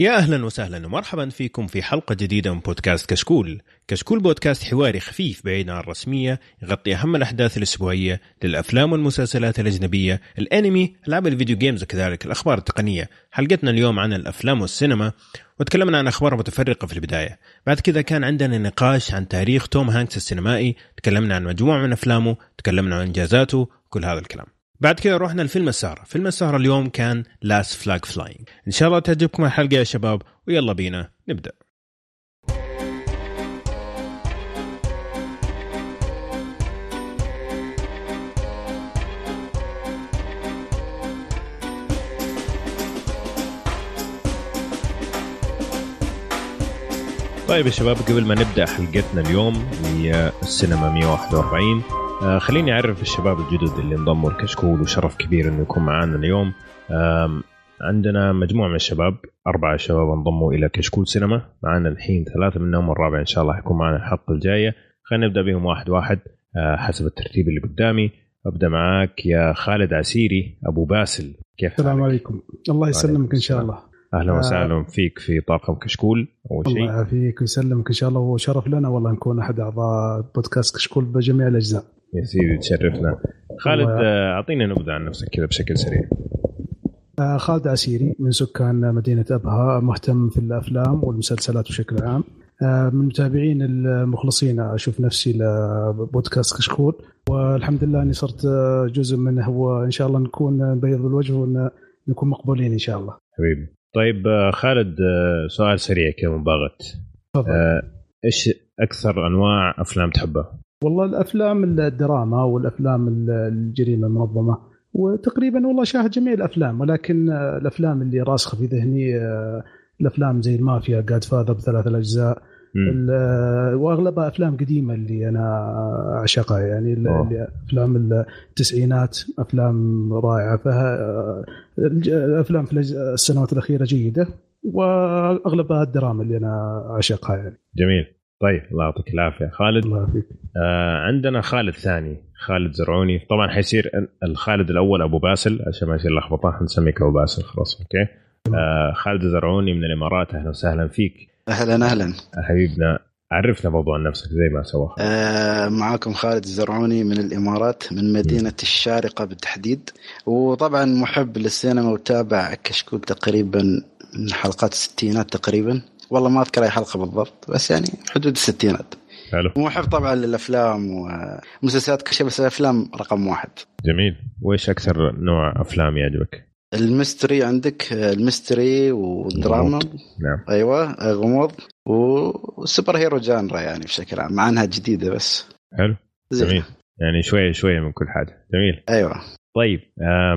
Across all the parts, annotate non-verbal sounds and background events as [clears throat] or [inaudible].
يا أهلا وسهلا ومرحبا فيكم في حلقة جديدة من بودكاست كشكول. كشكول بودكاست حواري خفيف بعيد عن الرسمية يغطي أهم الأحداث الأسبوعية للأفلام والمسلسلات الأجنبية، الأنمي، ألعاب ال video games وكذلك الأخبار التقنية. حلقتنا اليوم عن الأفلام والسينما وتكلمنا عن أخبار متفرقة في البداية. بعد كذا كان عندنا نقاش عن تاريخ توم هانكس السينمائي، تكلمنا عن مجموعة من أفلامه، تكلمنا عن إنجازاته، كل هذا الكلام. بعد كده رحنا لفيلم السهرة. فيلم السهرة اليوم كان Last Flag Flying إن شاء الله تعجبكم الحلقة يا شباب ويلا بينا نبدأ. طيب يا شباب قبل ما نبدأ حلقتنا اليوم هي السينما 141 آه خليني أعرف الشباب الجدد اللي انضموا الكشكول وشرف كبير إنه يكون معانا اليوم. آه عندنا مجموعة من الشباب أربعة شباب انضموا إلى كشكول سينما. معانا الحين ثلاثة منهم والرابع إن شاء الله حيكون معنا الحلقة الجاية. خلينا نبدأ بهم واحد واحد آه حسب الترتيب اللي قدامي. أبدأ معاك يا خالد عسيري أبو باسل كيف السلام عليكم. الله يسلمك إن شاء الله. أهلا وسهلا فيك في طاقم كشكول أول شيء. الله يعافيك ويسلمك إن شاء الله وشرف لنا والله نكون أحد أعضاء بودكاست كشكول بجميع الأجزاء. يا سيدي تشرفنا. خالد اعطينا نبذة عن نفسك كذا بشكل سريع. خالد عسيري من سكان مدينة أبها مهتم في الأفلام والمسلسلات بشكل عام. من المتابعين المخلصين أشوف نفسي لبودكاست كشكول. والحمد لله أني صرت جزء منه وإن شاء الله نكون بيض الوجه ونكون مقبولين إن شاء الله. حبيبي. طيب خالد سؤال سريع كذا مباغت. إيش أكثر أنواع أفلام تحبها؟ والله الأفلام الدراما والأفلام الجريمة المنظمة وتقريبا والله شاهد جميع الأفلام ولكن الأفلام اللي راسخة في ذهني الأفلام زي المافيا جاد فاذر بثلاث الاجزاء وأغلبها أفلام قديمة اللي أنا أعشقها يعني اللي أفلام التسعينات أفلام رائعة فها الافلام في السنوات الأخيرة جيدة وأغلبها الدراما اللي أنا أعشقها يعني. جميل. طيب الله يعطيك العافية. خالد؟ الله يعافيك. آه عندنا خالد ثاني خالد زرعوني. طبعا حيصير الخالد الأول أبو باسل عشان ما يصير لخبطة حنسميك أبو باسل. خلاص okay. آه خالد زرعوني من الإمارات أهلا وسهلا فيك. أهلا أهلا. حبيبنا عرفنا برضو عن نفسك زي ما سوى آه معاكم خالد الزرعوني من الإمارات من مدينة الشارقة بالتحديد. وطبعا محب للسينما وتابع كشكول تقريبا من حلقات الستينات تقريبا. والله ما أذكر أي حلقة بالضبط بس يعني حدود الستينات. حلو. ومحب طبعا للأفلام ومسلسلات كل شيء بس الأفلام رقم واحد. جميل. وإيش أكثر نوع أفلام يعجبك؟ ال mystery عندك ال mystery والدراما. نعم. أيوه غموض. وال superhero genre يعني بشكل عام مع إنها جديدة بس. حلو. زي. جميل. يعني شوية شوية من كل حاجة. جميل. أيوه. طيب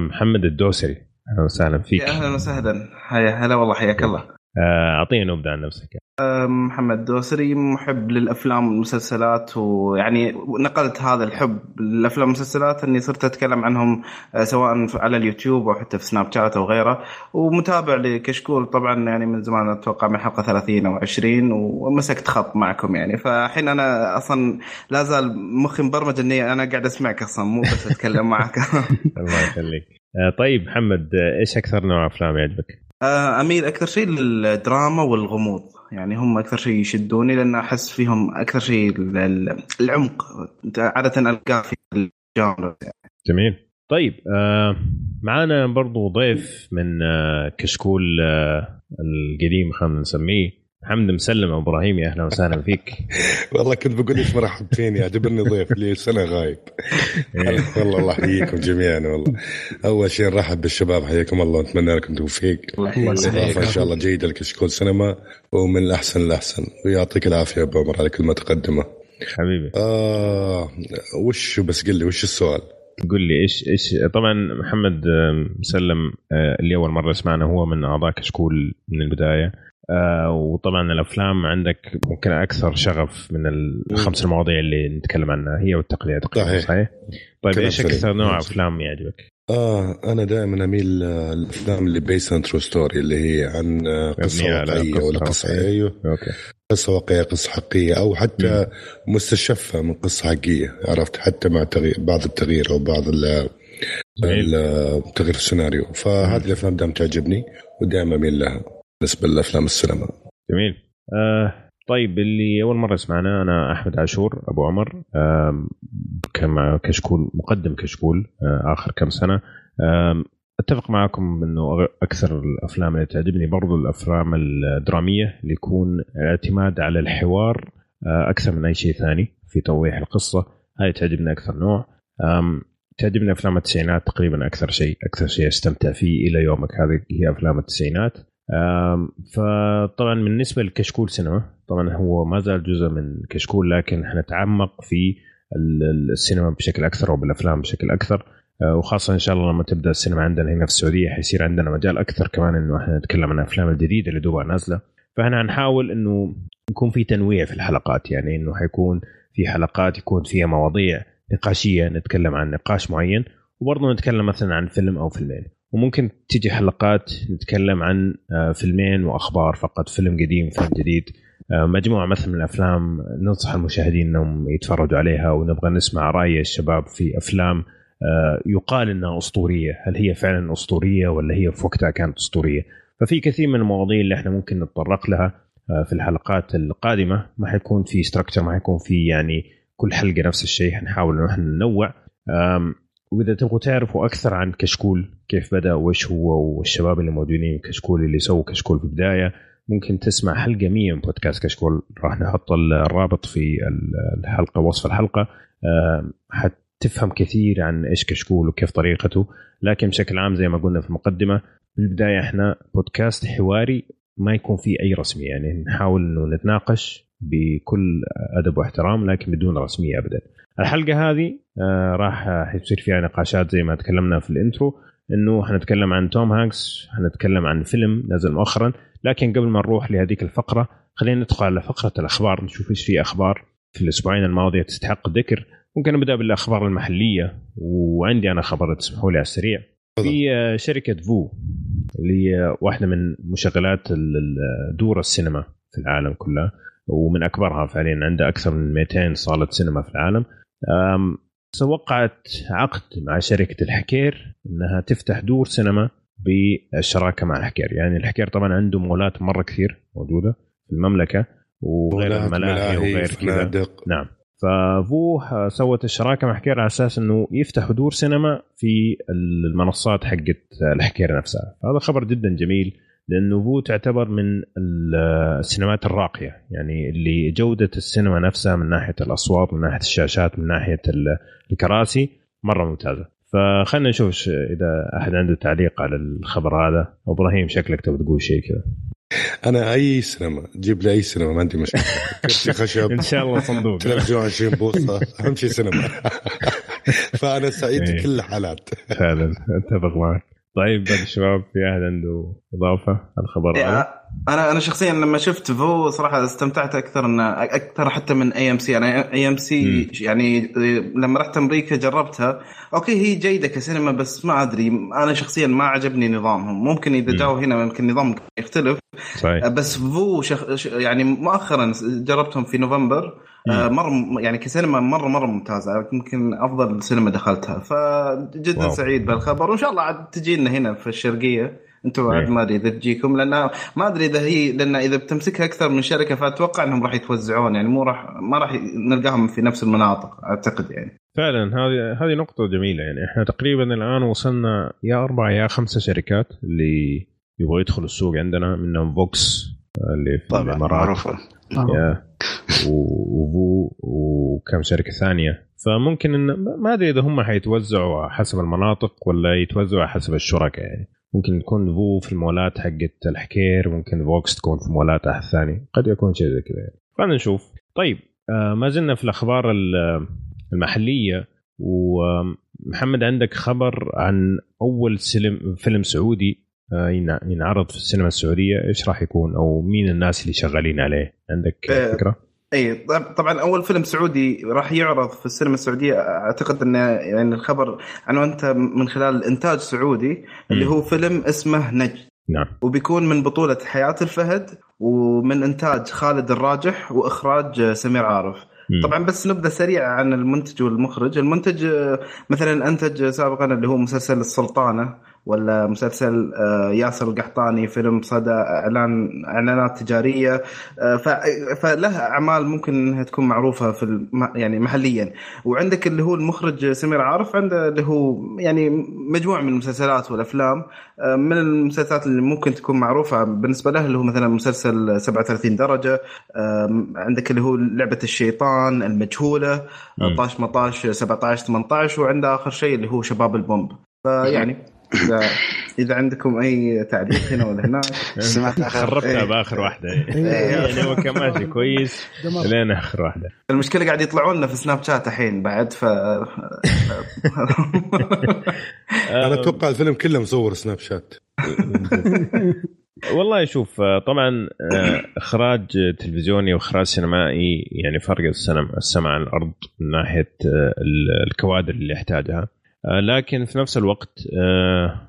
محمد الدوسري أهلا وسهلا فيك. يا أهلا وسهلا. هيا هلا والله حياك الله. اعطينا نبذة عن نفسك. محمد دوسري محب للأفلام والمسلسلات ويعني نقلت هذا الحب للأفلام والمسلسلات إني صرت أتكلم عنهم سواء على اليوتيوب أو حتى في سناب شات أو غيره ومتابع لكشكول. طبعا يعني من زمان أتوقع من حلقة 30 أو 20 ومسكت خط معكم يعني. فالحين أنا أصلا لا زال مخي مبرمج إني أنا قاعد أسمعك أصلا مو بس أتكلم معك. [laughs] الله يخليك. طيب محمد إيش أكثر نوع أفلام يعجبك؟ أميل أكثر شيء للدراما والغموض. يعني هم أكثر شيء يشدوني لأن أحس فيهم أكثر شيء العمق. عادة ألقاه في الجانر يعني. جميل. طيب آه معانا برضو ضيف من آه كشكول آه القديم خلينا نسميه. حمد مسلم ابراهيمي أهلا وسهلا فيك. والله كنت بقول لك مرحب فيني يعجبني ضيف لي سنة غايب. والله الله يحييكم جميعا والله. أول شيء نرحب بالشباب حياكم الله ونتمنى لكم توفيق واستضافه إن شاء الله جيدة لكشكول سينما ومن الأحسن الاحسن ويعطيك العافية أبو عمر على كل ما تقدمه. حبيبي. آه وش بس قل لي وش السؤال؟ قل لي إيش إيش طبعا محمد مسلم اللي أول مرة سمعنا هو من أعضاء كشكول من البداية. آه وطبعا الأفلام عندك ممكن أكثر شغف من الخمس المواضيع اللي نتكلم عنها هي والتقليد. صحيح. صحيح؟ طيب إيش أكثر نوع أفلام يعجبك؟ آه أنا دائما أميل الافلام اللي based true story اللي هي عن قصة واقعية ولا قصة أيوه okay. قصة واقعية قصة حقيقية أو حتى م. مستشفه من قصة حقيقية عرفت؟ حتى مع تغيير بعض التغيير أو بعض تغيير السيناريو. فهذه الأفلام دائما تعجبني ودائما أميل لها. بالنسبة للأفلام السينما. جميل. آه طيب اللي أول مرة سمعنا أنا أحمد عاشور أبو عمر. آه كما كشكول مقدم كشكول آه آخر كم سنة. آه أتفق معكم إنه أكثر الأفلام اللي تعجبني برضو الأفلام الدرامية اللي يكون اعتماد على الحوار آه أكثر من أي شيء ثاني في توضيح القصة. هاي تعجبني أكثر نوع. تعجبني أفلام التسعينات تقريبا أكثر شيء أكثر شيء أستمتع فيه إلى يومك. هذه هي أفلام التسعينات. فطبعا بالنسبة لكشكول سينما طبعا هو ما زال جزء من كشكول لكن إحنا نتعمق في السينما بشكل أكثر وبالأفلام بشكل أكثر. آه، وخاصة إن شاء الله لما تبدأ السينما عندنا هنا في السعودية حيصير عندنا مجال أكثر كمان إنه إحنا نتكلم عن الافلام الجديدة اللي دوبها نازلة. فإحنا هنحاول إنه يكون في تنويع في الحلقات يعني إنه حيكون في حلقات يكون فيها مواضيع نقاشية نتكلم عن نقاش معين وبرضه نتكلم مثلا عن فيلم أو فيلمين. وممكن تيجي حلقات نتكلم عن آه، فيلمين وأخبار فقط فيلم قديم فيلم جديد. آه، مجموعة مثلا من الأفلام ننصح المشاهدين إنهم يتفرجوا عليها ونبغى نسمع رأي الشباب في أفلام آه، يقال إنها أسطورية، هل هي فعلا أسطورية ولا هي في وقتها كانت أسطورية؟ ففي كثير من المواضيع اللي إحنا ممكن نتطرق لها في الحلقات القادمة. ما حيكون في structure ما حيكون في يعني كل حلقة نفس الشيء. حنحاول إنه إحنا ننوع. وإذا تبغوا تعرفوا أكثر عن كشكول كيف بدأ وايش هو والشباب اللي موجودين كشكول اللي سووا كشكول في البداية ممكن تسمع حلقة 100 من بودكاست كشكول راح نحط الرابط في الحلقة وصف الحلقة حتفهم كثير عن إيش كشكول وكيف طريقته لكن بشكل عام زي ما قلنا في المقدمة بالبدايه إحنا بودكاست حواري ما يكون فيه أي رسميه يعني نحاول إنه نتناقش بكل أدب واحترام لكن بدون رسمية ابدا. الحلقة هذه آه، راح حيصير فيها نقاشات زي ما تكلمنا في ال intro إنه حنتكلم عن توم هانكس حنتكلم عن فيلم نزل مؤخرا لكن قبل ما نروح لهذيك الفقرة خلينا ندخل على فقرة الأخبار نشوف إيش في أخبار في الأسبوعين الماضية تستحق الذكر ممكن نبدأ بالأخبار المحلية وعندي أنا خبر تسمحوا لي على السريع. في آه، شركة فو اللي هي واحدة من مشغلات دور السينما في العالم كله ومن أكبرها فعليا عندها أكثر من 200 صالة سينما في العالم. وقعت عقد مع شركة الحكير إنها تفتح دور سينما بالشراكه مع الحكير. يعني الحكير طبعا عنده مولات مرة كثير موجودة في المملكة وغير الملاهي وغير كذا. نعم. ففو سوت الشراكه مع حكير على أساس إنه يفتحوا دور سينما في المنصات حقت الحكير نفسها. هذا خبر جدا جميل. لأنه فو تعتبر من السينمات الراقية. يعني اللي جودة السينما نفسها من ناحية الأصوات من ناحية الشاشات من ناحية الكراسي مرة ممتازة. فخلنا نشوف إذا أحد عنده تعليق على الخبر هذا. إبراهيم شكلك تبغى تقول شيء كذا. أنا أي سينما جيب لي أي سينما ما عندي مشكلة. كرسي [laughs] خشب إن شاء الله صندوق. تلفزيون 20 بوصة أهم شيء سينما. [laughs] فأنا سعيد في إيه. كل الحالات. فعلا أتفق معك. طيب بعد الشباب في أحد عنده إضافة الخبر؟ هذا؟ أنا أنا شخصيا لما شفت Vue صراحة استمتعت أكثر إن أكثر حتى من اي ام سي أنا اي ام سي يعني لما رحت أمريكا جربتها. okay هي جيدة كسينما بس ما أدري. أنا شخصيا ما عجبني نظامهم. ممكن إذا جاوا هنا يمكن نظام يختلف. صحيح. بس فو شخ... يعني مؤخرا جربتهم في نوفمبر. مرة يعني كسينما مرة مرة ممتازة يمكن أفضل سينما دخلتها. فجدا واو. سعيد بالخبر وإن شاء الله عاد تجي لنا هنا في الشرقية. أنتم عاد ما أدري إذا تجيكم لأن ما أدري إذا هي لأن إذا بتمسكها أكثر من شركة فأتوقع إنهم راح يتوزعون يعني مو راح ما راح نلقاهم في نفس المناطق أعتقد يعني. فعلا هذه هذه نقطة جميلة يعني إحنا تقريبا الآن وصلنا يا أربع يا خمسة شركات اللي يبغوا يدخلوا السوق عندنا منهم فوكس اللي في طبعا معروفة. و Vue وكم شركة ثانية. فممكن إن ما أدري إذا هم حيتوزعوا حسب المناطق ولا يتوزعوا حسب الشركاء يعني. ممكن تكون Vue في المولات حقت الحكير ممكن فوكس تكون في مولات أحد ثاني. قد يكون شيء زي كذا يعني. خلينا نشوف. طيب آه ما زلنا في الأخبار المحلية ومحمد عندك خبر عن أول سلم فيلم سعودي ينعرض في السينما السعودية إيش راح يكون؟ أو مين الناس اللي شغالين عليه؟ عندك آه، فكرة؟ اي طبعا أول فيلم سعودي راح يعرض في السينما السعودية أعتقد إنه يعني الخبر عنوانته من خلال إنتاج سعودي اللي هو فيلم اسمه نجد. نعم. وبيكون من بطولة حياة الفهد ومن إنتاج خالد الراجح وإخراج سمير عارف. طبعا بس نبذة سريعة عن المنتج والمخرج. المنتج مثلا أنتج سابقا اللي هو مسلسل السلطانة. ولا مسلسل آه، ياسر القحطاني فيلم صدى إعلان إعلانات تجارية آه، فله أعمال ممكن إنها تكون معروفة في الم... يعني محليا. وعندك اللي هو المخرج سمير عارف عنده اللي هو يعني مجموعة من المسلسلات والأفلام آه، من المسلسلات اللي ممكن تكون معروفة بالنسبة له اللي هو مثلا مسلسل 37 درجة عندك اللي هو لعبة الشيطان المجهولة طاش مطاش 17 18 وعنده آخر شيء اللي هو شباب البومب. فيعني اذا إذا عندكم أي تعليق هنا ولا هناك. سمعت خربتها إيه. بآخر واحدة. إيه. يعني هو كان ماشي كويس. لين آخر واحدة. المشكلة قاعد يطلعون لنا في سناب شات الحين بعد ف أنا أتوقع الفيلم كله مصور سناب شات. والله شوف طبعا آه، إخراج تلفزيوني وإخراج سينمائي يعني فرق السمع عن الأرض من ناحية آه، الكوادر اللي يحتاجها. آه، لكن في نفس الوقت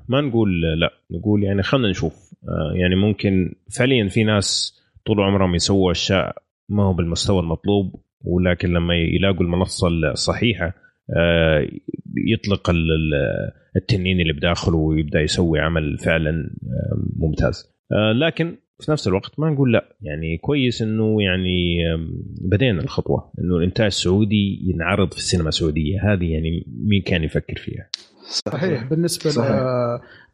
ما نقول لا نقول يعني خلينا نشوف. يعني ممكن فعليا في ناس طول عمرهم يسووا أشياء ما هو بالمستوى المطلوب ولكن لما يلاقوا المنصة الصحيحة يطلق التنين اللي بداخله ويبدأ يسوي عمل فعلا ممتاز. آه، لكن في نفس الوقت ما نقول لا. يعني كويس إنه يعني بدينا الخطوة إنه الإنتاج السعودي ينعرض في السينما السعودية. هذه يعني مين كان يفكر فيها؟ صحيح. بالنسبة صحيح.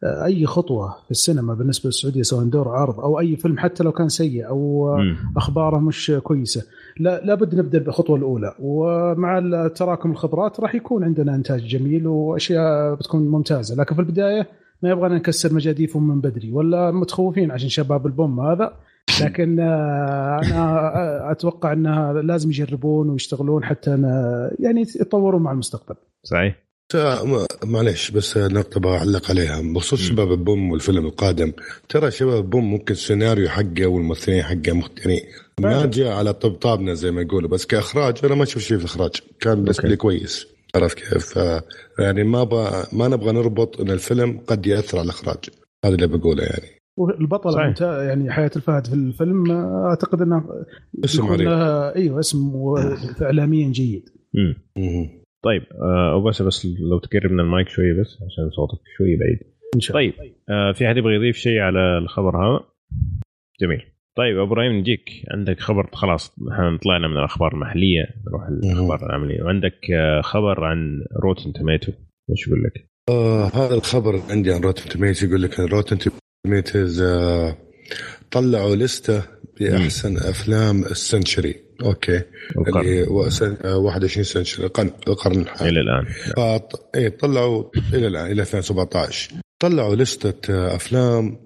أي خطوة في السينما بالنسبة للسعودية سواء دور عرض أو أي فيلم حتى لو كان سيء أو م. أخباره مش كويسة لا لابد نبدأ بالخطوة الأولى. ومع تراكم الخبرات راح يكون عندنا إنتاج جميل وأشياء بتكون ممتازة. لكن في البداية ما يبغانا نكسر مجاديفهم من بدري ولا متخوفين عشان شباب البوم هذا. لكن آه، أنا أتوقع انها لازم يجربون ويشتغلون حتى يعني يتطورون مع المستقبل. صحيح. معليش بس نقطة بعلق عليها. بخصوص شباب البوم والفيلم القادم ترى شباب البوم ممكن السيناريو حقه والممثلين حقه مخت... يعني ما جاء على طبطابنا زي ما يقولوا بس كإخراج أنا ما أشوف شيء في الاخراج كان بالنسبة لي كويس عرفت كيف؟ يعني ما ب... ما نبغى نربط إن الفيلم قد يأثر على الإخراج. هذا اللي بقوله يعني. والبطل صحيح. يعني حياة الفهد في الفيلم أعتقد إنه اسم لها أيوه اسم اعلاميا جيد. امم طيب آه وبس بس لو تقرب من المايك شوية بس عشان صوتك شوية بعيد. إن شاء الله. طيب آه في أحد يبغى يضيف شيء على الخبر هذا؟ جميل. طيب أبو إبراهيم نجيك. عندك خبر؟ خلاص إحنا طلعنا من الأخبار المحلية نروح الأخبار العالمية. وعندك آه، خبر عن Rotten Tomatoes إيش يقول لك؟ آه هذا الخبر عندي عن Rotten Tomatoes يقول لك Rotten Tomatoes آه طلعوا list ة بأحسن أفلام ال century okay. القرن. اللي 21 century القرن القرن الحالي إلى الآن. اي طلعوا إلى الآن إلى 2017 طلعوا list ة أفلام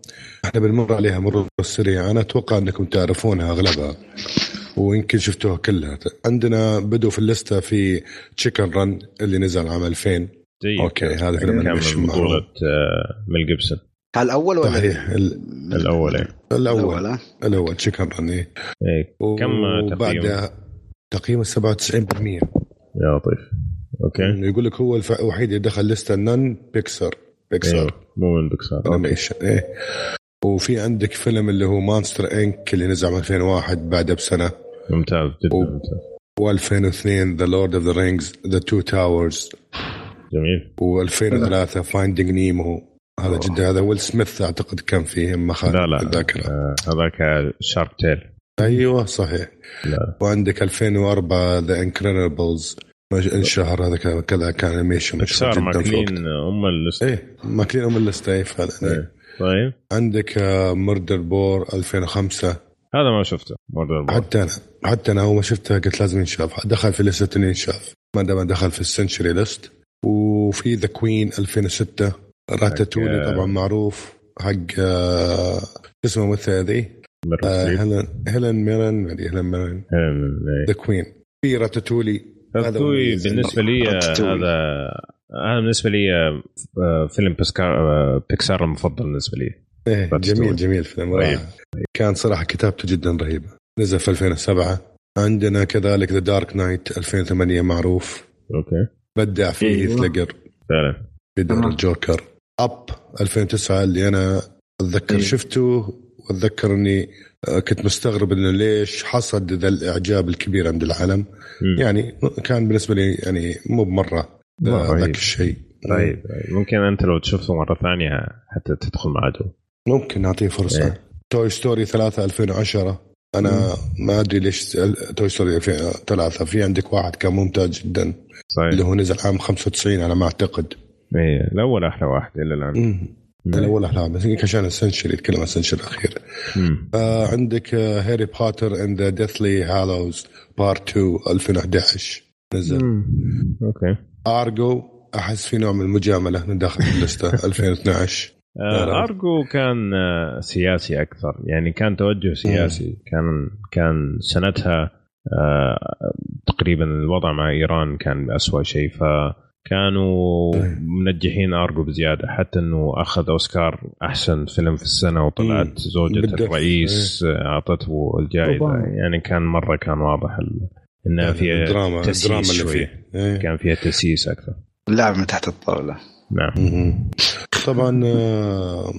إحنا بنمر عليها مرور سريع أنا أتوقع إنكم تعرفونها أغلبها ويمكن شفتوها كلها. عندنا بدوا في ال list ة في Chicken Run اللي نزل عام 2000 جيد. okay هذا فيلم كان بطولة آه، ميل جيبسون. الأول ولا؟ صحيح الأول إيه. الأول. الأول Chicken Run إيه, إيه. كم تقييم؟ تقييم 97% يا لطيف. okay. يقول لك هو الوحيد اللي دخل list ة non Pixar. Pixar أيوه. مو من Pixar animation إيه. وفي عندك فيلم اللي هو Monsters, Inc. اللي نزل 2001 بعده بسنة. ممتاز جدا و... ممتاز. و2002 The Lord of the Rings The Two Towers جميل. و2003 Finding Nemo هذا جدا هذا ويل سميث أعتقد كان فيه ما خالد لا لا الذاكرة. آه هذاك Shark Tale أيوه صحيح. لا. وعندك 2004 ذا انكريدبلز انشهر هذا كذا كان انيميشن بيكسار ماكلين أم اللسته إيه ماكلين أم اللسته إيه فعلا إيه. طيب. عندك مردر بور 2005 هذا ما شفته مردر بور. حتى أنا حتى أنا أول ما شفته قلت لازم ينشاف. دخل في لسته إنه ينشاف. ما دام دخل في السنشري ليست وفي ذا كوين 2006 راتاتولي طبعا معروف. حق آه، اسمه مثل ذي هيلين هيلين ميرن هيلين ميرن. The Queen في Ratatouille Ratatouille بالنسبة لي هذا هذا بالنسبة لي آه، فيلم بيكسار آه، بيكسار المفضل بالنسبة لي. إيه جميل جميل فيلم رهيب كان صراحة كتابته جدا رهيبة. نزل في 2007 عندنا كذلك The Dark Knight 2008 معروف. okay. أبدع فيه هيث أيوة. ليجر فعلا. في دور الجوكر. Up 2009 اللي أنا أتذكر أيوة. شفته. واتذكر اني آه، كنت مستغرب إنه ليش حصد ذا الإعجاب الكبير عند العالم. م. يعني كان بالنسبة لي يعني مو بمرة ذاك الشيء. طيب ممكن أنت لو تشوفه مرة ثانية حتى تدخل مع عدو. ممكن نعطيه فرصة. إيه. Toy Story 3 2010 أنا ما أدري ليش Toy Story 2003 في عندك واحد كان ممتاز جدا. اللي صحيح هو نزل عام 95 على ما أعتقد. إيه الأول أحلى واحد إلى الآن. مم. الأول أحلى بس عشان ال century يتكلم عن ال century الأخير. مم. آه عندك Harry Potter and the Deathly Hallows Part 2 2011 نزل. مم. Okay. Argo أحس في نوع من المجاملة من داخل اللسته 2012 [laughs] آه،. Argo كان آه، سياسي أكثر. يعني كان توجه سياسي. كان كان سنتها آه، تقريبا الوضع مع إيران كان اسوء شيء. فكانوا منجحين أرجو بزيادة حتى إنه أخذ أوسكار أحسن فيلم في السنة وطلعت. زوجة. الرئيس آه، أعطته الجائزة. يعني كان مرة كان واضح ال- إنها فيها الدراما الدراما اللي شوي. فيه إيه. كان فيها تسييس أكثر اللعب من تحت الطاولة نعم. طبعا آه،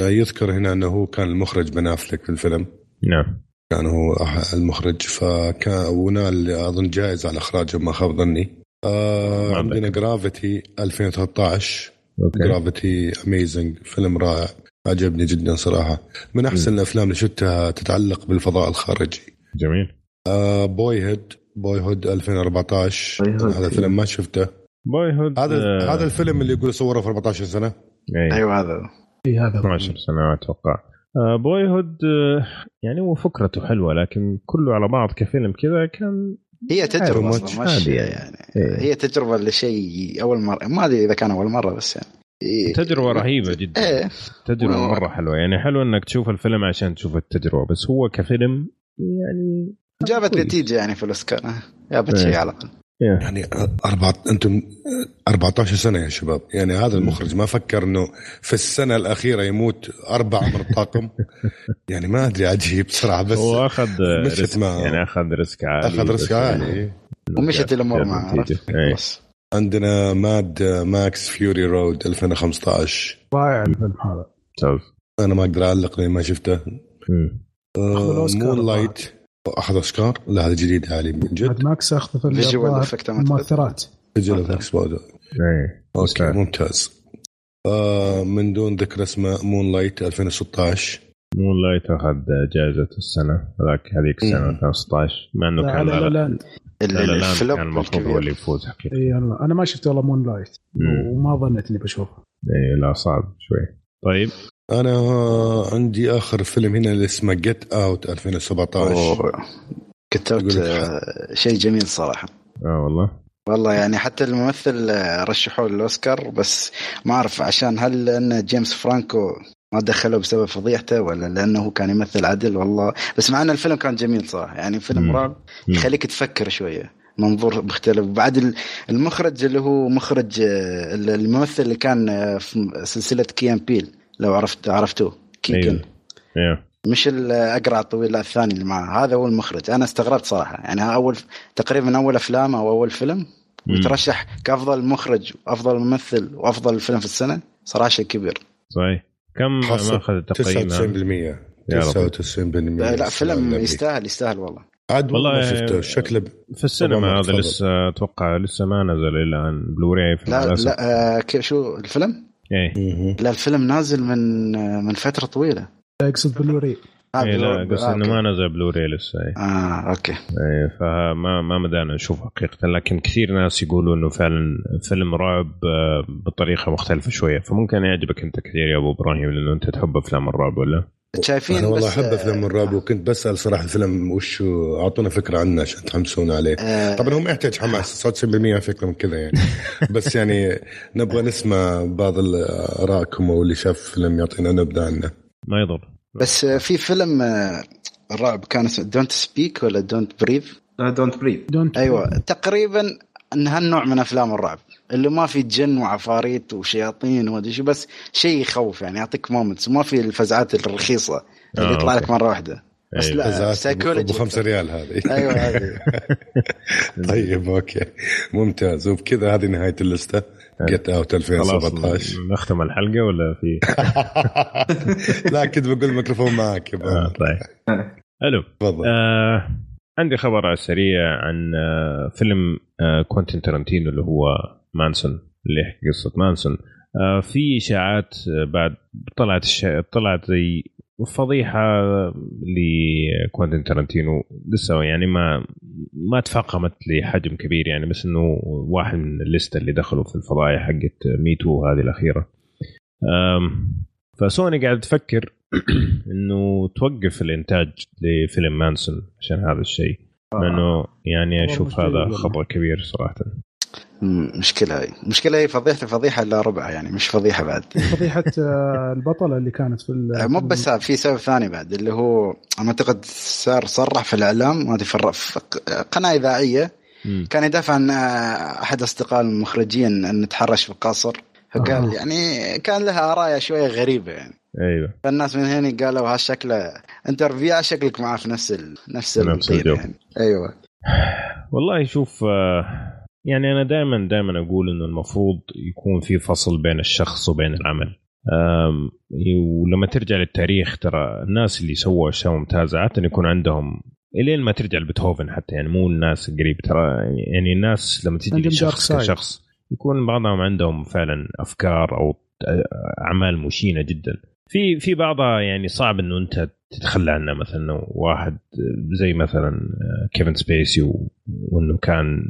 يذكر هنا إنه هو كان المخرج بن أفلك في الفيلم نعم كان هو المخرج فكان ونال أظن جائزة على إخراجه ما خاب ظني آه عندنا. Gravity 2013 okay. Gravity amazing فيلم رائع عجبني جدا صراحة. من أحسن الأفلام اللي شفتها تتعلق بالفضاء الخارجي. جميل. آه Boyhood Boyhood 2014 Boyhood. هذا الفيلم ما شفته. Boyhood هذا آه، هذا الفيلم اللي يقول صوره في 14 سنة؟ إيه. أيوه هذا. اي هذا. 12 سنة أتوقع. آه بوي هود آه يعني هو فكرته حلوة لكن كله على بعض كفيلم كذا كان هي تجربة أصلا مش يعني, إيه. هي تجربة لشيء أول مرة ما أدري إذا كان أول مرة بس يعني إيه. تجربة رهيبة جدا إيه تجربة مرة حلوة يعني حلو إنك تشوف الفيلم عشان تشوف التجربة بس هو كفيلم يعني جابت. نتيجة يعني في الأوسكار جابت إيه. شيء على الأقل إيه. يعني أربعة أنتم 14 سنة يا شباب يعني هذا المخرج ما فكر أنه في السنة الأخيرة يموت أربعة من الطاقم [laughs] يعني ما أدري عجيب صراحة بس هو أخذ much risk. يعني أخذ risk عالي أخذ risk عالي يعني. ومشت الأمور جاب معه؟ إيه. بس عندنا Mad Max Fury Road 2015 رائع الفيلم هذا ممتاز. أنا ما أقدر أعلق لأن ما شفته. أخذ Moonlight أخذ أوسكار لا هذا جديد علي من جد. ماد ماكس أخذ في Visual الظاهر effect أعتقد. المؤثرات. فيجوال برضه إيه. أوكي. ممتاز. آه من دون ذكر اسمه مون لايت 2016 مون لايت أخذ جائزة السنة ذاك هذيك السنة مم. 2016 مع إنه لا كان لا لا, لا لا. لا لا لا الفلوب كان المفروض هو اللي يفوز حقيقة إي والله. أنا ما شفت والله مون لايت. وما ظنيت إني بشوفه. إيه لا صعب شوي. طيب. أنا عندي آخر فيلم هنا اللي اسمه Get Out 2017 أوه. آه، شيء جميل صراحة. آه والله. والله يعني حتى الممثل آه، رشحوه للأوسكار بس ما أعرف عشان هل لأن جيمس فرانكو ما دخله بسبب فضيحته ولا لأنه هو كان يمثل عدل؟ والله. بس مع إن الفيلم كان جميل صراحة. يعني فيلم. رعب. يخليك تفكر شوية. منظور مختلف. وبعد ال- المخرج اللي هو مخرج آه، الممثل اللي كان في سلسلة كيان بيل لو عرفت عرفتوه. كيكن. أيوه أيوه مش الأقرع الطويل لا الثاني اللي معه هذا هو المخرج. أنا استغربت صراحة. يعني اول تقريبا أول أفلام أو أول فيلم مم. يترشح كأفضل مخرج وأفضل ممثل وأفضل فيلم في السنة صراحة شيء كبير. صحيح. كم حصل مأخذ تقييم 99% يا رب. 99% لا, فيلم. يستاهل يستاهل والله. عاد والله ما شفته. شكله في السينما هذا. لسه أتوقع لسه ما نزل إلى الآن. بلوراي في لا. لا آه كيف شو الفيلم؟ إيه. لا الفيلم نازل من من فترة طويلة. اقصد بلوري آه إيه لا قصدي آه، انه. ما نزل بلوراي لسه إيه. آه okay. إيه، فما ما بدانا نشوف حقيقة. لكن كثير ناس يقولوا إنه فعلا فيلم رعب آه، بطريقة مختلفة شوية. فممكن يعجبك أنت كثير يا أبو إبراهيم لأنه أنت تحب أفلام الرعب ولا؟ شايفين أنا والله أحب آه، افلام الرعب وكنت بسأل صراحة الفيلم وش؟ أعطونا فكرة عنه عشان تحمسونا عليه. آه، طبعا هو ما يحتاج حماس 99% فكره من كذا يعني. بس يعني نبغى نسمع بعض ارائكم أو اللي شاف فيلم يعطينا نبذة عنه. ما يضر. بس آه، في فيلم آه، الرعب كان اسمه Don't Speak ولا Don't Breathe Don't Don't أيوه تقريبا ان هالنوع من أفلام الرعب. اللي ما في جن وعفاريت وشياطين وما أدري شو بس شيء يخوف يعني يعطيك moments وما في الفزعات الرخيصة اللي آه، يطلع لك. مرة واحدة. بس أيوة. لا ابو سايكولوجي خمسة ريال هذه. أيوه هذه. [laughs] طيب okay. ممتاز. وبكذا هذه نهاية اللستة. Get Out خلاص 2017 نختم الحلقة ولا في؟ [laughs] لا كنت بقول الميكروفون معك يا آه طيب. حلو تفضل. آه عندي خبر على السريع عن آه فيلم كوينتين تارانتينو اللي هو مانسون اللي يحكي قصة مانسون. آه، في إشاعات آه، بعد طلعت الشا... طلعت زي فضيحة لكوانتين تارنتينو لسه يعني ما ما تفاقمت لحجم كبير يعني بس إنه واحد من الليستة اللي دخلوا في الفضايح حقت Me Too هذه الأخيرة. فسوني قاعد تفكر [clears throat] إنه توقف الإنتاج لفيلم مانسون عشان هذا الشيء. لأنه يعني أشوف هذا. خطر كبير صراحة. مم، مشكلة هي مشكلة هي فضيحه فضيحة الا ربعها يعني مش فضيحة بعد. [laughs] فضيحة آه، البطلة اللي كانت في ال- مو بس هذا، في سبب ثاني بعد اللي هو أنا أعتقد صار صرح في الإعلام ما أدري في إذاعية مم. كان يدافع عن آه، أحد أصدقاء المخرجين انه تحرش في القصر. فقال آه. يعني كان لها آراء شوية غريبة يعني. أيوه. فالناس من هنا قالوا هالشكله انترفيو شكلك معاه في نفس ال... نفس نفس الجو. يعني. أيوه. والله شوف آه، يعني أنا دائما دائما أقول إنه المفروض يكون في فصل بين الشخص وبين العمل. ولما ترجع للتاريخ ترى الناس اللي سووا أشياء ممتازة عادة يكون عندهم إلين ما ترجع لبيتهوفن حتى يعني مو الناس قريب. ترى يعني الناس لما تيجي لشخص. كشخص يكون بعضهم عندهم فعلا أفكار أو أعمال مشينة جدا. في في بعضها يعني صعب إنه أنت تتخلى عنها مثلا واحد زي مثلا كيفن سبيسي وإنه كان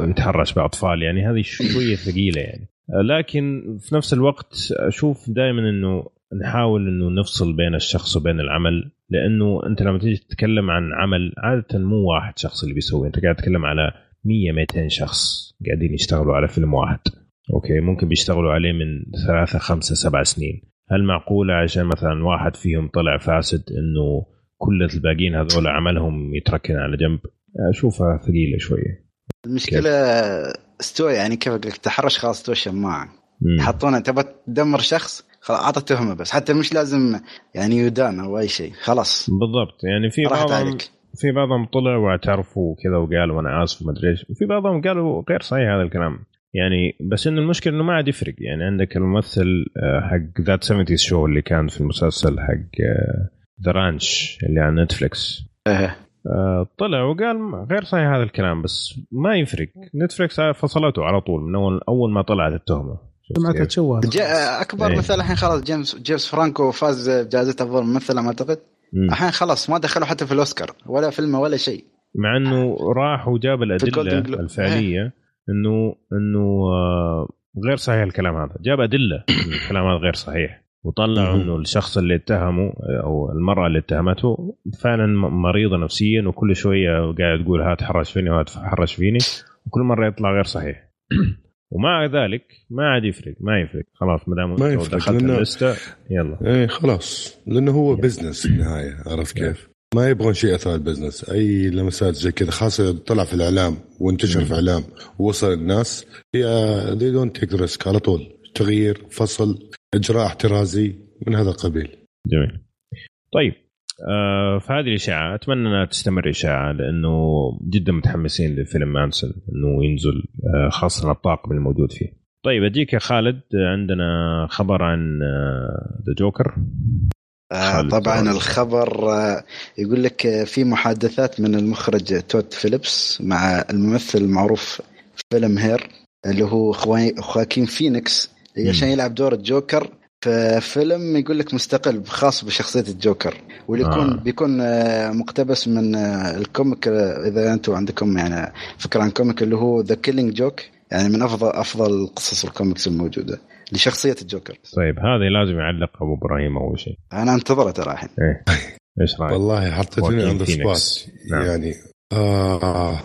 يتحرش بأطفال. يعني هذه شوية ثقيلة يعني. لكن في نفس الوقت أشوف دائما إنه نحاول إنه نفصل بين الشخص وبين العمل. لأنه أنت لما تيجي تتكلم عن عمل عادة مو واحد شخص اللي بيسوي. أنت قاعد تتكلم على 100 200 شخص قاعدين يشتغلوا على فيلم واحد. Okay ممكن بيشتغلوا عليه من ثلاثة خمسة سبع سنين. هل معقولة عشان مثلا واحد فيهم طلع فاسد إنه كل الباقيين هذول عملهم يتركن على جنب؟ أشوفها ثقيلة شوية. المشكلة استوى يعني كيف أقول لك؟ تحرش خلاص استوى شماعه مم. يحطونه تبى تدمر شخص خلاص أعطى تهمة بس. حتى مش لازم يعني يدان أو أي شيء خلاص. بالضبط. يعني في راحت بعضهم عليك. في بعضهم طلع واعترفوا وكذا وقالوا أنا آسف وما أدري إيش. وفي بعضهم قالوا غير صحيح هذا الكلام. يعني بس إنه المشكلة إنه ما عاد يفرق يعني عندك الممثل آه، حق That 70 Show اللي كان في المسلسل حق The Ranch اللي على Netflix إيه. آه، طلع وقال غير صحيح هذا الكلام بس ما يفرق Netflix فصلته على طول من اول أول ما طلعت التهمة سمعتها؟ تشوه أكبر إيه. مثال الحين خلاص جيمس جيمس فرانكو فاز بجائزة أفضل ممثل أعتقد. الحين خلاص ما دخلوا حتى في الأوسكار ولا فيلمه ولا شيء مع إنه راح وجاب الأدلة. الفعلية إنه إنه آه، غير صحيح الكلام هذا. جاب أدلة [coughs] الكلام هذا غير صحيح وطلعوا مهم. إنه الشخص اللي اتهمه أو المرأة اللي اتهمته فعلا مريضة نفسيا وكل شوية قاعد تقول هات حرش فيني وهات حرش فيني وكل مرة يطلع غير صحيح. [coughs] ومع ذلك ما عاد يفرق ما يفرق. خلاص ما دام دخلت لأنه- يلا. إيه خلاص. لأنه هو بزنس في النهاية عرفت كيف؟ ما يبغون شيء اثر ال business. أي لمسات زي كذا خاصة طلع في الإعلام وانتشر في الإعلام ووصل الناس هي they don't take risk على طول. تغيير فصل إجراء احترازي من هذا القبيل. جميل. طيب آه فهذه الإشاعة أتمنى أنها تستمر إشاعة لأنه جدا متحمسين لفيلم مانسون إنه ينزل آه خاصة الطاقم الموجود فيه. طيب أديك يا خالد آه، عندنا خبر عن the Joker آه طبعا طبعاً. الخبر آه يقول لك آه، في محادثات من المخرج تود فيليبس مع الممثل المعروف في فيلم هير اللي هو خوا- خواكين فينيكس. عشان يلعب دور الجوكر في فيلم يقول لك مستقل خاص بشخصية الجوكر واللي يكون آه. بيكون مقتبس من ال comic إذا أنتم عندكم يعني فكرة عن comic اللي هو The Killing Joke يعني من أفضل أفضل قصص الكوميكس الموجودة لشخصية الجوكر. طيب هذه لازم يعلق أبو إبراهيم أول شيء. أنا انتظره ترى الحين. إيه. إيش رأيك؟ والله حطيتني عند فينيكس. سبوت نعم. يعني آه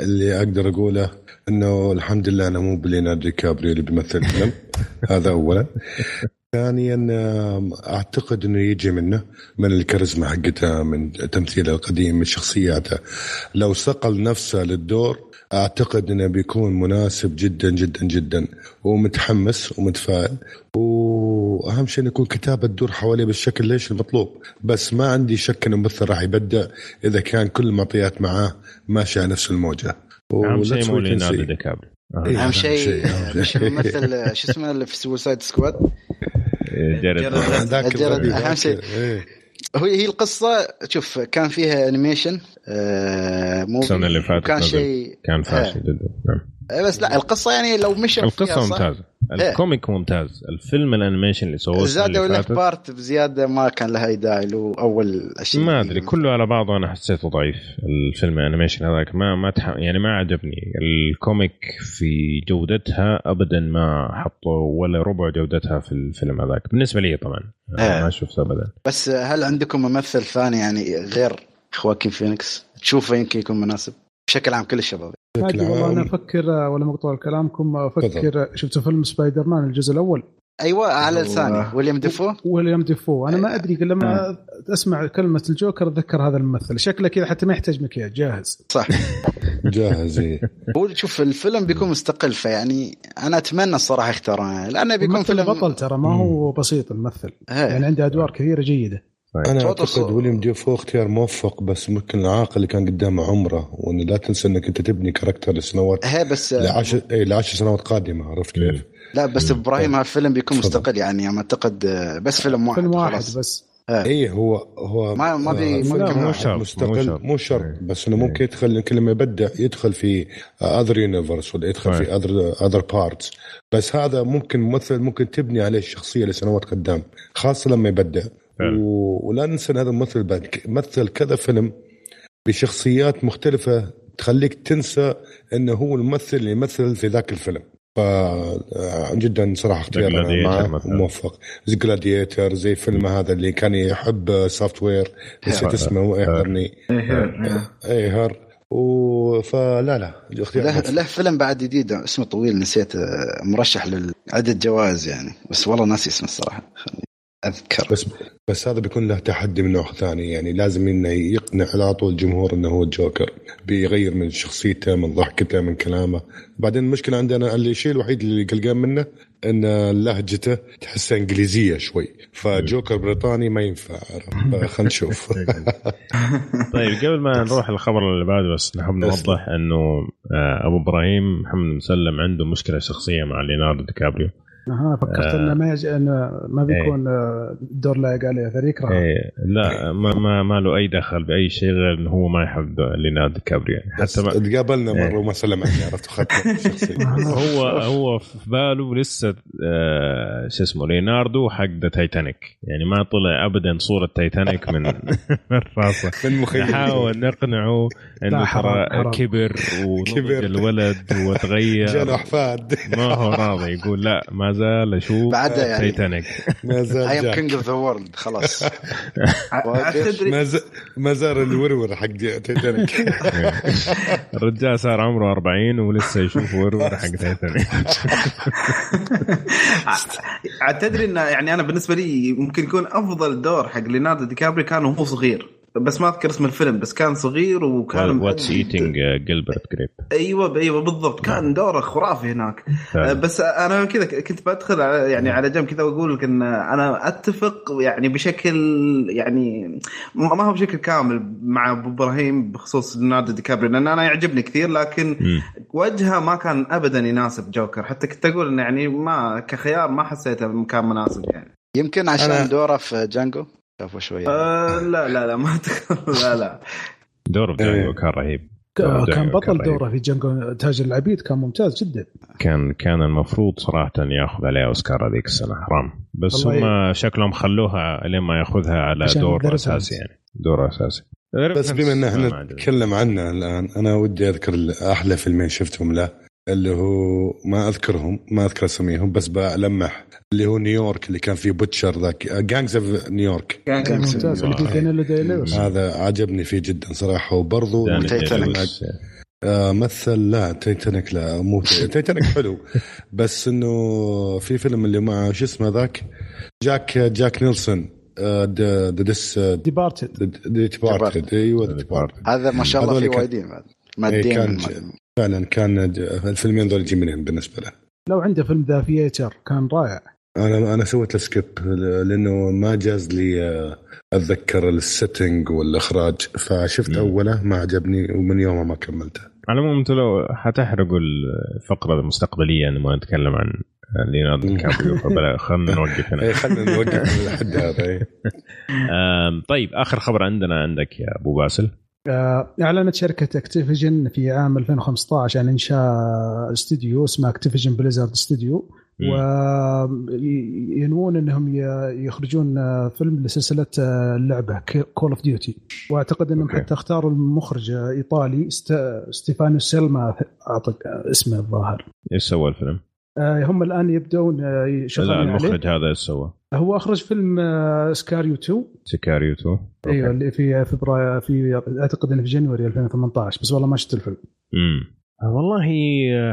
اللي أقدر أقوله إنه الحمد لله أنا مو بليوناردو دي كابريو اللي بيمثل الفيلم. [laughs] هذا اولا. ثانيا آم، أعتقد إنه يجي منه من الكاريزما حقته من تمثيله القديم من شخصياته. لو صقل نفسه للدور أعتقد إنه بيكون مناسب جدا جدا جدا. ومتحمس ومتفائل. وأهم شيء إنه يكون كتابة تدور حواليه بالشكل ليش المطلوب. بس ما عندي شك ان الممثل راح يبدع. إذا كان كل المعطيات معاه ماشيه على نفس الموجة. أهم و- شيء مو ليوناردو. دي كابري إيه. أهم أهم شيء مش. الممثل [laughs] شو اسمه اللي في Suicide Squad أهم ذاك- شيء. إيه. هي هي القصة شوف كان فيها animation movie السنة اللي فاتت كان. شيء. كان فاشل جدا. نعم. آه، بس لا القصة يعني لو مشى فيها القصة ممتازة. الكوميك ممتاز. الفيلم ال animation اللي سووه زادوا فاتت. part بزيادة ما كان لها اي داعي له أول اشياء ما أدري كله على بعضه أنا حسيته ضعيف الفيلم ال animation هذاك. ما ما تح... يعني ما عجبني. ال comic في جودتها ابدا ما حطوا ولا ربع جودتها في الفيلم هذاك. بالنسبة لي طبعا. آه. ما شفته ابدا. بس هل عندكم ممثل ثاني يعني غير خواكين فينيكس تشوفه يمكن يكون مناسب بشكل عام كل الشباب. بشكل والله أنا عام. أفكر ولا مقطوع كلامكم أفكر شفت فيلم سبايدر مان الجزء الأول؟ أيوه على لساني. ويليام ديفو؟ ويليام ديفو. أنا ما أدري لما أسمع كلمة الجوكر أتذكر هذا الممثل. شكله كذا حتى ما يحتاج مكياج. جاهز. صح. [laughs] جاهز إيه. هو شوف الفيلم بيكون مستقل فيعني أنا أتمنى الصراحة يختارونه لأنه بيكون فيلم بطل ترى ما هو بسيط الممثل. إيه. يعني عنده أدوار كثيرة جيدة. أنا صوت أعتقد. ويليام ديفو اختيار موفق بس ممكن العاقل اللي كان قدامه عمره وإن لا تنسى إنك أنت تبني character لسنوات هي بس لعشر اي لعشر سنوات قادمة عرفت كيف؟ لا بس إبراهيم هالفيلم بيكون تفضل. مستقل يعني أنا أعتقد آه، بس فيلم واحد فيلم واحد خلاص. بس اي هو هو ما- ما بي- آه، مو شرط، مستقل. مو شرط إيه. بس إنه ممكن يدخل كل ما يبدع يدخل في other universe ولا يدخل. في other other parts بس هذا ممكن ممثل ممكن تبني عليه الشخصية لسنوات قدام خاصة لما يبدع. و... ولا ننسى إن هذا الممثل بعد مثل كذا فيلم بشخصيات مختلفة تخليك تنسى إنه هو الممثل اللي يمثل في ذاك الفيلم. ف آه، جدا صراحة اختيار معه. موفق. زي جلاديتر زي فيلم هذا اللي كان يحب software نسيت اسمه يحضرني اي هر و فلا لا. اختيار له. له فيلم بعد جديد اسمه طويل نسيت آه، مرشح لعدة جوائز يعني. بس والله ناسي اسمه الصراحة. أذكر. بس بس هذا بيكون له تحدي من نوع ثاني. يعني لازم إنه يقنع على طول الجمهور إنه هو الجوكر. بيغير من شخصيته من ضحكته من كلامه. بعدين المشكلة عندنا اللي الشيء الوحيد اللي قلقان منه إن لهجته تحسها إنجليزية شوي. فجوكر بريطاني ما ينفع. [laughs] خلينا نشوف. [laughs] طيب قبل ما نروح الخبر اللي بعده بس نحب نوضح إنه آه، أبو إبراهيم محمد مسلم عنده مشكلة شخصية مع ليوناردو دي كابريو. أها فكرت. إنه ما يج... إنه ما بيكون آه، دور لايق عليه هذا يكره. إيه لا ما, ما, ما له أي دخل بأي شيء غير إنه هو ما يحب ليوناردو دي كابريو يعني. حتى ما تقابلنا إيه. مره وما سلم علي عرفت؟ اخذت الشخصيه [laughs] [laughs] هو هو في باله لسه آه شو اسمه ليوناردو حق the Titanic يعني ما طلع ابدا صورة تايتانيك من [laughs] من راسه. من مخيل نحاول نقنعه إنه حرام، ترى. كبر ونضج كبر. الولد وتغير. جانا احفاد ما هو راضي يقول لا ما زال أشوف بعدها يعني. تايتانيك ما اي زال ام جاك. كينج اوف ذا وورلد خلاص. [laughs] ما ز- ما زال الورور حق تيتانيك [laughs] الرجال صار عمره 40 ولسه يشوف ورور حق تايتانيك [laughs] عاد تدري انه يعني أنا بالنسبة لي ممكن يكون أفضل دور حق ليوناردو دي كابري كان وهو صغير. بس ما أذكر اسم الفيلم بس كان صغير وكان What's Eating Gilbert Grape أيوه أيوه بالضبط. كان دوره خرافي هناك. فعلا. آه، بس أنا كذا كنت بدخل يعني على جنب كذا وأقول لك إن أنا أتفق يعني بشكل يعني ما هو بشكل كامل مع أبو إبراهيم بخصوص ليوناردو دي كابري لأن أنا يعجبني كثير لكن. وجهه ما كان ابدا يناسب جوكر. حتى كنت أقول إنه يعني ما كخيار ما حسيته كان مناسب يعني. يمكن عشان أنا- دوره في جانجو؟ شافوا شوية أه لا لا لا ما. [laughs] لا لا دوره في جانجو إيه. كان رهيب جانجو كان بطل. دوره في جنجو تاج العبيد كان ممتاز جدا كان كان المفروض صراحة ياخذ عليها أوسكار هذيك السنة حرام بس هم شكلهم خلوها لين ما يأخذها على دور أساسي. يعني دور أساسي بس بما إن إحنا. نتكلم عنه الآن أنا ودي أذكر أحلى فيلمين شفتهم له اللي هو ما أذكرهم ما أذكر أساميهم بس بلمح اللي هو نيويورك اللي كان فيه butcher ذاك Gangs of New York ممتاز اللي دانيلو لويس. هذا عجبني فيه جدا صراحة. وبرضه. آه مثل لا تايتانيك لا مو تايتانيك [laughs] حلو. بس إنه في فيلم اللي مع شو اسمه ذاك؟ جاك جاك نيلسون ذا ديس ديبارتد ديبارتد أيوه The Departed. هذا ما شاء الله في وايدين بعد. إيه، مادين كان من- فعلا كان الفيلمين ذول منهم بالنسبة له. لو عنده فيلم ذا فيتر كان رائع. أنا أنا سويت له سكيب لأنه ما جاز لي آه، أتذكر السيتنج والإخراج فشفت مم. أوله ما عجبني ومن يومها ما كملته. على العموم أنتم لو حتحرقوا الفقرة المستقبلية نبغى نتكلم عن ليوناردو دي كابريو [laughs] فبلا خلينا نوقف هنا. إيه، خلينا نوقف لحد هذا إيه. [laughs] طيب آخر خبر عندنا عندك يا أبو باسل. آه، إعلنت شركة Activision في عام 2015 عن إنشاء استوديو اسمه Activision Blizzard Studio. وينوون إنهم يخرجون آه، فيلم لسلسلة آه، اللعبه Call of Duty وأعتقد إنهم. حتى اختاروا المخرج آه، إيطالي ست- ستيفانو سيلما اعطك آه، اسمه الظاهر إيش سوى الفيلم؟ آه، هم الآن يبدون آه، لا يشتغلون عليه. المخرج هذا إيش سوى؟ هو أخرج فيلم Sicario 2 Sicario 2 أيوه اللي في فبراير في أعتقد إنه في January 2018 بس والله ما شفت الفيلم. امم والله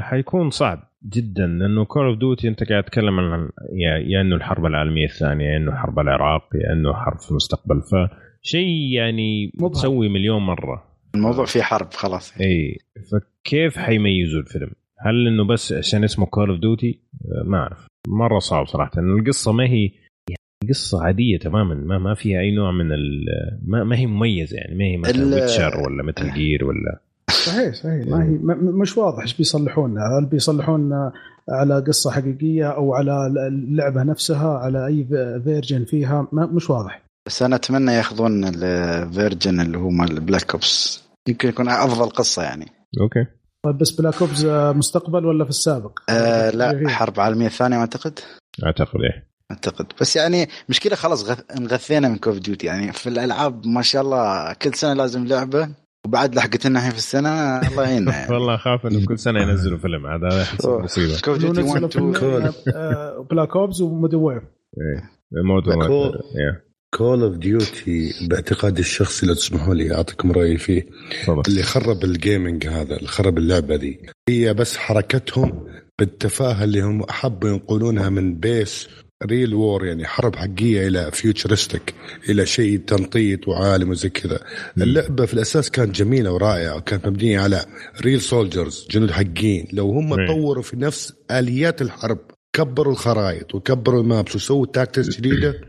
حيكون صعب جدا لأنه Call of Duty أنت قاعد تتكلم عن يا, يا إنه الحرب العالمية الثانية يا إنه حرب العراق يا إنه حرب في المستقبل. فشيء يعني مبهم. تسوي مليون مرة. الموضوع فيه حرب خلاص. اي فكيف حيميزوا الفيلم؟ هل إنه بس عشان اسمه Call of Duty؟ ما أعرف. مرة صعب صراحة. لأن القصة ما هي يعني قصة عادية تماما. ما ما فيها أي نوع من ال ما, ما هي مميزة يعني. ما هي مثلا Witcher ولا مثل Gear ولا. صحيح صحيح. ما هي مش واضح إيش بيصلحون. هل بيصلحون على قصة حقيقية أو على اللعبة نفسها على أي version فيها؟ ما مش واضح. بس أنا أتمنى ياخذون ال version اللي هو مال Black Ops يمكن يكون أفضل قصة يعني. okay. طيب بس Black Ops مستقبل ولا في السابق؟ آه لا فيه. حرب عالمية ثانية أعتقد. أعتقد إيه. أعتقد. بس يعني مشكلة خلاص غث... انغثينا من Call of Duty يعني في الألعاب ما شاء الله كل سنة لازم لعبة وبعد لحقت لنا الحين في السنة الله يعيننا يعني. [laughs] والله أخاف إنه كل سنة ينزلوا فيلم. عاد هذا. مصيبة. Call of Duty 1 نزلوا 2 فيلم، آه، Black Ops و Modern War إيه. الموضوع كول- إيه. Call of Duty باعتقادي الشخصي لو تسمحوا لي أعطيكم رأيي فيه. تفضل. اللي خرب ال gaming هذا اللي خرب اللعبة دي هي بس حركتهم بالتفاهة اللي هم حبوا ينقلونها من base real war يعني حرب حقيقية إلى futuristic إلى شيء تنطيط وعالم وزي كذا. اللعبة في الأساس كانت جميلة ورائعة وكانت مبنية على real soldiers جنود حقيقيين. لو هم. طوروا في نفس آليات الحرب كبروا الخرائط وكبروا ال maps وسووا tactics جديدة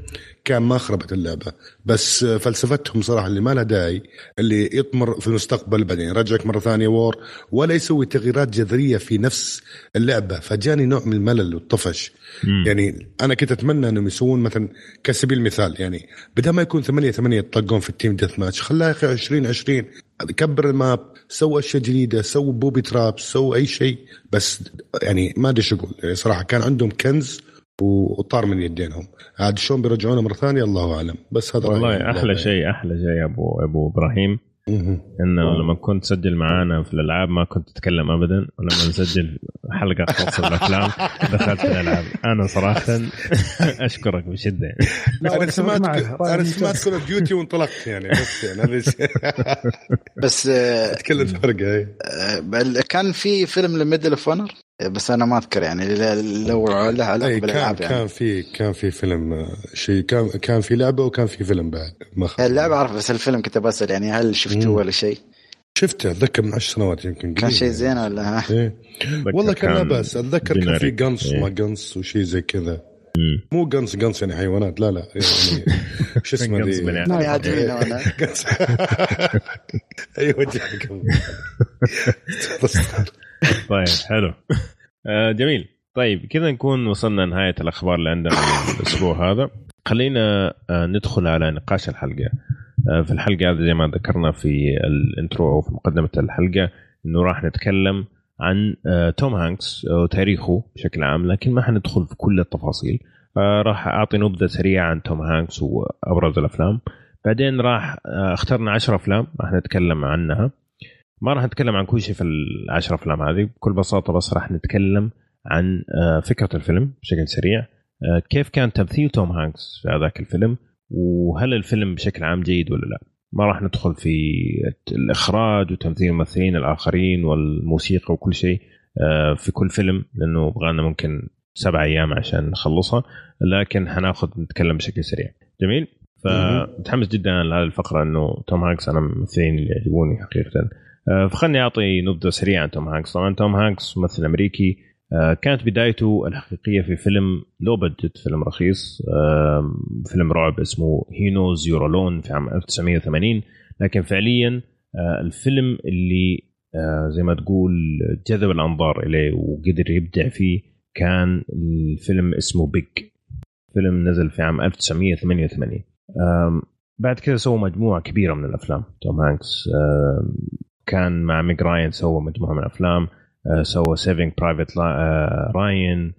كان ما خربت اللعبة. بس فلسفتهم صراحة اللي ما لها داعي اللي يطمر في المستقبل بعدين يرجعك مرة ثانية war ولا يسوي تغييرات جذرية في نفس اللعبة. فجاني نوع من الملل والطفش. مم. يعني أنا كنت أتمنى أنهم يسوون مثلا كسبيل المثال يعني بدل ما يكون ثمانية ثمانية يطقون في ال team deathmatch خلاها يا أخي 20 20 كبر الماب سوى أشياء جديدة سووا بوبي تراب سووا أي شيء. بس يعني ما أدري شو أقول. يعني صراحة كان عندهم كنز وطار من يدينهم عاد شلون بيرجعونه مرة ثانية الله أعلم بس هذا والله أحلى يعني. شيء أحلى شيء ابو أبو إبراهيم. إنه لما كنت تسجل معانا في الألعاب ما كنت تتكلم ابدا ولما نسجل حلقة خاصة بالأفلام دخلت في الألعاب أنا صراحة أشكرك بشدة يعني. أنا سمعت أنا. سمعت Call of Duty وانطلقت يعني بس يعني هذا الشيء. بس آه، أتكلم فرقة إيه. آه، كان في فيلم ل Medal of Honor بس أنا ما أذكر يعني لو له علاقة كان بالألعاب يعني كان في كان في فيلم شيء كان كان في لعبة وكان في فيلم بعد ما اللعبة اعرف بس الفيلم كنت بسأل يعني هل شفتوه. ولا شيء؟ شفته أتذكر من عشر سنوات يمكن كان شيء يعني. زين ولا ها؟ إيه. [laughs] والله كان لا بأس أتذكر كان في. قنص إيه. وما قنص وشيء زي كذا مم. مو قنص قنص يعني حيوانات لا لا يعني [laughs] شو اسمه قنص؟ بني قنص [laughs] أيوه طيب [laughs] حلو. آه جميل. طيب كذا نكون وصلنا نهايه الأخبار اللي عندنا الأسبوع هذا. خلينا آه ندخل على نقاش الحلقة. آه في الحلقة هذه زي ما ذكرنا في الانترو أو في مقدمة الحلقة إنه راح نتكلم عن توم هانكس وتاريخه بشكل عام لكن ما حندخل في كل التفاصيل. راح أعطي نبذة سريعة عن توم هانكس وأبرز الأفلام. بعدين راح اخترنا 10 أفلام راح نتكلم عنها. ما راح نتكلم عن كل شيء في العشر أفلام هذه. بكل بساطة بس راح نتكلم عن آه، فكرة الفيلم بشكل سريع. آه، كيف كان تمثيل توم هانكس في هذاك الفيلم؟ وهل الفيلم بشكل عام جيد ولا لا؟ ما راح ندخل في الإخراج وتمثيل الممثلين الآخرين والموسيقى وكل شيء آه، في كل فيلم لأنه بغانا ممكن سبع أيام عشان نخلصها. لكن حناخذ نتكلم بشكل سريع. جميل؟ فمتحمس جدا لهذه الفقرة إنه توم هانكس أنا من الممثلين اللي يعجبوني حقيقه. فخلني أعطي نبذة سريعة عن توم هانكس. طبعا توم هانكس ممثل أمريكي آه، كانت بدايته الحقيقية في فيلم low budget فيلم رخيص آه، فيلم رعب اسمه He Knows You're Alone في عام 1980 لكن فعليا آه، الفيلم اللي آه، زي ما تقول جذب الأنظار إليه وقدر يبدع فيه كان الفيلم اسمه Big فيلم نزل في عام 1988 آم، بعد كده سوى مجموعة كبيرة من الأفلام. توم هانكس كان مع ميج راين سوى مجموعة من الأفلام آه، سوى Saving Private راين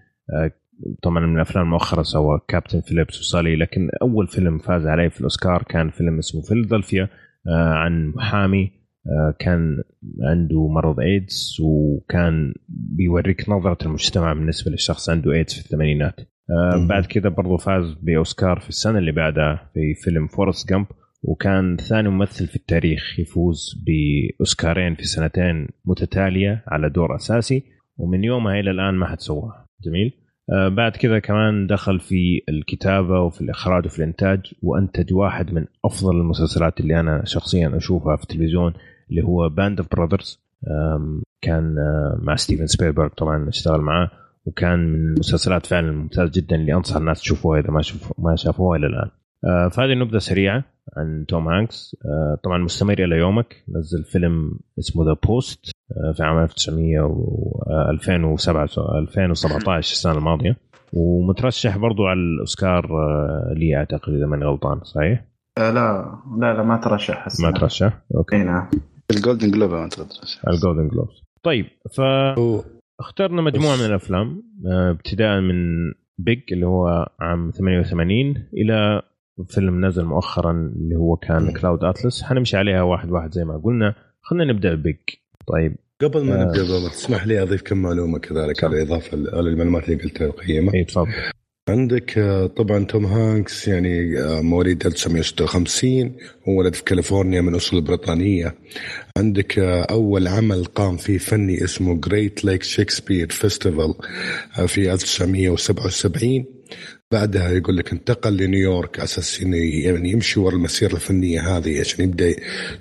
طبعا من الأفلام المؤخرة سوى Captain Phillips و Sully لكن أول فيلم فاز عليه في الأوسكار كان فيلم اسمه فيلادلفيا آه، عن محامي آه، كان عنده مرض ايدز وكان بيوريك نظرة المجتمع بالنسبة للشخص عنده ايدز في الثمانينات. بعد كده برضو فاز بأوسكار في السنة اللي بعدها في فيلم Forrest Gump وكان ثاني ممثل في التاريخ يفوز بأوسكارين في سنتين متتالية على دور أساسي ومن يومها إلى الآن ما حد سواها جميل. آه، بعد كذا كمان دخل في الكتابة وفي الإخراج وفي الإنتاج وأنتج واحد من أفضل المسلسلات اللي أنا شخصيا أشوفها في التلفزيون اللي هو Band of Brothers كان آه، مع ستيفن سبيلبرغ طبعا اشتغل معاه وكان من المسلسلات فعلا ممتاز جدا اللي أنصح الناس تشوفوها إذا ما شافوها إلى الآن. آه، فهذه نبذة سريعة. عن توم هانكس. آه، طبعا مستمر إلى يومك. نزل فيلم اسمه The Post في عام 1900 و 2007 2017 السنة الماضية. ومترشح برضو على الأوسكار آه، لي أعتقد إذا ماني غلطان صحيح؟ آه لا لا لا ما ترشح ما ترشح؟ أوكي. إي نعم. ال Golden Globe ما تقدر على ال Golden Globes طيب فاخترنا هو- مجموعة بس- من الأفلام آه، ابتداء من Big اللي هو عام 88 إلى فيلم نزل مؤخرا اللي هو كان. Cloud Atlas حنمشي عليها واحد واحد زي ما قلنا. خلينا نبدأ Big طيب. قبل ما آه. نبدأ بابا تسمح لي أضيف كم معلومة كذلك على إضافة للمعلومات اللي قلتها القيمة؟ اي تفضل. عندك آه، طبعا توم هانكس يعني آه، مواليد 1956 وولد في كاليفورنيا من أصول بريطانية. عندك آه، أول عمل قام فيه فني اسمه Great Lake Shakespeare Festival في 1977 بعدها يقول لك انتقل لنيويورك على أساس يعني يمشي ورا المسيرة الفنية هذه عشان يبدأ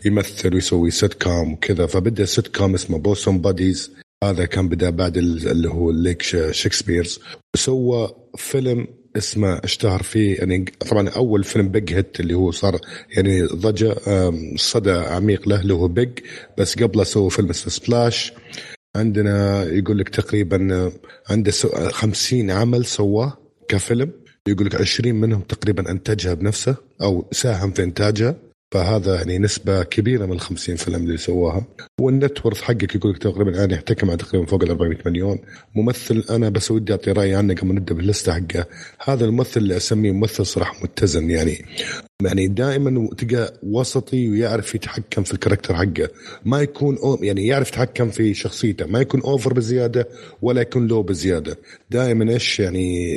يمثل ويسوي سيت كوم وكذا. فبدأ سيت كوم اسمه Bosom Buddies هذا كان بدأ بعد ال- اللي هو Lake Shakespeare's وسوى فيلم اسمه اشتهر فيه يعني طبعا أول فيلم big hit اللي هو صار يعني ضجة صدى عميق له اللي هو Big بس قبله سوى فيلم اسمه Splash عندنا يقول لك تقريبا آه، عنده سو- 50 عمل سواه. كفيلم يقول لك 20 منهم تقريبا أنتجها بنفسه أو ساهم في إنتاجها فهذا يعني نسبة كبيرة من ال 50 فيلم اللي سواها. والنت ورث حقك يقول لك تقريبا الان يحتكم على تقريبا فوق ال 400 مليون. ممثل أنا بس ودي أعطي رايي عنه قبل نبدأ باللستة حقه. هذا الممثل اللي أسميه ممثل صراحة متزن يعني. يعني دائما تلقى وسطي ويعرف يتحكم في الكاركتر حقه. ما يكون أو يعني يعرف يتحكم في شخصيته. ما يكون أوفر بزيادة ولا يكون لو بزيادة. دائما إيش يعني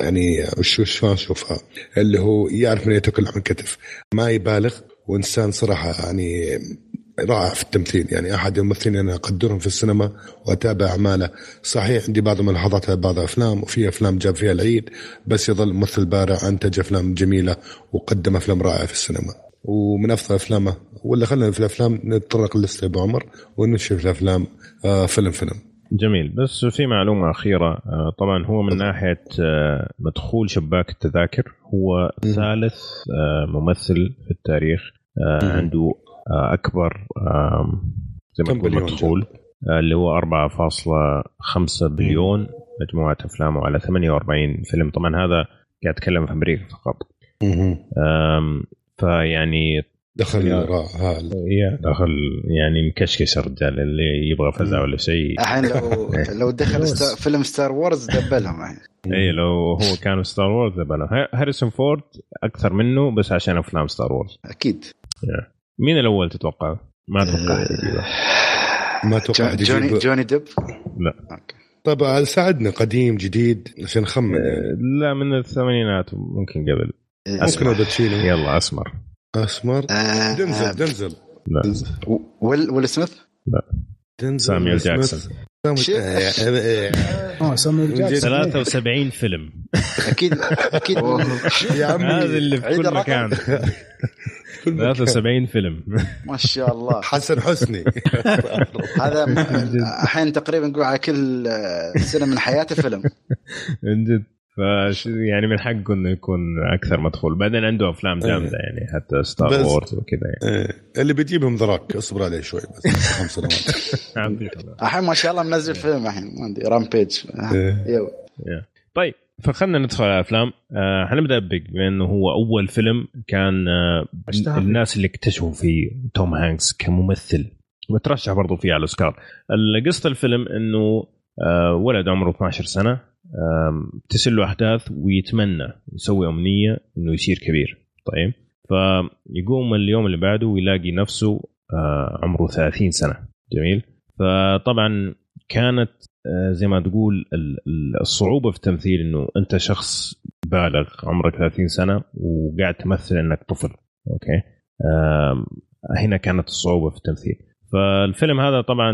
يعني شو شلون أشوفها. اللي هو يعرف من يتكل عن كتف. ما يبالغ. وإنسان صراحة يعني رائع في التمثيل. يعني أحد الممثلين أنا أقدرهم في السينما وأتابع أعماله. صحيح عندي بعض الملاحظات على بعض الافلام وفي أفلام جاب فيها العيد بس يظل ممثل بارع أنتج أفلام جميلة وقدم أفلام رائعة في السينما. ومن أفضل أفلامه ولا خلينا في الأفلام نتطرق للسته أبو عمر ونمشي في الأفلام آه فيلم فيلم. جميل. بس في معلومة أخيرة آه، طبعا هو من ناحية آه، مدخول شباك التذاكر هو. ثالث ممثل في التاريخ. عنده آه، أكبر آم، زي ما تقول مدخول آه، اللي هو 4.5 بليون مجموعة أفلامه على 48 فيلم. طبعا هذا قاعد أتكلم في أمريكا فقط. فيعني دخل يا دخل يعني مكشكش الرجال اللي يبغى فزع ولا شيء. الحين لو [laughs] لو دخل. فيلم ستار وورز دبلهم الحين. اي لو هو [laughs] كان ستار وورز دبله هاريسون فورد أكثر منه بس عشان أفلام ستار وورز. أكيد. مين الأول تتوقع؟ ما أتوقع يجيبه. ما أتوقع جوني يجيب جوني ديب لا. أوكي. طبعا ساعدنا قديم جديد عشان نخمن. آه، لا من الثمانينات ممكن قبل. إيه، ممكن الباتشينو يلا أسمر. أسمر. آه، دنزل آه، دنزل. لا. ويل ويل سميث؟ دنزل ساميويل سميث. جاكسون. آه، آه، سامويل جاكسون. 73 فيلم. أكيد أكيد. [laughs] يا عمي. هذا اللي في كل. مكان. [laughs] كل مكان. 73 فيلم. [laughs] ما شاء الله. حسن حسني. [laughs] هذا [laughs] الحين تقريبا نقول على كل سنة من حياته فيلم. من جد. يعني من حقه إنه يكون أكثر مدخول. بعدين عنده أفلام جامدة يعني حتى Star Wars وكذا يعني. إيه. اللي بيجيبهم ذا روك اصبر عليه شوي بس خمس سنوات. عندي- الحين ما شاء الله منزل فيلم الحين ما ادري Rampage إيه. طيب. فخلنا ندخل على الأفلام. آه حنبدأ Big بما انه هو أول فيلم كان آه. الناس اللي اكتشفوا فيه توم هانكس كممثل وترشح برضو فيه على الأوسكار. قصه الفيلم إنه آه ولد عمره 12 سنة آم، تسل له أحداث ويتمنى يسوي أمنية إنه يصير كبير. طيب؟ فيقوم اليوم اللي بعده ويلاقي نفسه آه عمره 30 سنة. جميل؟ فطبعا كانت آه، زي ما تقول ال- ال- الصعوبة في التمثيل إنه أنت شخص بالغ عمرك 30 سنة وقاعد تمثل إنك طفل. أوكي؟ هنا كانت الصعوبة في التمثيل. فالفيلم هذا طبعا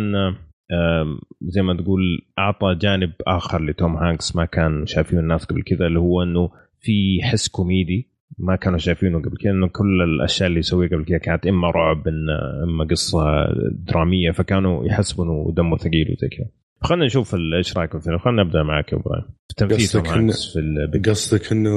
زي ما تقول أعطى جانب آخر لتوم هانكس. ما كان شايفينه الناس قبل كذا اللي هو إنه في حس كوميدي ما كانوا شايفينه قبل كذا إنه كل الأشياء اللي يسويها قبل كذا كانت إما رعب إما قصة درامية فكانوا يحسبوا انه دمه ثقيل وزي كذا. خلينا نشوف إيش رأيكم في خلينا نبدأ معك يا إبراهيم. إن- هانكس في قصدك إنه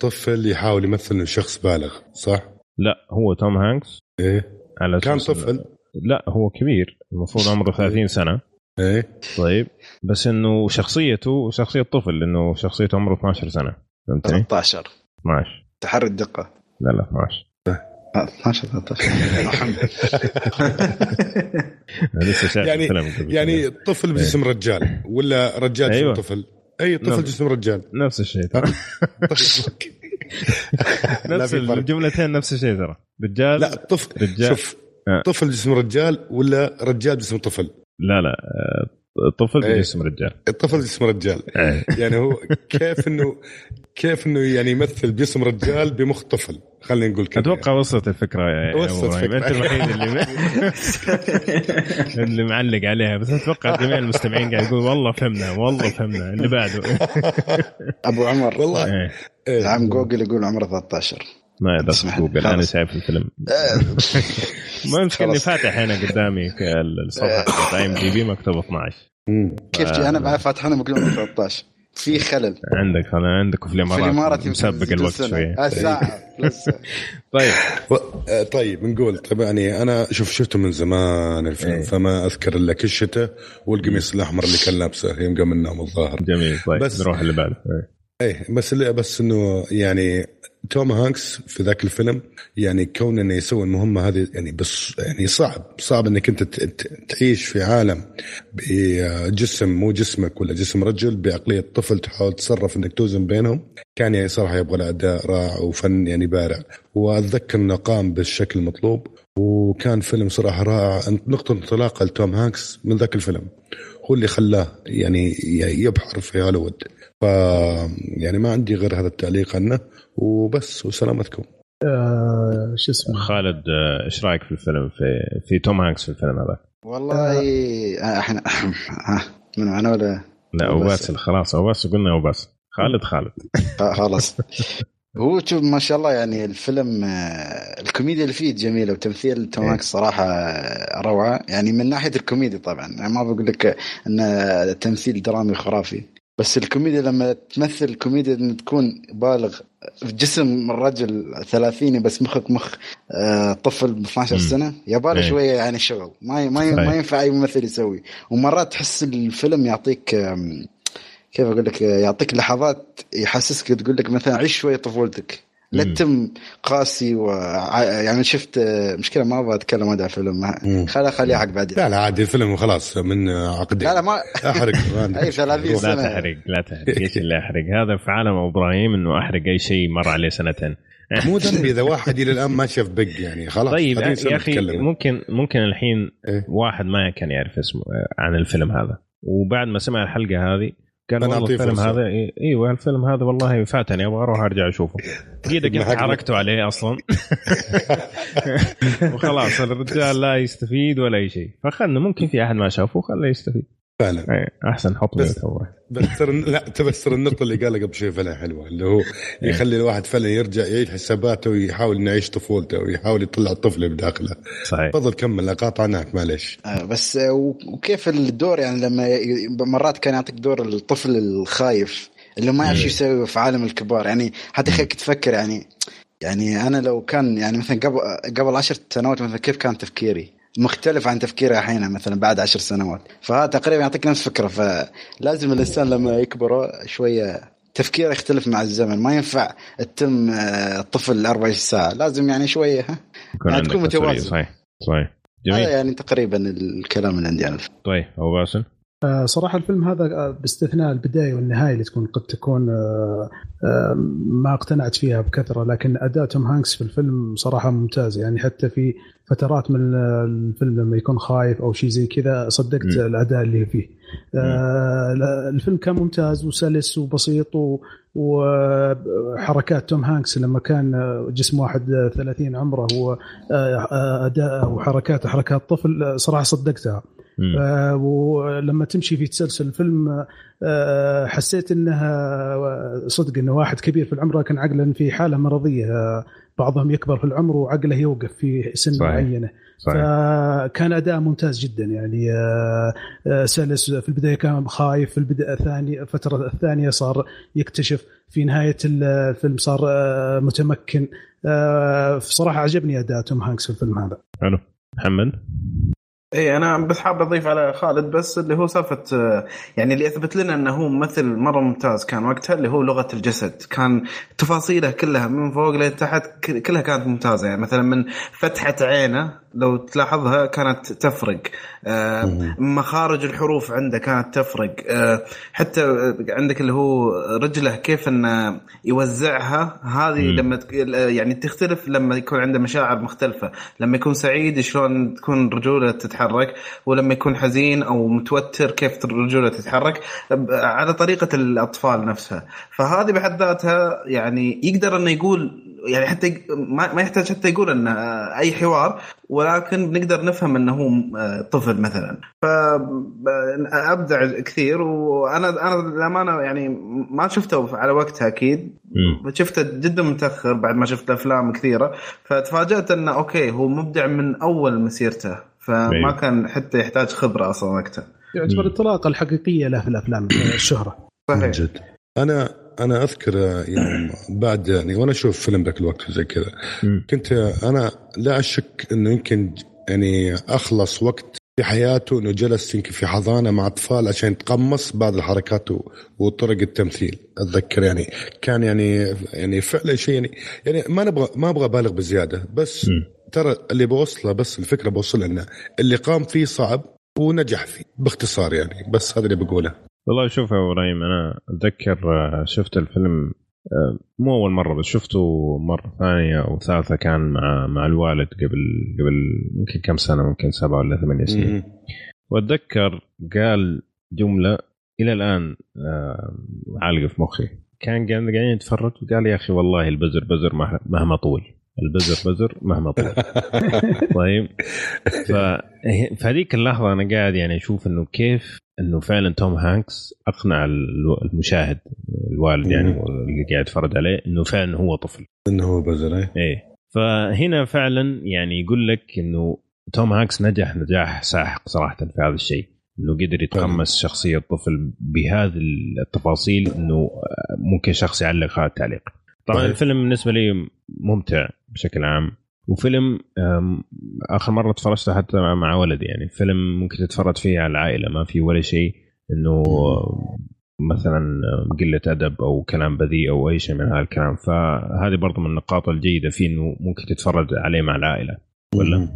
طفل يحاول يمثل إنه شخص بالغ صح؟ لا هو توم هانكس. إيه. على كان طفل؟ لا هو كبير. المفروض عمره 30 سنة. إيه. طيب. بس إنه شخصيته شخصية طفل لأنه شخصيته عمره 12 سنة. فهمتني؟ 13 12 تحري الدقة. لا لا 12 آه، 12 13 أنا لسه شايف يعني- يعني. طفل بجسم رجال ولا رجال جسم أيوة. طفل أي طفل. جسم رجال نفس الشيء ترى [laughs] نفس. الجملتين نفس الشيء ترى رجال لا طفل رجال. شوف آه. طفل جسم رجال ولا رجال جسم طفل لا لا آه، طفل إيه. بجسم رجال الطفل جسم رجال إيه. يعني هو كيف انه كيف إنه يعني يمثل بجسم رجال بمخ طفل خلينا نقول كذا أتوقع وصلت الفكرة يا وصلت إبراهيم أنت. الوحيد اللي [laughs] اللي معلق عليها بس أتوقع جميع المستمعين قاعد يقول والله فهمنا والله فهمنا اللي بعده [laughs] أبو عمر والله إيه. إيه. عم جوجل يقول عمره 13 ما لي. جوجل أنا. شايف الفيلم آه، [laughs] ما المشكلة اني. فاتح هنا قدامي الصفحة IMDb مكتوب 12 مم. كيف جي أنا بعد فاتح أنا عمره 13 في خلل. عندك أنا عندك في في الإمارات الامارات يمكن مسبق الوقت. شوية. آه، ساعة plus [laughs] طيب. و... آه، طيب نقول طبعا يعني أنا شوف شفته من زمان الفيلم إيه. فما أذكر إلا كشته والقميص الاحمر اللي كان لابسه يوم قام النوم الظاهر. جميل طيب بس- نروح اللي بعده. إيه. إيه بس اللي بس إنه يعني توم هانكس في ذاك الفيلم يعني كون إنه يسوي المهمة هذه يعني بس يعني صعب صعب إنك أنت تعيش في عالم بجسم مو جسمك ولا جسم رجل بعقلية طفل تحاول تتصرف إنك توزن بينهم. كان يعني صراحة يبغى له أداء رائع وفن يعني بارع. وأتذكر انه قام بالشكل المطلوب وكان فيلم صراحة رائع. نقطة انطلاقة لتوم هانكس من ذاك الفيلم هو اللي خلاه يعني يبحر في هوليوود. ف يعني ما عندي غير هذا التعليق عنه وبس وسلامتكم. آه، شو اسمه؟ خالد آه، إيش رأيك في الفيلم؟ في في توم هانكس في الفيلم هذا؟ والله آه، إحنا آه، من معنا ولا؟ لا. بس. خلاص أو بس قلنا أو بس خالد خالد. خلاص. هو شوف ما شاء الله يعني الفيلم الكوميديا اللي فيه جميلة وتمثيل توم هانكس صراحة روعة. يعني من ناحية الكوميديا طبعا يعني ما بقول لك إن تمثيل درامي خرافي. بس الكوميديا لما تمثل كوميديا ان تكون بالغ في جسم الرجل ثلاثيني بس مخك مخ آه، طفل ب 12 مم. سنة يباله إيه. شوية يعني شغل ما ما صحيح. ما ينفع أي ممثل يسوي ومرات تحس الفيلم يعطيك كيف أقول لك يعطيك لحظات يحسسك تقول لك مثلا عيش شوية طفولتك لا. تتم قاسي و يعني شفت مشكلة ما أبغى أتكلم هذا الفيلم مم. خليها خليها حق بعدين لا لا عادي الفيلم خلاص من عقدين لا لا ما أحرق [laughs] أي 30 لا سنه تحرق لا تحرق إيش اللي أحرق هذا في عالم إبراهيم إنه أحرق أي شيء مر عليه سنتين [laughs] مو ذنبي إذا واحد إلى الآن ما شاف بق يعني خلاص طيب يا أخي. ممكن ممكن الحين إيه. واحد ما كان يعرف اسمه آه، عن الفيلم هذا وبعد ما سمع الحلقة هذه قال والله الفيلم. هذا إيوه الفيلم هذا والله فاتني أبغى أروح أرجع أشوفه [laughs] أنت حقك. حركته عليه أصلا [laughs] وخلاص الرجال لا يستفيد ولا أي شيء فخلنا ممكن في أحد ما شافه خليه يستفيد فعلا أحسن حط بس-. بس ترى لا تبس ترى النقطة اللي قالها قبل شوي فعلا حلوة اللي هو يخلي الواحد فعلا يرجع يعيد حساباته ويحاول إنه يعيش طفولته ويحاول يطلع الطفل بداخله. صحيح. تفضل كمل اقاطعناك معليش. آه، بس آه، وكيف الدور يعني لما مرات كان يعطيك دور الطفل الخايف اللي ما يعرف شو مم. يسوي في عالم الكبار. يعني حتى يخليك تفكر يعني يعني أنا لو كان يعني مثلا قبل قبل عشر سنوات مثلا كيف كان تفكيري؟ مختلف عن تفكيري الحين مثلا بعد عشر سنوات. فهذا تقريبا يعطيك نفس الفكرة. فلازم الإنسان لما يكبر شوية تفكيره يختلف مع الزمن. ما ينفع تتم آه، الطفل 24 ساعة. لازم يعني شوية ها؟ يعني تكون متوازن. صحيح. صحيح. هذا جميل يعني تقريبا الكلام اللي عندي عن الفيلم طيب أبو باسل. آه، صراحة الفيلم هذا آه، باستثناء البداية والنهاية اللي تكون قد تكون آه، آه، ما اقتنعت فيها بكثرة لكن أداء توم هانكس في الفيلم صراحة ممتازه يعني حتى في فترات من الفيلم لما يكون خايف أو شيء زي كذا صدقت مم. الأداء اللي فيه آه، الفيلم كان ممتاز وسلس وبسيط وحركات توم هانكس لما كان جسم واحد آه، 30 عمره هو آه، آه، أداءه وحركاته حركات طفل صراحة صدقتها. آه، ولما تمشي في تسلسل الفيلم آه، حسيت إنها آه، صدق إنه واحد كبير في العمر لكن عقلا في حالة مرضية. بعضهم يكبر في العمر وعقله يوقف في سن صحيح. معينة. صحيح. فكان أداء ممتاز جدا يعني. سلس في البداية كان خايف في البداية الثانية الفترة الثانية صار يكتشف في نهاية الفيلم صار متمكن. بصراحه عجبني أداء توم هانكس في الفيلم هذا. حلو. محمد؟ إي أنا بس حاب أضيف على خالد بس اللي هو سالفة آه، يعني اللي أثبت لنا إنه هو ممثل مرة ممتاز كان وقتها اللي هو لغة الجسد. كان تفاصيله كلها من فوق لتحت كلها كانت ممتازة. يعني مثلا من فتحة عينه لو تلاحظها كانت تفرق. آه،. مخارج الحروف عنده كانت تفرق. آه، حتى عندك اللي هو رجله كيف إنه يوزعها هذه. لما يعني تختلف لما يكون عنده مشاعر مختلفة. لما يكون سعيد شلون تكون رجوله تتحرك ولما يكون حزين أو متوتر كيف رجوله تتحرك. على طريقة الأطفال نفسها. فهذه بحد ذاتها يعني يقدر إنه يقول يعني حتى ما ما يحتاج حتى يقول انه أي حوار ولكن بنقدر نفهم إنه هو آه، طفل مثلا. فابدع كثير وأنا أنا للأمانة يعني ما شفته على وقتها أكيد. شفته جدا متأخر بعد ما شفت أفلام كثيرة. فتفاجأت إنه أوكي هو مبدع من أول مسيرته. فما. كان حتى يحتاج خبرة أصلا وقتها. يعتبر مم. الانطلاقه الحقيقية له في الأفلام الشهرة. صحيح. جد. أنا أنا أذكر يوم بعد يعني وأنا أشوف فيلم ذاك الوقت وزي كذا. كنت أنا لا أشك إنه يمكن يعني أخلص وقت في حياته إنه جلس يمكن في حضانة مع أطفال عشان يتقمص بعض الحركات وطرق التمثيل أتذكر يعني كان يعني يعني فعلا شيء يعني يعني ما نبغى ما أبغى أبالغ بزيادة بس. ترى اللي بوصله بس الفكرة بوصلها إنه اللي قام فيه صعب ونجح فيه باختصار يعني بس هذا اللي بقوله والله شوف يا إبراهيم أنا أتذكر آه، شفت الفيلم آه، مو أول مرة بس شفته مرة ثانية أو ثالثة كان مع مع الوالد قبل قبل يمكن كم سنة ممكن سبعه ولا ثمانية سنين. وأتذكر قال جملة إلى الآن آه، عالقة في مخي. كان قاعد- قاعدين نتفرج وقال يا أخي والله البزر بزر مه- مهما طول. البزر بزر مهما طول. [laughs] طيب. ف في هذيك اللحظة أنا قاعد يعني أشوف إنه كيف إنه فعلا توم هانكس أقنع المشاهد الوالد يعني. اللي قاعد يتفرج عليه إنه فعلا هو طفل إنه هو بزر إيه. إيه فهنا فعلا يعني يقول لك إنه توم هانكس نجح نجاح ساحق صراحة في هذا الشيء إنه قدر يتقمص شخصية طفل بهذه التفاصيل إنه ممكن شخص يعلق هذا التعليق طبعا صحيح. الفيلم بالنسبة لي ممتع بشكل عام وفيلم آخر مرة تفرجته حتى مع- ولدي يعني. فيلم ممكن تتفرج فيه على العائلة ما في ولا شيء. إنه مثلا قلة أدب أو كلام بذيء أو أي شيء من هذا الكلام. فهذه برضو من النقاط الجيدة فيه إنه ممكن تتفرج عليه مع العائلة. ولا؟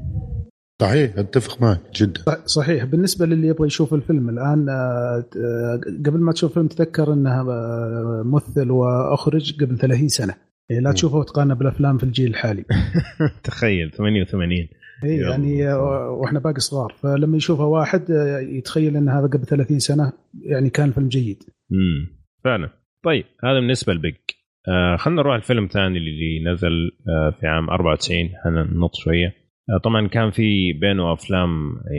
صحيح أتفق معك جدا. صحيح. بالنسبة للي يبغى يشوف الفيلم الآن آه، آه، قبل ما تشوف الفيلم تذكر إنه آه، ممثل وأخرج قبل 30 سنة. يعني لا. تشوفه وتقارنه بالأفلام في الجيل الحالي. [laughs] تخيل 88 اي. يعني آه، وإحنا باقي صغار. فلما يشوفه واحد آه، يتخيل إن هذا قبل 30 سنة يعني كان فيلم جيد. امم فعلا. طيب هذا بالنسبة لبيج آه خلينا نروح الفيلم الثاني اللي نزل آه في عام 94 هننط شوية. آه طبعا كان في بينه أفلام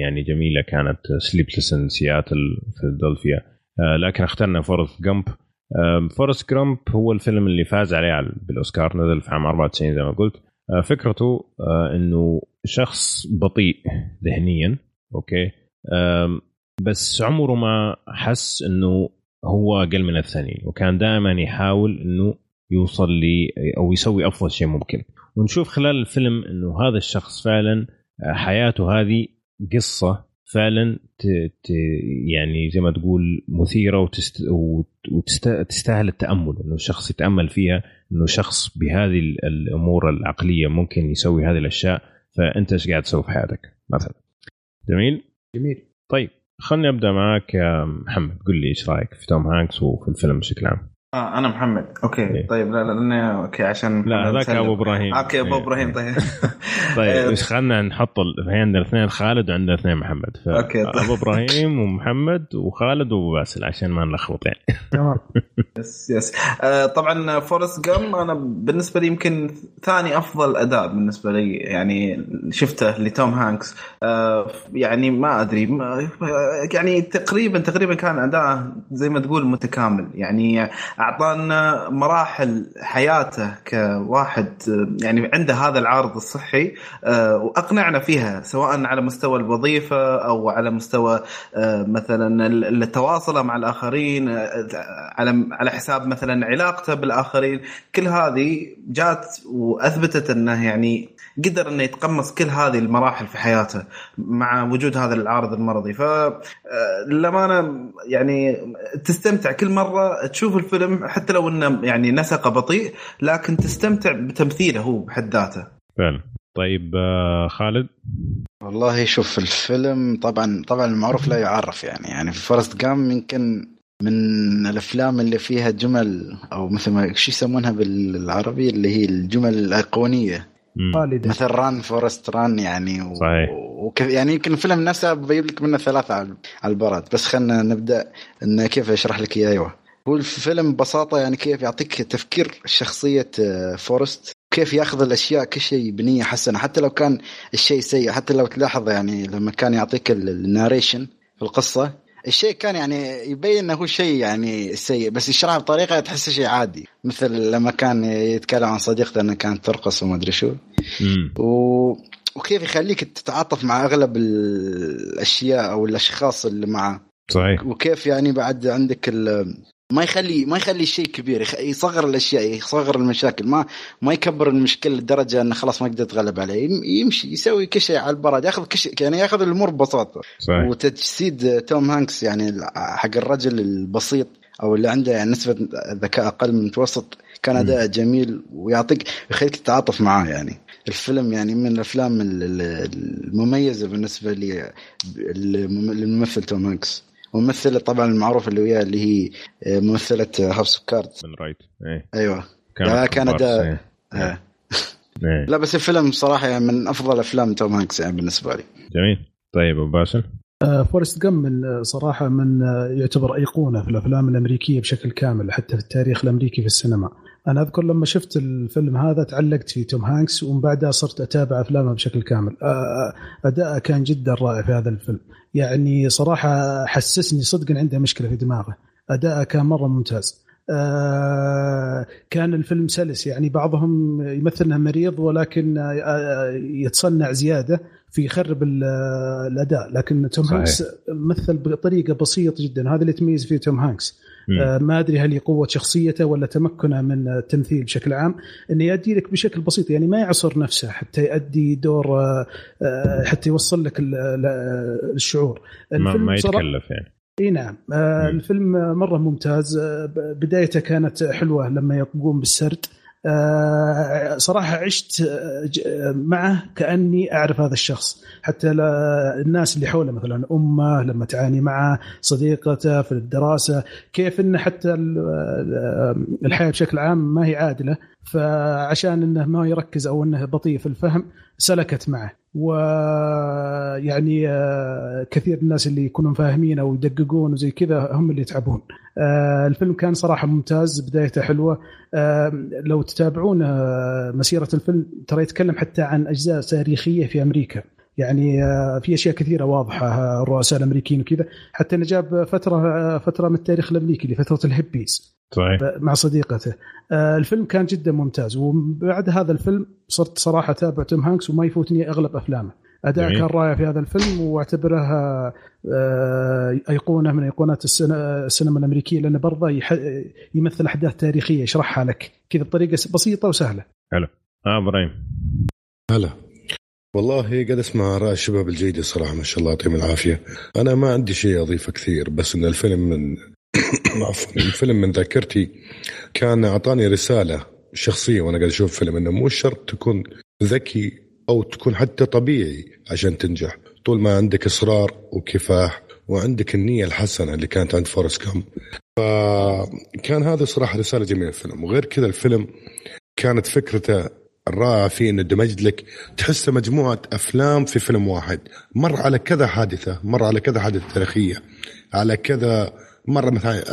يعني جميلة كانت Sleepless in Seattle Philadelphia آه لكن اخترنا Forrest Gump آه Forrest Gump هو الفيلم اللي فاز عليه بالأوسكار نزل في عام 94 زي ما قلت. آه فكرته آه إنه شخص بطيء ذهنيا أوكي؟ بس عمره ما حس إنه هو أقل من الثانيين وكان دائما يحاول إنه يوصل لي أو يسوي أفضل شيء ممكن. ونشوف خلال الفيلم إنه هذا الشخص فعلا آه، حياته هذه قصة فعلا ت ت يعني زي ما تقول مثيرة وتست وتستاهل التأمل إنه الشخص يتأمل فيها إنه شخص بهذه الأمور العقلية ممكن يسوي هذه الأشياء. فأنت إيش قاعد تسوي في حياتك مثلا؟ جميل؟ جميل. طيب خلني أبدأ معك يا محمد. قل لي إيش رأيك في توم هانكس وفي الفيلم بشكل عام؟ آه أنا محمد. أوكي. إيه؟ طيب لا لا أوكي عشان لا هذاك أبو إبراهيم. أوكي أبو إيه. إبراهيم طيب. [laughs] طيب إيش خلينا نحط في عندنا اثنين خالد وعندنا اثنين محمد. ف... أوكي طيب. أبو إبراهيم ومحمد وخالد وأبو باسل عشان ما نلخبط يعني. [laughs] تمام. yes yes آه طبعا فورست جامب أنا بالنسبة لي يمكن ثاني أفضل أداء بالنسبة لي يعني شفته لتوم هانكس. آه يعني ما أدري ما يعني تقريبا تقريبا كان اداء زي ما تقول متكامل. يعني أعطانا مراحل حياته كواحد يعني عنده هذا العارض الصحي آه، وأقنعنا فيها سواء على مستوى الوظيفة أو على مستوى آه، مثلا التواصل مع الآخرين آه، على على حساب مثلا علاقته بالآخرين. كل هذه جات وأثبتت إنه يعني قدر إنه يتقمص كل هذه المراحل في حياته مع وجود هذا العارض المرضي. ف للأمانة يعني تستمتع. كل مرة تشوف الفيلم حتى لو إنه يعني نسقه بطيء لكن تستمتع بتمثيله هو بحد ذاته. فعلا. طيب آه، خالد؟ والله شوف الفيلم طبعا طبعا المعروف لا يعرف يعني. يعني في فورست جام يمكن من الأفلام اللي فيها جمل أو مثل ما شو يسمونها بالعربي اللي هي الجمل الأيقونية. خالدة. مثل run Forrest run يعني و... صحيح. وكيف يعني يمكن الفيلم نفسه بجيب لك منه ثلاثة على البورد بس خلينا نبدأ إنه كيف أشرح لك إياه. أيوه. هو الفيلم ببساطة يعني كيف يعطيك تفكير شخصية آه، فورست؟ كيف ياخذ الأشياء كل شيء بنية حسنة حتى لو كان الشيء سيء حتى لو تلاحظ يعني لما كان يعطيك ال narration في القصة الشيء كان يعني يبين إنه هو شيء يعني سيء بس يشرحه بطريقة تحسه شيء عادي. مثل لما كان يتكلم عن صديقته انها كانت ترقص وما أدري شو. و... وكيف يخليك تتعاطف مع أغلب الأشياء أو الأشخاص اللي معه. صحيح. وكيف يعني بعد عندك ما يخلي ما يخلي الشيء كبير يصغر الأشياء يصغر المشاكل ما ما يكبر المشكلة لدرجة إنه خلاص ما يقدر يتغلب عليه. يمشي يسوي كل شيء على البرد ياخذ كل شيء يعني ياخذ الأمور ببساطة. صحيح. وتجسيد توم هانكس يعني حق الرجل البسيط أو اللي عنده يعني نسبة ذكاء أقل من المتوسط كان أداء جميل ويعطيك يخليك تتعاطف معاه يعني. الفيلم يعني من الأفلام المميزة بالنسبة لي للممثل توم هانكس. وممثلة طبعا المعروفة اللي وياها اللي هي آه، ممثلة هاوس اوف كاردز روبن رايت إيه. أيوه كان كان اداء إيه. إيه. [laughs] إيه. لا بس الفيلم صراحة يعني من أفضل أفلام توم هانكس يعني بالنسبة لي جميل طيب أبو باسل آه فورست جم من آه، صراحة من آه يعتبر أيقونة في الأفلام الأمريكية بشكل كامل حتى في التاريخ الأمريكي في السينما. أنا أذكر لما شفت الفيلم هذا تعلقت في توم هانكس ومن بعدها صرت أتابع أفلامه بشكل كامل. اداءه كان جدا رائع في هذا الفيلم. يعني صراحة حسسني صدقا عنده مشكلة في دماغه. أداءه كان مرة ممتاز. كان الفيلم سلس. يعني بعضهم يمثل إنه مريض ولكن يتصنع زيادة في يخرب الأداء. لكن توم هانكس مثل بطريقة بسيطة جدا. هذا اللي يتميز فيه توم هانكس. ما أدري هل هي قوة شخصيته ولا تمكنه من التمثيل بشكل عام إنه يؤدي لك بشكل بسيط يعني ما يعصر نفسه حتى يؤدي دور آه, آه، حتى يوصل لك الشعور. ما, ما يتكلف يعني. إي نعم. آه الفيلم مرة ممتاز. آه بدايته كانت حلوة لما يقوم بالسرد. آه، صراحة عشت آه، معه كأني أعرف هذا الشخص. حتى الناس اللي حوله مثلا أمه لما تعاني معه صديقته في الدراسة كيف انه حتى الحياة بشكل عام ما هي عادلة. فعشان إنه ما يركز أو إنه بطيء في الفهم سلكت معه. ويعني آه، كثير الناس اللي يكونون فاهمين أو يدققون وزي كذا هم اللي يتعبون. آه، الفيلم كان صراحة ممتاز بدايته حلوة. آه، لو تتابعون مسيرة الفيلم ترى يتكلم حتى عن أجزاء تاريخية في أمريكا. يعني في أشياء كثيرة واضحة الرؤساء الأمريكيين وكذا. حتى أنه جاب فترة فترة من التاريخ الأمريكي لفتره الهيبيز. صحيح. مع صديقته. آه، الفيلم كان جدا ممتاز. وبعد هذا الفيلم صرت صراحة أتابع توم هانكس وما يفوتني أغلب أفلامه. أداء كان رائع في هذا الفيلم وأعتبره آه، أيقونة من أيقونات السينما الأمريكية لأنه برضه يمثل أحداث تاريخية يشرحها لك كذا بطريقة بسيطة وسهلة. حلو. آه إبراهيم. هلا. والله قاعد أسمع راي الشباب الجيدة صراحة ما شاء الله يعطيهم العافية. أنا ما عندي شيء أضيفه كثير بس إن الفيلم من [coughs] عفوا الفيلم من ذاكرتي كان أعطاني رسالة شخصية وأنا قاعد أشوف فيلم إنه مو شرط تكون ذكي أو تكون حتى طبيعي عشان تنجح. طول ما عندك إصرار وكفاح وعندك النية الحسنة اللي كانت عند فورست كام فكان هذا صراحة رسالة جميلة الفيلم. وغير كذا الفيلم كانت فكرته الرائعة فيه إنه دمج لك تحسه مجموعة أفلام في فيلم واحد. مر على كذا حادثة مر على كذا حادثة تاريخية على كذا مرة مثلا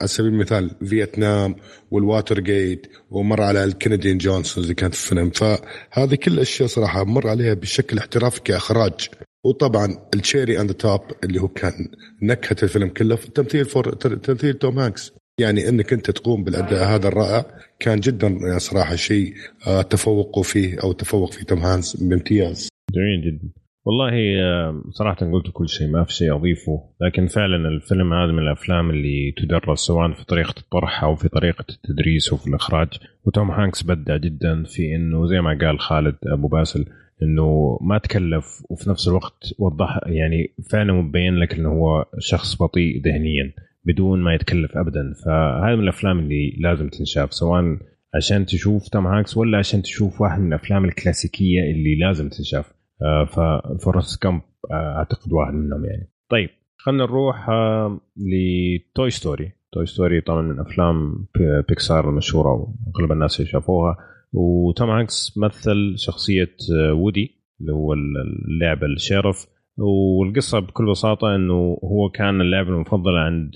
على سبيل المثال فيتنام والواتر جيت ومر على الكندي آند جونسون اللي كانت في الفيلم فهذه كل الأشياء صراحة مر عليها بشكل احترافي كإخراج وطبعا التشيري أند توب اللي هو كان نكهة الفيلم كله في التمثيل فور تمثيل توم هانكس يعني إنك أنت تقوم بالأداء هذا الرائع كان جدا يعني صراحة شيء آه، تفوقوا فيه أو تفوق فيه توم هانكس بامتياز. جميل جدا. والله صراحة قلت كل شيء ما في شيء أضيفه. لكن فعلا الفيلم هذا من الأفلام اللي تدرس سواء في طريقة الطرح أو في طريقة التدريس وفي الإخراج. وتوم هانكس أبدع جدا في إنه زي ما قال خالد أبو باسل إنه ما تكلف وفي نفس الوقت وضح يعني فعلا مبين لك إنه هو شخص بطيء ذهنيا بدون ما يتكلف ابدا. فهذا من الأفلام اللي لازم تنشاف سواء عشان تشوف توم هانكس ولا عشان تشوف واحد من الأفلام الكلاسيكية اللي لازم تنشاف. ففورست جامب آه، أعتقد واحد منهم يعني. طيب خلينا نروح آه، لتوي ستوري. توي ستوري طبعا من أفلام بيكسار المشهورة وأغلب الناس شافوها وتوم هانكس مثل شخصية وودي اللي هو اللاعب ال sheriff. والقصة بكل بساطة إنه هو كان اللاعب المفضل عند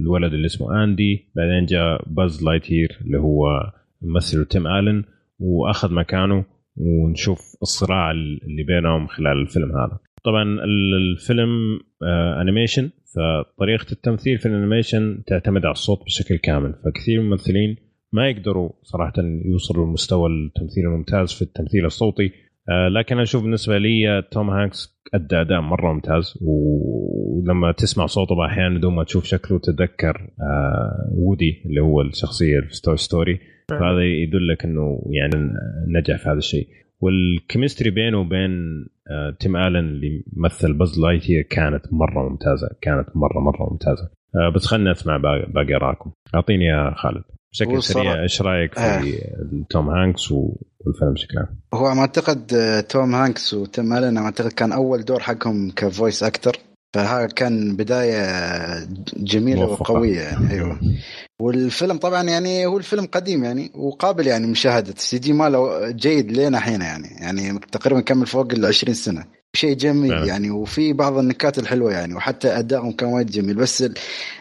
الولد اللي اسمه آندي. بعدين جاء باز لايتير اللي هو ممثل تيم آلن وأخذ مكانه. ونشوف الصراع اللي بينهم خلال الفيلم هذا. طبعا الفيلم animation آه، فطريقة التمثيل في ال animation تعتمد على الصوت بشكل كامل. فكثير من الممثلين ما يقدروا صراحة يوصلوا لمستوى التمثيل الممتاز في التمثيل الصوتي. آه، لكن أنا أشوف بالنسبة لي توم هانكس أدى أداء مرة ممتاز. ولما تسمع صوته أحيانا بدون ما تشوف شكله تتذكر وودي اللي هو الشخصية في توي ستوري فهذا يدلك إنه يعني نجح في هذا الشيء. وال chemistry بينه وبين آه، تيم آلن اللي مثل باز لايتير كانت مرة ممتازة كانت مرة مرة ممتازة. آه، بس خلينا نسمع باقي آراءكم. أعطيني يا خالد. بشكل سريع إيش رأيك في آه. توم هانكس والفيلم بشكل عام؟ هو أعتقد توم هانكس وتيم آلن أعتقد كان أول دور حقهم ك voice actor فهذا كان بداية جميلة موفقة. وقوية يعني أيوه. والفيلم طبعا يعني هو الفيلم قديم يعني وقابل يعني مشاهدة. ال CG ماله جيد لين الحين يعني يعني تقريبا كمل فوق ال 20 سنة. شيء جميل فعلا. يعني وفي بعض النكات الحلوة يعني وحتى ادائهم كان وايد جميل. بس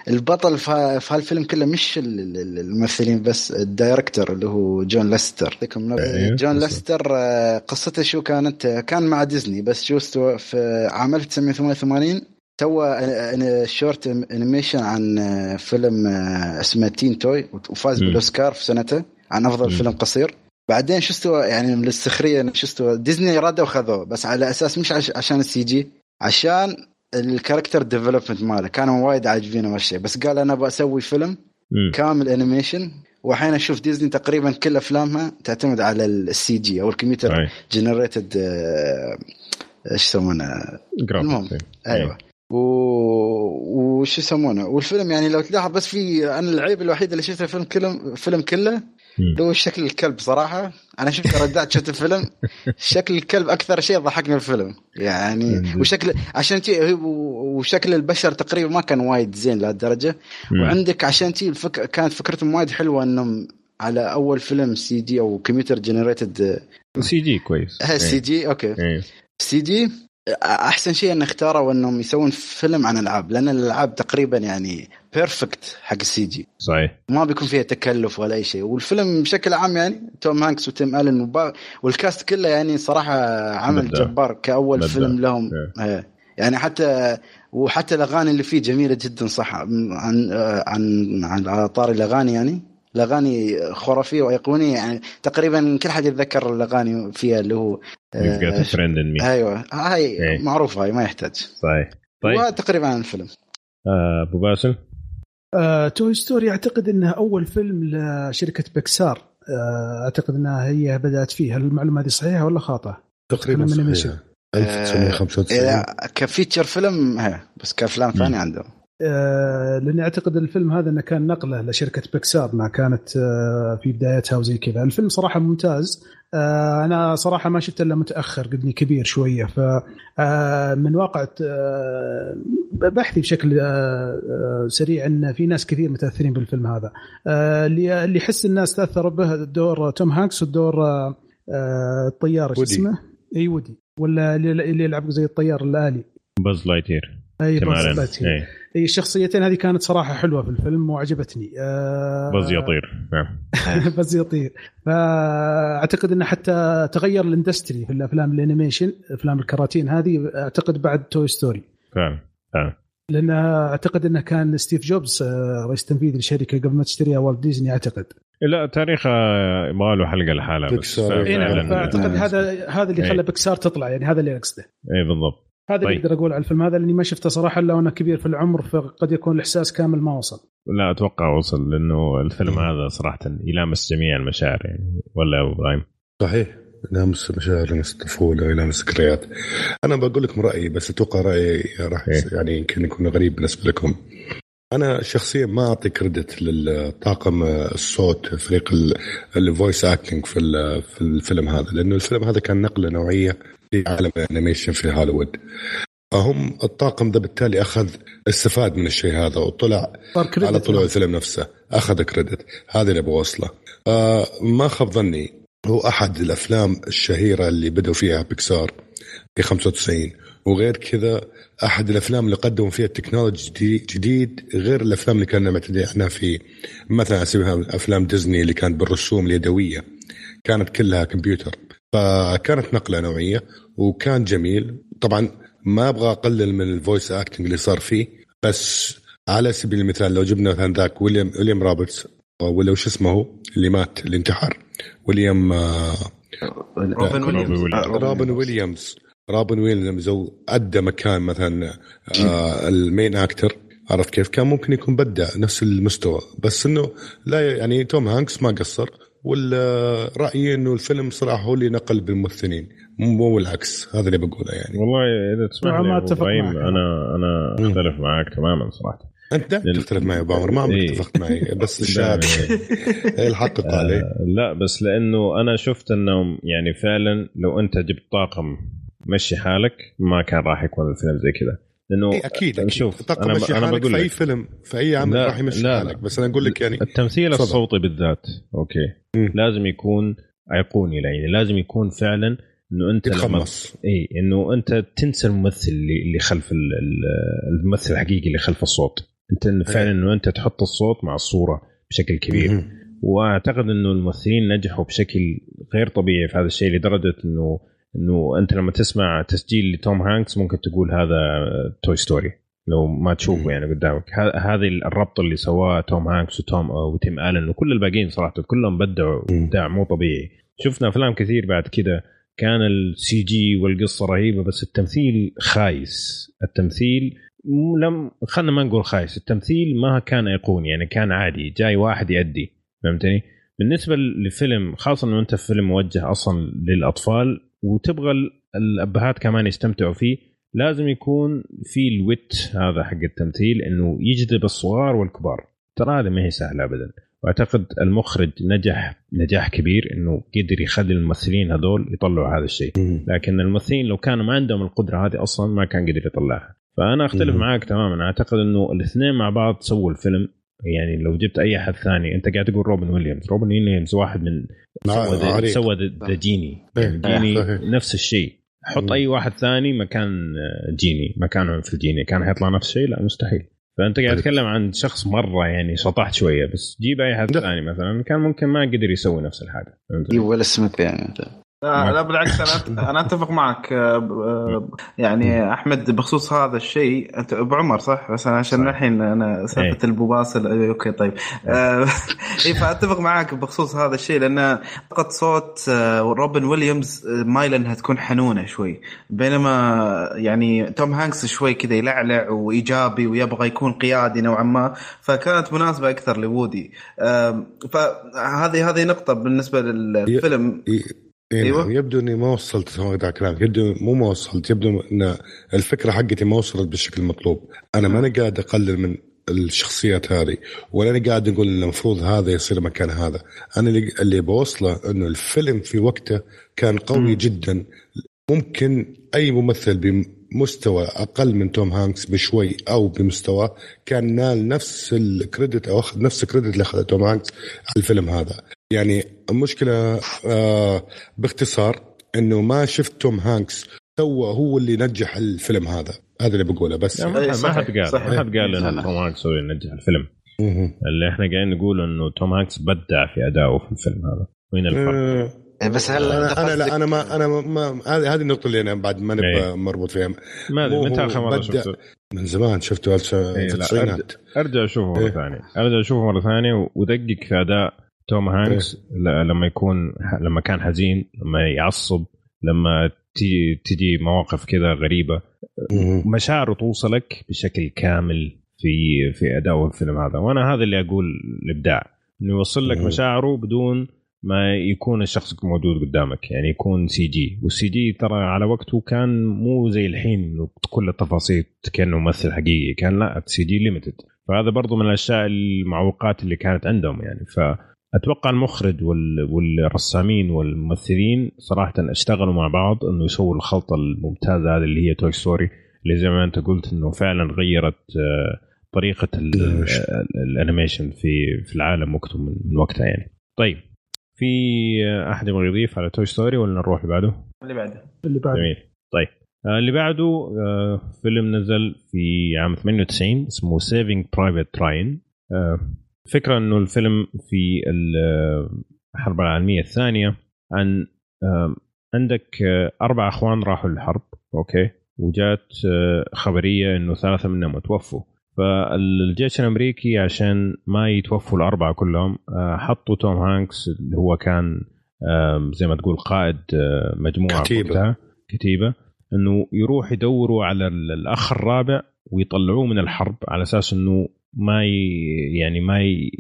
البطل في هالفيلم كله مش الممثلين بس ال director اللي هو جون لاسيتر. أيوه. جون لاسيتر آه، قصته شو كانت؟ كان مع ديزني بس شو في عام 1988 سوى short animation عن آه، فيلم آه، اسمه Tin Toy وفاز بالاوسكار في سنته عن أفضل م. فيلم قصير. بعدين شو استوى يعني من السخريه شو استوى ديزني ردوا وخذوه بس على أساس مش عشان ال CG عشان ال character development ماله. كانوا وايد عاجبينه هالشيء بس قال أنا بسوي فيلم م. كامل animation واحيانا أشوف ديزني تقريبا كل أفلامها تعتمد على ال CG أو ال computer generated آه، إيش يسمونه؟ المهم أيوه. وش يسمونه؟ والفيلم يعني لو تلاحظ بس في أنا العيب الوحيد اللي شفته الفيلم كله الفيلم كله اللي هو شكل الكلب صراحة. أنا شفت ردات شفت الفيلم. شكل الكلب أكثر شيء ضحكني الفيلم. يعني وشكل عشان تي وشكل البشر تقريبا ما كان وايد زين لهالدرجة. وعندك عشان تي الفك... كانت فكرتهم وايد حلوة إنهم على أول فيلم سي دي أو كمبيوتر جنريتد. سي جي كويس. [laughs] سي جي أوكي. سي جي أحسن شيء أن اختاروا أنهم يسوون فيلم عن العاب لأن الألعاب تقريبا يعني perfect حق ال CG صحيح. ما بيكون فيها تكلف ولا أي شيء. والفيلم بشكل عام يعني توم هانكس وتيم ألن وبا وال cast كله يعني صراحة عمل بدأ. جبار كأول بدأ. فيلم لهم. yeah. يعني حتى وحتى الأغاني اللي فيه جميلة جدا صح. عن عن عن على طار الأغاني يعني. الأغاني خرافية وأيقونية يعني. تقريبا كل حد يتذكر الأغاني فيها اللي هو You've got a friend in me. أيوه. هاي إيه. معروفه هاي ما يحتاج. صحيح. طيب. وتقريبا عن الفيلم. آه، أبو باسل؟ آه، Toy Story أعتقد إنها أول فيلم لشركة بيكسار. آه، أعتقد إنها هي بدأت فيه هل المعلومة هذه صحيحة ولا خاطئة؟ تقريبا فيلم صحيح animation. 1995 إذا ك feature film هي بس كأفلام ثانية عندهم. آه، لاني أعتقد الفيلم هذا إنه كان نقله لشركة بيكسار انها كانت آه، في بدايتها وزي كذا، الفيلم صراحة ممتاز. آه، أنا صراحة ما شفته إلا متأخر قدني كبير شوية. ف آه، من واقع آه، بحثي بشكل آه، آه، سريع إن في ناس كثير متأثرين بالفيلم هذا. آه، اللي اللي يحس الناس تأثروا به دور توم هانكس ودور آه، آه، الطيار وودي. اسمه؟ إي ودي ولا اللي اللي يلعب زي الطيار الآلي؟ باز لايتير أي باز. إيه، أي الشخصيتين هذه كانت صراحة حلوة في الفيلم وعجبتني. آه باز يطير. نعم. [laughs] بس يطير. فأعتقد إنه حتى تغير ال industry في الأفلام ال animation أفلام الكراتين هذه أعتقد بعد Toy Story. فعلا فعلا. لأن أعتقد إنه كان ستيف جوبز آه، رئيس تنفيذي للشركه قبل ما تشتريها والت ديزني أعتقد. لا تاريخها يبغى له حلقة لحالها بس. إيه نعم، آه. هذا هذا اللي إيه. خلى بيكسار تطلع يعني هذا اللي أقصده. اي بالضبط. هذا اللي طيب. أقدر أقول على الفيلم. هذا لأني ما شفته صراحة إلا وأنا كبير في العمر فقد يكون الإحساس كامل ما وصل. لا أتوقع وصل لأنه الفيلم هذا صراحة يلامس جميع المشاعر يعني. ولا أبو إبراهيم؟ صحيح. يلامس مشاعر يلامس الطفولة يلامس ذكريات أنا بقول لكم رأيي بس أتوقع رأيي راح إيه. يعني يمكن يكون غريب بالنسبة لكم. أنا شخصيا ما أعطي كريدت للطاقم الصوت فريق ال voice acting في في الفيلم هذا لأنه الفيلم هذا كان نقلة نوعية في عالم ال animation في هوليوود. فهم الطاقم ده بالتالي أخذ استفاد من الشيء هذا وطلع على طلوع الفيلم نفسه. أخذ credit هذا اللي أبغى أوصله. آه ما خاب ظني هو أحد الأفلام الشهيرة اللي بدوا فيها بيكسار في 95 وغير كذا أحد الأفلام اللي قدموا فيها ال technology جديد, غير الأفلام اللي كنا معتدين إحنا في مثلا المثال أفلام ديزني اللي كانت بالرسوم اليدوية. كانت كلها كمبيوتر. فكانت نقلة نوعية وكان جميل. طبعا ما أبغى أقلل من ال voice acting اللي صار فيه بس على سبيل المثال لو جبنا مثلا ذاك ويليام ويليام روبرتس ولا وش اسمه هو؟ اللي مات اللي انتحر ويليام آه، روبن ويليامز روبن ويليامز روبن ويليامز هو أدى مكان مثلا آه ال main actor عرفت كيف كان ممكن يكون بدع نفس المستوى بس إنه لا يعني توم هانكس ما قصر والرأيي إنه الفيلم صراحة هو اللي نقل بالممثلين مو العكس هذا اللي بقوله يعني والله إذا تسمح لي ما إبراهيم معك. أنا أنا. أختلف معك تماما صراحة أنت دائما لل- تختلف معي أبو عمر ما عمرك إيه. اتفقت معي بس الشهاده الحق عليه آه، لا بس لأنه أنا شفت إنهم يعني فعلا لو أنت جبت طاقم مشي حالك ما كان راح يكون الفيلم زي كذا. لأنه إيه أكيد أكيد. شوف أنا مشي أنا حالك بقول في اي فيلم في اي عمل راح يمشي لا، حالك. بس أنا أقول لك يعني التمثيل تفضل. الصوتي بالذات okay. مم. لازم يكون أيقوني يعني لازم يكون فعلا إنه أنت لما يتقمص إي إنه أنت تنسى الممثل اللي اللي خلف ال- ال- الممثل الحقيقي اللي خلف الصوت. أنت إنه فعلا إنه أنت تحط الصوت مع الصورة بشكل كبير. مهم. وأعتقد إنه الممثلين نجحوا بشكل غير طبيعي في هذا الشيء لدرجة إنه إنه أنت لما تسمع تسجيل لتوم هانكس ممكن تقول هذا Toy Story لو ما تشوفه. يعني قدامك هذه الربط اللي سواه توم هانكس وتوم وتيم آلن وكل الباقيين صراحة كلهم بدعوا. ابداع مو طبيعي شفنا أفلام كثير بعد كده كان ال CG والقصة رهيبة بس التمثيل خايس التمثيل لم خلينا ما نقول خايس التمثيل ما كان ايقوني يعني كان عادي جاي واحد يأدي فهمتني بالنسبة لفيلم خاصة إنه أنت فيلم موجه أصلا للأطفال وتبغى ال- الأبهات كمان يستمتعوا فيه لازم يكون في الويت هذا حق التمثيل إنه يجذب الصغار والكبار. ترى هذا ما هي سهلة ابدا. وأعتقد المخرج نجح نجاح كبير إنه قدر يخلي الممثلين هذول يطلعوا هذا الشيء. لكن الممثلين لو كانوا ما عندهم القدرة هذه أصلا ما كان قدر يطلعها. فأنا أختلف. معاك تماما. أعتقد إنه الاثنين مع بعض سووا الفيلم. يعني لو جبت أي احد ثاني أنت قاعد تقول روبن ويليامز روبن ويليامز واحد من سوى ذا-. سوى جيني إيه، يعني جيني. نفس الشيء حط. أي واحد ثاني مكان آه، جيني مكانه في الجيني كان حيطلع نفس الشيء لا مستحيل فأنت قاعد طيب. تتكلم عن شخص مرة يعني شطحت شوية بس جيب أي احد لا. ثاني مثلا كان ممكن ما قدر يسوي نفس الحاجة؟ جيب ويل سميث يعني لا, لا بالعكس أنا [laughs] أنا أتفق معك آه، يعني أحمد بخصوص هذا الشيء أنت أبو عمر صح؟ بس أنا عشان الحين أنا سالفة إيه. البوباسل أي، okay طيب. آه، [laughs] اي فأتفق معك بخصوص هذا الشيء لأن فقط صوت آه، روبن ويليامز مايله انها تكون حنونة شوي. بينما يعني توم هانكس شوي كذا يلعلع وإيجابي ويبغى يكون قيادي نوعا ما فكانت مناسبة أكثر لوودي. فهذه هذه نقطة بالنسبة للفيلم. إيه. نعم، يبدو إني ما وصلت على كلامك. يبدو مو ما وصلت يبدو إن الفكرة حقتي ما وصلت بالشكل المطلوب. أنا ماني قاعد أقلل من الشخصيات هذه ولا أنا قاعد أقول إن المفروض هذا يصير مكان هذا. أنا اللي, اللي بوصله إنه الفيلم في وقته كان قوي مم. جدا. ممكن أي ممثل بمستوى أقل من توم هانكس بشوي أو بمستوى كان نال نفس ال credit أو اخذ نفس ال credit اللي أخذه توم هانكس على الفيلم هذا. يعني المشكلة آه باختصار إنه ما شفت توم هانكس سوى هو اللي نجح الفيلم هذا هذا اللي بقوله بس لا، ما إيه، حد- ما صحيح، حد قال. ما حد قال إنه. توم هانكس هو اللي نجح الفيلم. اللي إحنا قاعدين نقول إنه توم هانكس بدع في ادائه في الفيلم هذا وين الفرق؟ إيه، بس هل أنا أنا لا أنا ما أنا ما- هذه هذه النقطة اللي أنا بعد ما إيه. نبقى مربوط فيها ما أدري متى آخر مرة. شفته؟ من زمان شفته في إيه، التسعينات ارجع أشوفه مرة إيه. ثانية أرجع أشوفه مرة ثانية ودقق في أداء توم هانكس ل- لما يكون لما كان حزين لما يعصب لما تيجي تجي مواقف كذا غريبة. مشاعره توصلك بشكل كامل في في أداء الفيلم هذا. وأنا هذا اللي أقول الإبداع. إنه يوصل لك. مشاعره بدون ما يكون الشخص موجود قدامك. يعني يكون سي جي والسي جي ترى على وقته كان مو زي الحين كل التفاصيل كأنه ممثل حقيقي. كان ال CG limited فهذا برضو من الأشياء المعوقات اللي كانت عندهم يعني. فاتوقع المخرج وال- والرسامين والممثلين صراحة اشتغلوا مع بعض إنه يسووا الخلطة الممتازة هذه اللي هي Toy Story اللي زي ما أنت قلت إنه فعلا غيرت آه، طريقة ال- ال animation. ال- ال animation في في العالم وقته من من وقتها يعني طيب في أحد يبغى يضيف على Toy Story ولا نروح اللي بعده؟ اللي بعده اللي بعد جميل طيب آه، اللي بعده آه، فيلم نزل في عام 98 اسمه Saving Private Ryan فكرة إنه الفيلم في ال- الحرب العالمية الثانية عن عندك آه، أربع أخوان راحوا للحرب أوكي وجات آه، خبرية إنه ثلاثة منهم توفوا فالجيش الأمريكي عشان ما يتوفوا الأربعة كلهم آه، حطوا توم هانكس اللي هو كان زي ما تقول قائد مجموعة كتيبة. وقتها كتيبة إنه يروح يدوروا على ال- الأخ الرابع ويطلعوه من الحرب على أساس إنه ما ي... يعني ما ي...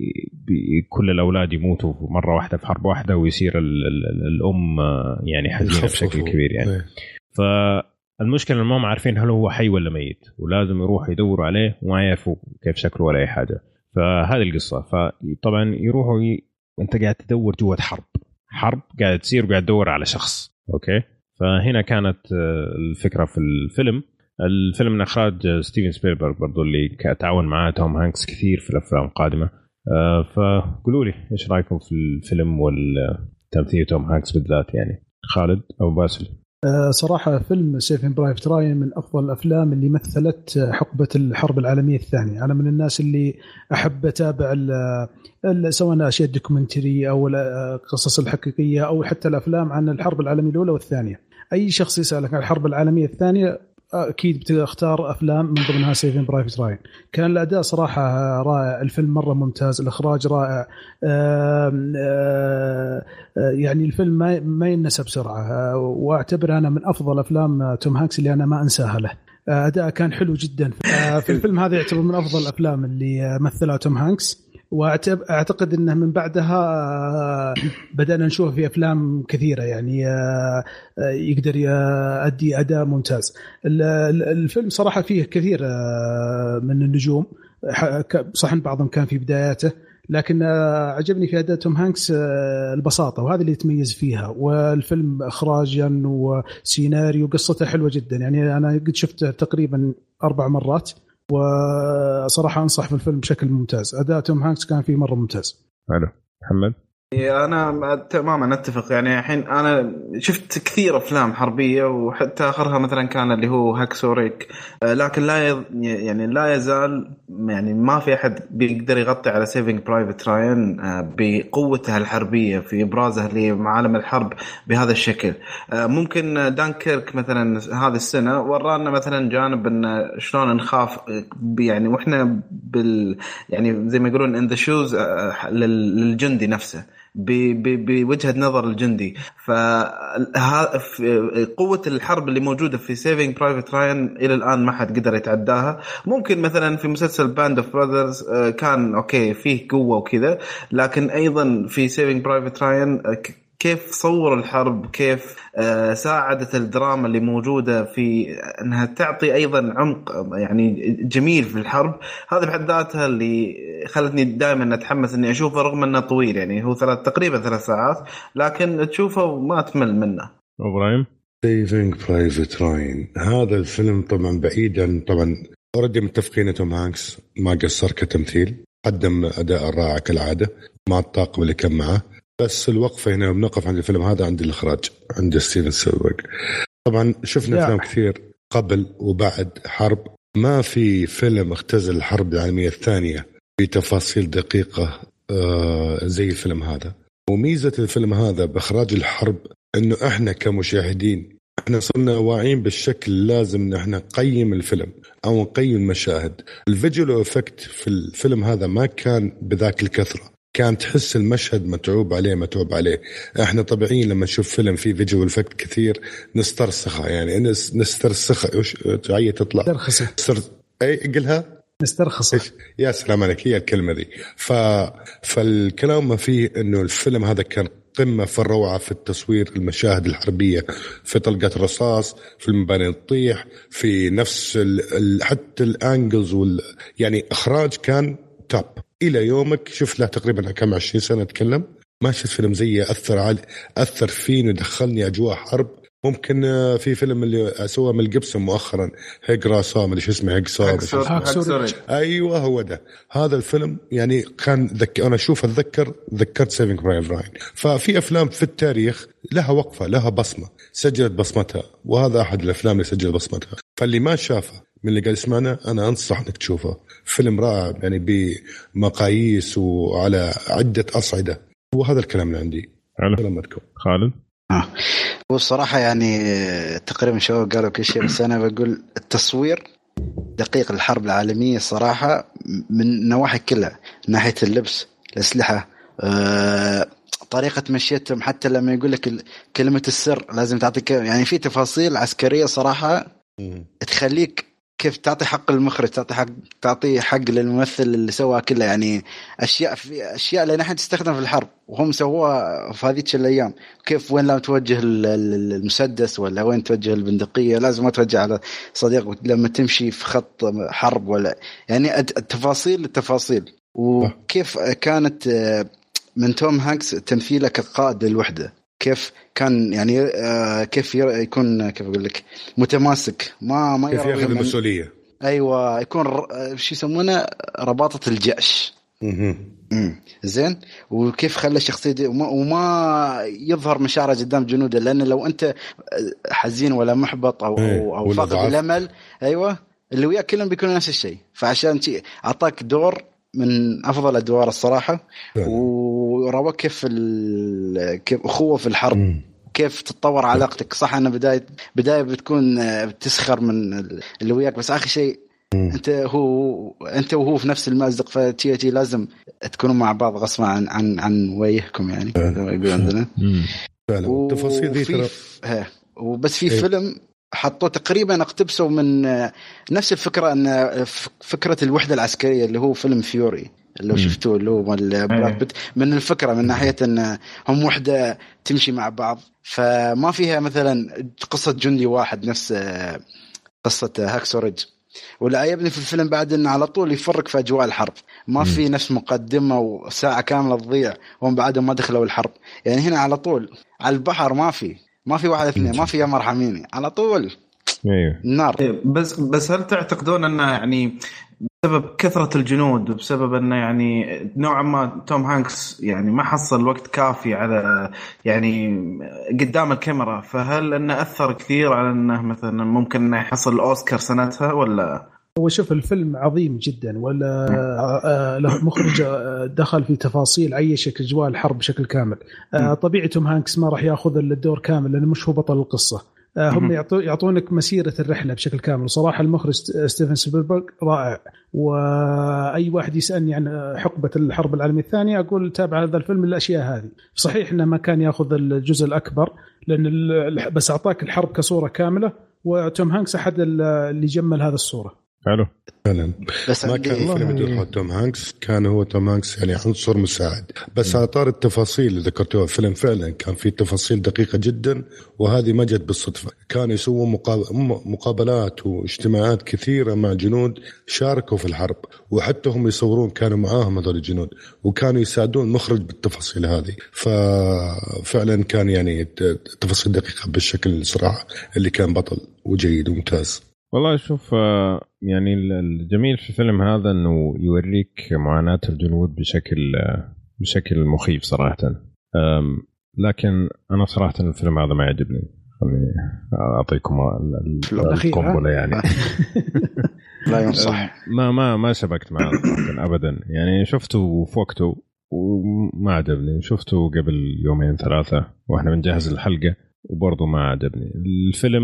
كل الأولاد يموتوا مرة واحدة في حرب واحدة ويصير ال... ال... الأم يعني حزينة بشكل. كبير يعني. إيه. فالمشكلة إنهم ما عارفين هل هو حي ولا ميت ولازم يروحوا يدوروا عليه وما يعرفوا كيف شكله ولا أي حاجة. فهذه القصة. فطبعا يروحوا ي... أنت قاعد تدور جوة حرب. حرب قاعد تصير وقاعد تدور على شخص. أوكي؟ فهنا كانت آه، الفكرة في الفيلم. الفيلم من اخراج ستيفن سبيلبرغ برضو اللي تعاون معاه توم هانكس كثير في الأفلام القادمة. آه، فقولوا لي إيش رأيكم في الفيلم والتمثيل توم هانكس بالذات يعني؟ خالد أو باسل؟ آه، صراحة فيلم Saving Private Ryan من أفضل الأفلام اللي مثلت حقبة الحرب العالمية الثانية. أنا من الناس اللي أحب أتابع سواء الأشياء ال documentary أو ال- آه، القصص الحقيقية أو حتى الأفلام عن الحرب العالمية الأولى والثانية. أي شخص يسألك عن الحرب العالمية الثانية آه، أكيد بتختار أفلام من ضمنها Saving Private Ryan كان الأداء صراحة رائع الفيلم مرة ممتاز الإخراج رائع. آم، آه، آه، يعني الفيلم ما ما ينسى بسرعة. آه، وأعتبر أنا من أفضل أفلام توم هانكس اللي أنا ما أنساها له. آه، أداء كان حلو جدا. في [laughs] الفيلم هذا يعتبر من أفضل الأفلام اللي مثلها توم هانكس. واعتقد إنه من بعدها آه، بدأنا نشوف في أفلام كثيرة يعني آه، آه، يقدر يؤدي أداء ممتاز. ال- ال- الفيلم صراحة فيه كثير من النجوم. صح بعضهم كان في بداياته لكن عجبني في أداء توم هانكس البساطة وهذا اللي يتميز فيها. والفيلم اخراجا وسيناريو قصته حلوة جدا. يعني أنا قد شفته تقريبا أربع مرات. وصراحة أنصح في الفيلم بشكل ممتاز. أداء توم هانكس كان فيه مرة ممتاز. حلو. محمد؟ أنا تماما أتفق. يعني الحين أنا شفت كثير أفلام حربية وحتى آخرها مثلا كان اللي هو Hacksaw Ridge آه، لكن لا يز... يعني لا يزال يعني ما في أحد بيقدر يغطي على Saving Private Ryan بقوته الحربية في إبرازه لمعالم الحرب بهذا الشكل. آه، ممكن دانكيرك مثلا هذه السنة ورتنا مثلا جانب إن شلون نخاف يعني وإحنا بال يعني زي ما يقولون in the shoes للجندي نفسه. بوجهة نظر الجندي. ف قوة الحرب اللي موجودة في Saving Private Ryan إلى الآن ما حد قدر يتعداها. ممكن مثلا في مسلسل Band of Brothers كان أوكي فيه قوة وكذا لكن أيضا في Saving Private Ryan كيف صور الحرب كيف آه، ساعدت الدراما اللي موجودة في إنها تعطي أيضا عمق يعني جميل في الحرب. هذا بحد ذاتها اللي خلتني دائما أتحمس إني أشوفه رغم إنه طويل يعني هو ثلاث تقريبا ثلاث ساعات لكن تشوفه وما تمل منه. إبراهيم؟ Saving Private Ryan هذا الفيلم طبعا بعيدا طبعا already متفقين توم هانكس ما قصر كتمثيل قدم أداء رائع كالعادة مع الطاقم اللي كان معه. بس الوقفة هنا بنقف عند الفيلم. هذا عند الإخراج عند ستيفن سبيلبرغ. طبعا شفنا افلام كثير قبل وبعد حرب. ما في فيلم اختزل الحرب العالمية الثانية بتفاصيل دقيقة آه، زي الفيلم هذا. وميزة الفيلم هذا بإخراج الحرب إنه إحنا كمشاهدين إحنا صرنا واعيين بالشكل لازم إن إحنا نقيم الفيلم أو نقيم المشاهد. ال visual effect في الفيلم هذا ما كان بذاك الكثرة. كان تحس المشهد متعوب عليه متعوب عليه. إحنا طبيعيين لما نشوف فيلم فيه visual effect كثير نسترسخه يعني نسترسخه إيش تعية تطلع. نسترخصه اي قلها؟ نسترخصه يا سلام عليك هي الكلمة دي ف... فالكلام ما فيه إنه الفيلم هذا كان قمة في الروعة في التصوير المشاهد الحربية في طلقات الرصاص في المباني تطيح في نفس ال... حتى ال angles وال... يعني إخراج كان توب إلى يومك شفت له تقريبا كم 20 سنة اتكلم ما شفت فيلم زيه أثر علي أثر فيني ودخلني أجواء حرب. ممكن آه، في فيلم اللي سواه من جيبسون مؤخرا هيج راسام اللي شو اسمه هيج صام. أيوه هو ده. هذا الفيلم يعني كان ذك... أنا أشوف اتذكر ذكرت سيفنج براين براين ففي أفلام في التاريخ لها وقفة لها بصمة سجلت بصمتها. وهذا أحد الأفلام اللي سجل بصمتها. فاللي ما شافه من اللي قاعد يسمعنا أنا أنصح إنك تشوفه. فيلم رائع يعني بمقاييس وعلى عدة اصعده وهذا الكلام اللي عندي. سلامتكم خالد؟ آه. والصراحه يعني تقريبا شباب قالوا كل شيء بس أنا بقول التصوير دقيق الحرب العالمية الصراحة من النواحي كلها. من ناحية اللبس الأسلحة أه طريقة مشيتهم. حتى لما يقول لك كلمة السر لازم تعطيك يعني في تفاصيل عسكرية صراحة تخليك كيف تعطي حق المخرج تعطي حق تعطي حق للممثل اللي سواها كلها يعني أشياء في أشياء لأن احد تستخدم في الحرب وهم سووها في هذيك الأيام. كيف وين لما توجه المسدس ولا وين توجه البندقية؟ لازم ما توجه على صديق لما تمشي في خط حرب ولا يعني التفاصيل التفاصيل وكيف كانت من توم هانكس تمثيله كقائد للوحدة؟ كيف كان يعني آه كيف يكون كيف أقول لك متماسك ما ما كيف ياخذ المسؤولية. أيوه يكون شو يسمونه رباطة الجأش زين؟ وكيف خلى الشخصية دي وما, وما يظهر مشاعره قدام جنوده لأن لو أنت آه، حزين ولا محبط أو إيه، أو, أو فاقد الأمل أيوه اللي وياك كلهم بيكونوا نفس الشيء. فعشان أعطاك دور من أفضل الادوار الصراحة وروى كيف كيف أخوه في الحرب. كيف تتطور علاقتك؟ صح انه بداية بداية بتكون بتسخر من اللي وياك بس آخر شيء أنت هو أنت وهو في نفس المازق فتي تي لازم تكونوا مع بعض غصبا عن عن عن وجهكم يعني زي ما يقول عندنا. فعلا. التفاصيل دي ترى وبس في إيه. فيلم حطوه تقريبا اقتبسوا من نفس الفكرة أن فكرة الوحدة العسكرية اللي هو فيلم Fury اللي شفتوه اللي هو مال براد بيت من الفكرة من ناحية أن هم وحدة تمشي مع بعض. فما فيها مثلا قصة جندي واحد نفس قصة هاكسوريج واللي عجبني في الفيلم بعد إنه على طول يفرق في أجواء الحرب. ما في نفس مقدمة وساعة كاملة تضيع وهم بعدهم ما دخلوا الحرب. يعني هنا على طول على البحر ما في. ما في واحد اثنين ما في يا مرحميني على طول. أيوه. النار إيه، بس بس هل تعتقدون أنه يعني بسبب كثرة الجنود وبسبب أنه يعني نوعا ما توم هانكس يعني ما حصل وقت كافي على يعني قدام الكاميرا فهل أنه أثر كثير على أنه مثلا ممكن أنه يحصل الاوسكار سنتها ولا؟ هو شوف الفيلم عظيم جدا ولا آه، له مخرج آه، دخل في تفاصيل عيش اجواء الحرب بشكل كامل. آه، طبيعي توم هانكس ما راح ياخذ الدور كامل لأنه مش هو بطل القصة. آه، هم يعطونك مسيرة الرحلة بشكل كامل. وصراحة المخرج ستيفن سبيلبرغ رائع. وأي واحد يسألني عن حقبة الحرب العالمية الثانية أقول تابع هذا الفيلم الاشياء هذه. صحيح إنه ما كان ياخذ الجزء الأكبر لأن بس أعطاك الحرب كصورة كاملة وتوم هانكس أحد ال- اللي جمل هذه الصورة. حلو. فعلا بس ما كان والله. يدور حول توم هانكس كان هو توم هانكس يعني عنصر مساعد. بس على طار التفاصيل اللي ذكرتوها الفيلم فعلا كان فيه تفاصيل دقيقة جدا وهذه ما جت بالصدفة. كانوا يسووا مقابلات واجتماعات كثيرة مع جنود شاركوا في الحرب وحتى هم يصورون كانوا معاهم هذول الجنود وكانوا يساعدون المخرج بالتفاصيل هذه. ففعلا كان يعني ت- تفاصيل دقيقة بالشكل صراحة اللي كان بطل وجيد وممتاز. والله شوف آه، يعني ال- الجميل في الفيلم هذا إنه يوريك معاناة الجنود بشكل آه، بشكل مخيف صراحة. لكن أنا صراحة الفيلم هذا ما يعجبني. خليني أعطيكم؟ القنبلة يعني. [laughs] لا ينصح. ما ما ما شبكت معه ابدا. يعني شفته في وقته وما عجبني. شفته قبل يومين ثلاثة وإحنا بنجهز الحلقة وبرضه ما عجبني. الفيلم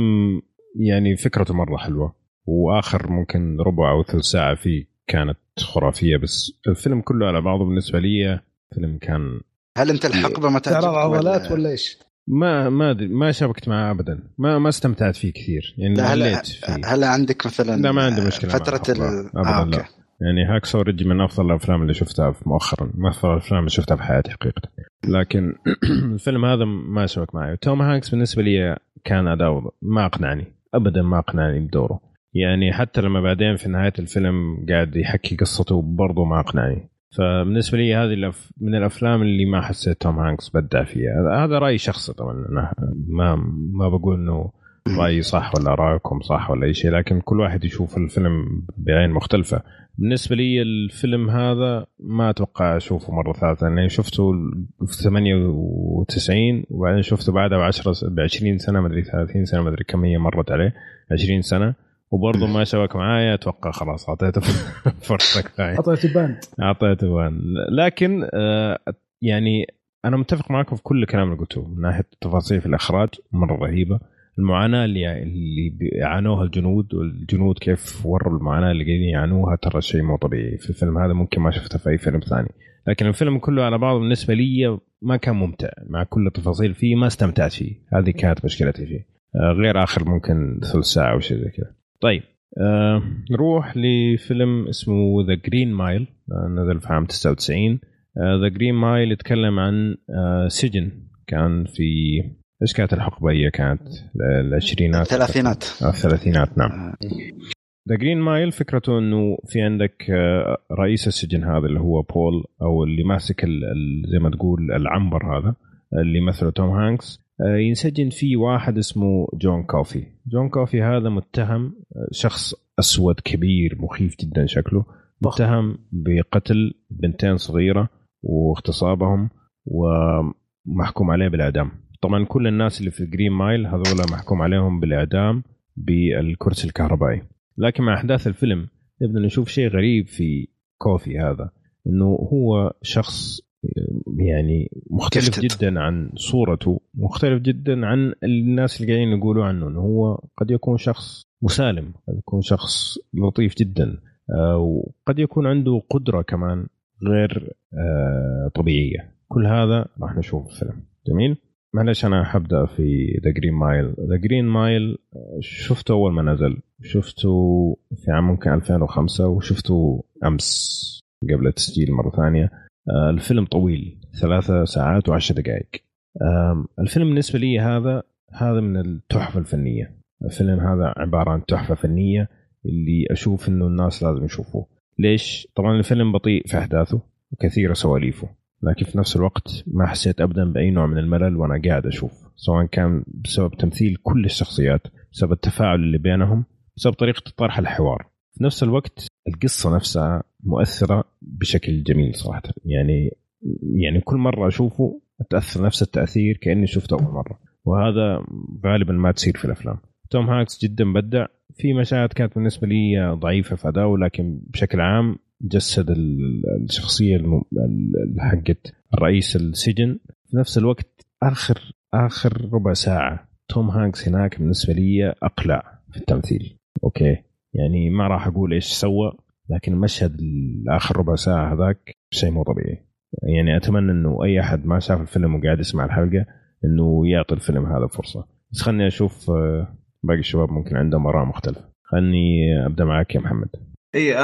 يعني فكرته مرة حلوة وآخر ممكن ربع أو ثلث ساعة فيه كانت خرافية بس الفيلم كله على بعضه بالنسبة لي فيلم كان هل أنت الحقبة ما تعرض عضلات ولا- ولا إيش؟ ما ما ما شبكت معاه ابدا ما ما استمتعت فيه كثير يعني لا هل مليت فيه هل عندك مثلا لا، ما عندي مشكلة مع فترة ال... الحقبة. آه أبداً لا. أوكي. يعني Hacksaw Ridge من أفضل الأفلام اللي شفتها في مؤخرا من أفضل الأفلام اللي شفتها في حياتي حقيقة لكن [clears throat] الفيلم هذا ما شبك معي توم هانكس بالنسبة لي كان اداؤه ما أقنعني ابدا ما أقنعني بدوره. يعني حتى لما بعدين في نهاية الفيلم قاعد يحكي قصته برضه ما أقنعني. فبالنسبة لي هذه. من الأفلام اللي ما حسيت توم هانكس بدع فيها. هذا- راي شخصي طبعا. أنا ما ما بقول إنه رأيي صح ولا رأيكم صح ولا أي شيء لكن كل واحد يشوف الفيلم بعين مختلفة. بالنسبة لي الفيلم هذا ما أتوقع أشوفه مرة ثالثة لأني شفته في 98 وبعدين شفته بعدها ب 10 ب 20 سنه مدري 30 سنة مدري كم هي مرت عليه 20 سنة. وبرضه ما شبك معايا أتوقع خلاص أعطيته [laughs] فرصة كفاية. أعطيته باند أعطيته وان لكن آه، يعني أنا متفق معكم في كل الكلام اللي قلتوه من ناحية التفاصيل في الإخراج مرة رهيبة. المعاناة اللي اللي يعانوها الجنود والجنود كيف وروا المعاناة اللي قاعدين يعانوها ترى شيء مو طبيعي. في الفيلم هذا ممكن ما شفته في أي فيلم ثاني. لكن الفيلم كله على بعضه بالنسبة لي ما كان ممتع. مع كل التفاصيل فيه ما استمتعت فيه. هذه كانت مشكلتي فيه. آه، غير آخر ممكن ثلث ساعة أو شيء زي كذا. طيب آه نروح لفيلم اسمه The Green Mile نزل في عام 99 The Green Mile يتكلم عن آه سجن كان في إيش كانت الحقبة هي؟ كانت العشرينات؟ الثلاثينات. آه، الثلاثينات نعم. The Green Mile فكرته إنه في عندك آه، رئيس السجن هذا اللي هو بول أو اللي ماسك زي ما تقول العنبر هذا اللي مثله توم هانكس آه، ينسجن فيه واحد اسمه جون كوفي. جون كوفي هذا متهم آه، شخص أسود كبير مخيف جدا شكله. متهم بقتل بنتين صغيرة واغتصابهم ومحكوم عليه بالاعدام طبعا كل الناس اللي في الجرين مايل هذول محكوم عليهم بالإعدام بالكرسي الكهربائي. لكن مع أحداث الفيلم نبدأ نشوف شيء غريب في كوفي هذا إنه هو شخص يعني مختلف Gifted. جدا. عن صورته مختلف جدا عن الناس اللي قاعدين يقولوا عنه إنه هو قد يكون شخص مسالم قد يكون شخص لطيف جدا آه، وقد يكون عنده قدرة كمان غير آه، طبيعية. كل هذا راح نشوف في الفيلم. جميل؟ معلش أنا حبدأ في The Green Mile The Green Mile شفته أول ما نزل. شفته في عام ممكن 2005 وشفته أمس قبل التسجيل مرة ثانية. آه، الفيلم طويل ثلاثة ساعات وعشر دقائق. الفيلم بالنسبة لي هذا هذا من التحفة الفنية. الفيلم هذا عبارة عن تحفة فنية اللي أشوف أنه الناس لازم يشوفوه. ليش؟ طبعا الفيلم بطيء في أحداثه وكثيرة سواليفه. لكن في نفس الوقت ما حسيت أبدا بأي نوع من الملل وأنا قاعد أشوف. سواء كان بسبب تمثيل كل الشخصيات بسبب التفاعل اللي بينهم بسبب طريقة طرح الحوار. في نفس الوقت القصة نفسها مؤثرة بشكل جميل صراحة. يعني يعني كل مرة أشوفه اتاثر نفس التأثير كأني شفته أول مرة. وهذا غالبا ما تصير في الأفلام. توم هانكس جدا بدع. في مشاهد كانت بالنسبة لي ضعيفة في اداؤه لكن بشكل عام جسد الشخصية حقت رئيس السجن. في نفس الوقت اخر آخر ربع ساعة توم هانكس هناك بالنسبة لي أقلع في التمثيل. okay. يعني ما راح أقول إيش سوى لكن المشهد اخر ربع ساعة هذاك شيء مو طبيعي. يعني أتمنى إنه أي أحد ما شاف الفيلم وقاعد يسمع الحلقة إنه يعطي الفيلم هذا فرصة. بس خلني أشوف آه، باقي الشباب ممكن عندهم آراء مختلفة. خلني أبدأ معك يا محمد. إي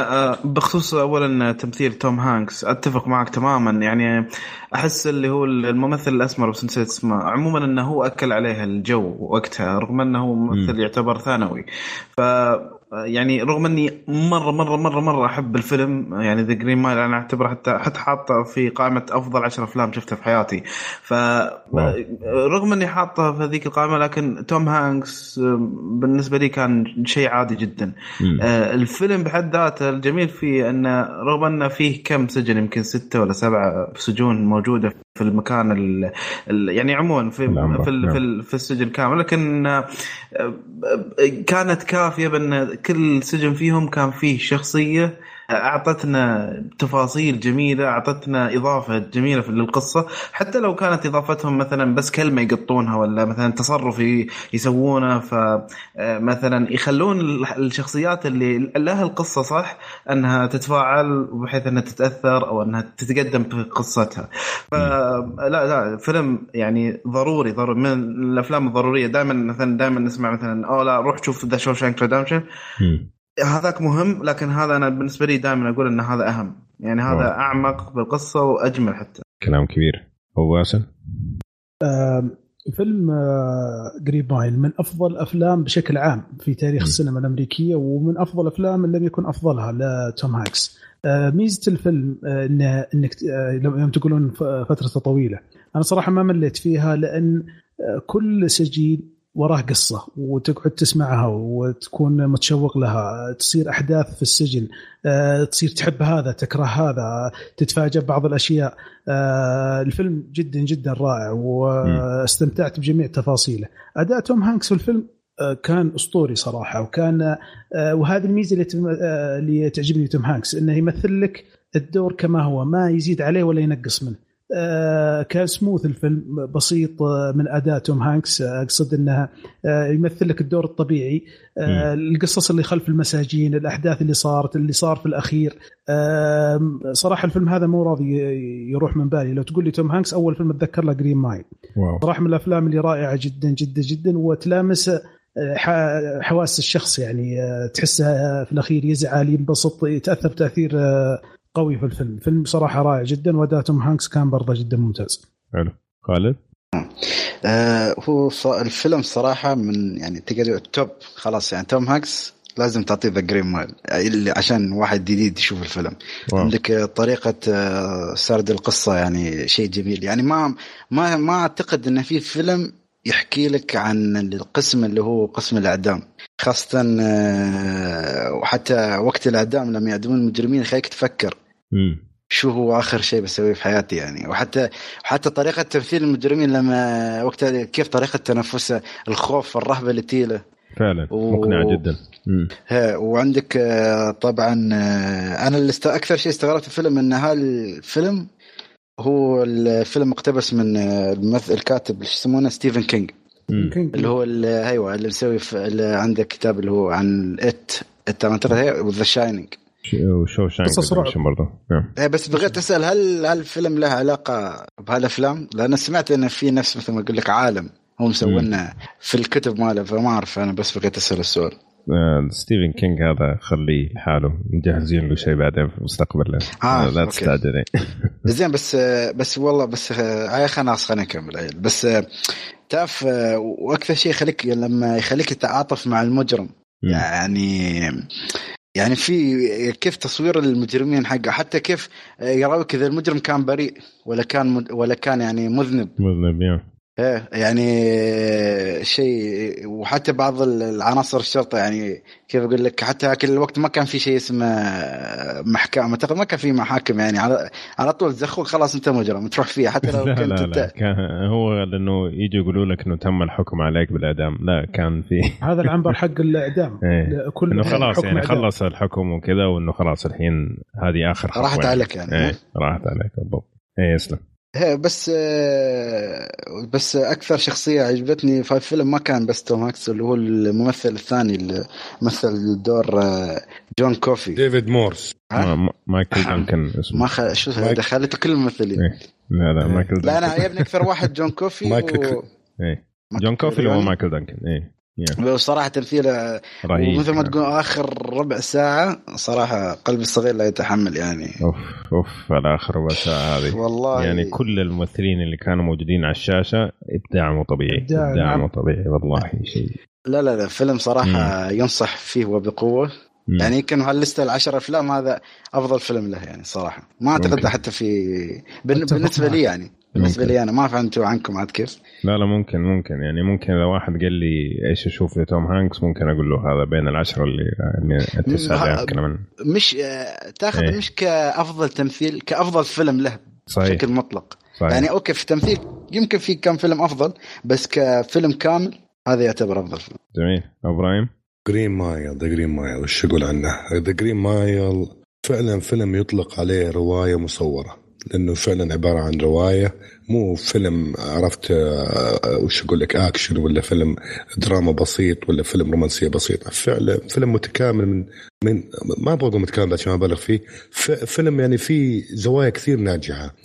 بخصوص اولا تمثيل توم هانكس أتفق معك تماما. يعني أحس اللي هو الممثل الأسمر بس نسيت اسمه. عموما إنه هو أكل عليه الجو وقتها رغم إنه ممثل يعتبر ثانوي. ف يعني رغم إني مره مره مره مرة أحب الفيلم يعني The Green Mile أنا أعتبره حتى حتى حاطه في قائمة أفضل عشر أفلام شفتها في حياتي. ف رغم إني حاطه في هذيك القائمة لكن توم هانكس بالنسبة لي كان شيء عادي جدا. آه الفيلم بحد ذاته الجميل فيه إنه رغم إنه فيه كم سجن يمكن ستة ولا سبعة سجون موجودة في المكان ال ال يعني عموما في في, ال في, ال في السجن كامل لكن آه، كانت كافية بأن كل سجن فيهم كان فيه شخصية أعطتنا تفاصيل جميلة أعطتنا إضافة جميلة للقصة. حتى لو كانت إضافتهم مثلا بس كلمة يقطونها ولا مثلا تصرف يسوونه فمثلا يخلون الشخصيات اللي لها القصة صح أنها تتفاعل بحيث أنها تتأثر أو أنها تتقدم في قصتها. فلا لا فيلم يعني ضروري ضروري من الأفلام الضرورية. دائما مثلا دائما نسمع مثلا أو لا روح شوف The Shawshank Redemption هذاك مهم لكن هذا أنا بالنسبة لي دائما أقول إن هذا أهم. يعني هذا أوه. أعمق بالقصة وأجمل حتى. كلام كبير. هو باسل آه فيلم Green Mile. من أفضل أفلام بشكل عام في تاريخ م. السينما الأمريكية ومن أفضل أفلام ان لم يكن أفضلها لتوم هانكس آه ميزة الفيلم آه إنك آه يوم تقولون فترته طويلة. أنا صراحة ما مليت فيها لأن آه، كل سجين وراه قصة وتقعد تسمعها وتكون متشوق لها. تصير أحداث في السجن آه، تصير تحب هذا تكره هذا تتفاجأ ببعض الأشياء. آه، الفيلم جدا جدا رائع واستمتعت بجميع تفاصيله. أداء توم هانكس في الفيلم آه، كان أسطوري صراحة وكان وهذه الميزة اللي اللي تعجبني توم هانكس إنه يمثل لك الدور كما هو ما يزيد عليه ولا ينقص منه. كان سموث الفيلم بسيط آه، من اداء توم هانكس. آه، أقصد انها يمثل لك الدور الطبيعي. القصص اللي خلف المساجين الأحداث اللي صارت اللي صار في الأخير. صراحة الفيلم هذا مو راضي يروح من بالي. لو تقول لي توم هانكس أول فيلم أتذكر له Green Mile صراحة من الأفلام اللي رائعة جدا جدا جدا وتلامس حواس الشخص يعني تحسه في الأخير يزعل ينبسط يتأثر تاثير قوي في الفيلم. فيلم صراحة رائع جدا وأداء توم هانكس كان برضه جدا ممتاز. حلو. خالد؟ آه هو الفيلم صراحة من يعني تقدر ال top. خلاص يعني توم هانكس لازم تعطيه The Green Mile عشان واحد جديد يشوف الفيلم. wow. عندك طريقة آه، سرد القصة يعني شيء جميل. يعني ما ما ما أعتقد إن في فيلم يحكي لك عن القسم اللي هو قسم الإعدام. خاصة آه، وحتى وقت الإعدام لما يعدمون المجرمين يخليك تفكر. شو هو آخر شيء بسويه في حياتي يعني؟ وحتى حتى طريقة تمثيل المجرمين لما وقتها كيف طريقة تنفسه الخوف والرهبة اللي تيله فعلا. و... مقنعه جدا. ها وعندك آه، طبعا آه، أنا اللي است... أكثر شيء استغربت في الفيلم إن هالفيلم هو الفيلم مقتبس من آه، الممثل الكاتب اللي يسمونه؟ ستيفن كينج. اللي هو أيوه اللي مسوي اللي عنده كتاب اللي هو عن It It اعتقد The Shining وشو قصص رعب. برضه إيه بس بغيت أسأل هل هل الفيلم له علاقة بهالافلام؟ لأن سمعت انه في نفس مثل ما أقول لك عالم هو مسوينا في الكتب ماله فما أعرف أنا بس بغيت أسأل السؤال. آه، ستيفن كينج هذا خليه لحاله مجهزين له شيء بعدين في المستقبل. آه لا تستعجل [laughs] زين بس بس والله بس يا أخي خلاص خلينا نكمل بس تعرف وأكثر شيء يخليك لما يخليك تتعاطف مع المجرم يعني يعني في كيف تصوير المجرمين حقه؟ حتى كيف يراويك إذا المجرم كان بريء ولا كان ولا كان يعني مذنب؟ مذنب إيه يعني شيء وحتى بعض العناصر الشرطة يعني كيف أقول لك حتى كل الوقت ما كان في شيء اسمه محكمة أعتقد ما كان في محاكم يعني على على طول زخوك خلاص أنت مجرم تروح فيها حتى لو [laughs] لا كنت لا, أنت لا كان هو لأنه يجوا يقولوا لك إنه تم الحكم عليك بالإعدام لا كان في [laughs] هذا العنبر حق الإعدام إيه. كل إنه خلاص يعني. خلص الحكم وكذا وإنه خلاص الحين هذه آخر خطوه راحت يعني. عليك يعني إيه راحت عليك بالضبط إيه يسلم بس آه، بس أكثر شخصية عجبتني في الفيلم ما كان بس توم هانكس اللي هو الممثل الثاني اللي مثل دور آه، جون كوفي. ديفيد مورس. مايكل دانكن اسمه. ما خ... شو مايك- دخلته كل الممثلين. إيه. لا لا مايكل لا دانكن. أنا عجبني أكثر واحد جون كوفي مايكل و... إيه. جون كوفي اللي هو مايكل دانكن إيه. يا. وصراحه تمثيله رهيب ومثل ما تقول آخر ربع ساعة صراحة قلبي الصغير لا يتحمل يعني أوف أوف على اخر ربع ساعة هذه والله يعني كل الممثلين اللي كانوا موجودين على الشاشة إبداع مو طبيعي إبداع نعم. مو طبيعي والله [laughs] شيء لا لا لا فيلم صراحة ينصح فيه وبقوة مم. يعني يمكن هاللسته العشر أفلام هذا أفضل فيلم له يعني صراحة ما أعتقد. حتى في بالنسبة لي. يعني بالنسبة. لي أنا ما فهمتوا عنكم عاد كيف لا لا ممكن ممكن. يعني ممكن اذا واحد قال لي إيش أشوف لتوم هانكس ممكن أقول له هذا بين العشرة اللي يعني التسعه اللي مم. اتكلم عنه مش آه، تاخذ إيه. مش كأفضل تمثيل كأفضل فيلم له صحيح. بشكل مطلق. صحيح. يعني okay في تمثيل يمكن في كم فيلم أفضل بس كفيلم كامل هذا يعتبر أفضل فيلم. جميل. إبراهيم؟ Green Mile The Green Mile وش أقول عنه؟ The Green Mile فعلا فيلم يطلق عليه رواية مصورة. لأنه فعلا عبارة عن رواية مو فيلم عرفت آه، وش أقول لك أكشن ولا فيلم دراما بسيط ولا فيلم رومانسية بسيطه فعلا فيلم متكامل من من ما أبغى أقول متكامل عشان ما أبالغ فيه. فيلم يعني فيه زوايا كثير ناجحة.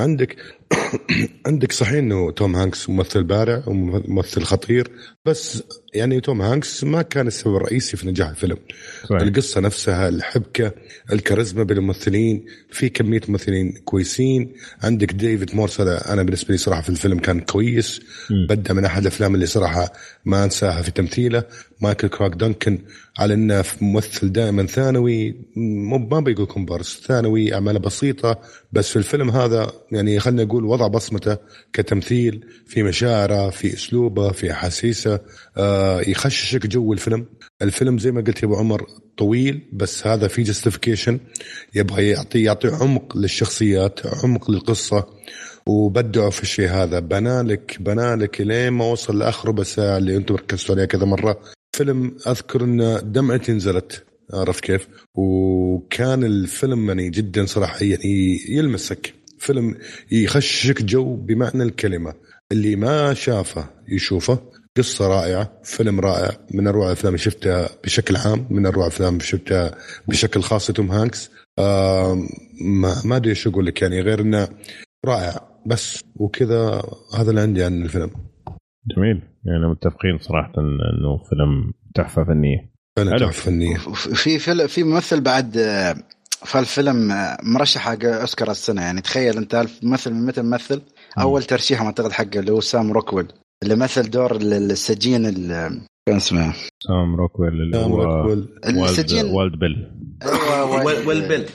عندك [coughs] عندك صحيح إنه توم هانكس ممثل بارع وممثل خطير بس يعني توم هانكس ما كان السبب الرئيسي في نجاح الفيلم. صحيح. القصة نفسها الحبكة الكاريزما بين الممثلين في كمية ممثلين كويسين. عندك ديفيد مورس هذا أنا بالنسبة لي صراحة في الفيلم كان كويس. بدأ من أحد الأفلام اللي صراحة ما أنساها في تمثيله. مايكل كلارك دانكن على أنه ممثل دائما ثانوي مو ما بقول كومبارس ثانوي أعماله بسيطة بس في الفيلم هذا يعني خلينا نقول وضع بصمته كتمثيل في مشاعره في أسلوبه في أحاسيسه آه يخششك جو الفيلم. الفيلم زي ما قلت يا أبو عمر طويل بس هذا في justification يبغى يعطي يعطي عمق للشخصيات عمق للقصة وأبدعوا في الشيء هذا. بنالك بنالك لين ما وصل لآخر ربع ساعة اللي أنتم ركزتوا عليها كذا مرة. فيلم أذكر إن دمعتي نزلت عرفت كيف؟ وكان الفيلم يعني جدا صراحة يعني يلمسك. فيلم يخشك جو بمعنى الكلمة. اللي ما شافه يشوفه قصة رائعة فيلم رائع من أروع الأفلام اللي شفتها بشكل عام من أروع الأفلام اللي شفتها بشكل خاص توم هانكس. آه ما ما أدري إيش أقول لك يعني غير إنه رائع. بس وكذا هذا اللي عندي عن الفيلم. جميل. يعني متفقين صراحة إنه فيلم تحفة فنية. فعلا حلو. تحفة فنية. في فيلم في ممثل بعد آه، في الفيلم آه، مرشح حق أوسكار السنة. يعني تخيل أنت الممثل من متى ممثل؟ أول ترشيح أعتقد حقه اللي هو سام روكويل اللي مثل دور ال- السجين ال- كان اسمه سام روكويل اللي سام هو روكويل. وايلد, السجين وايلد بيل. أيوه وايلد وايلد بيل.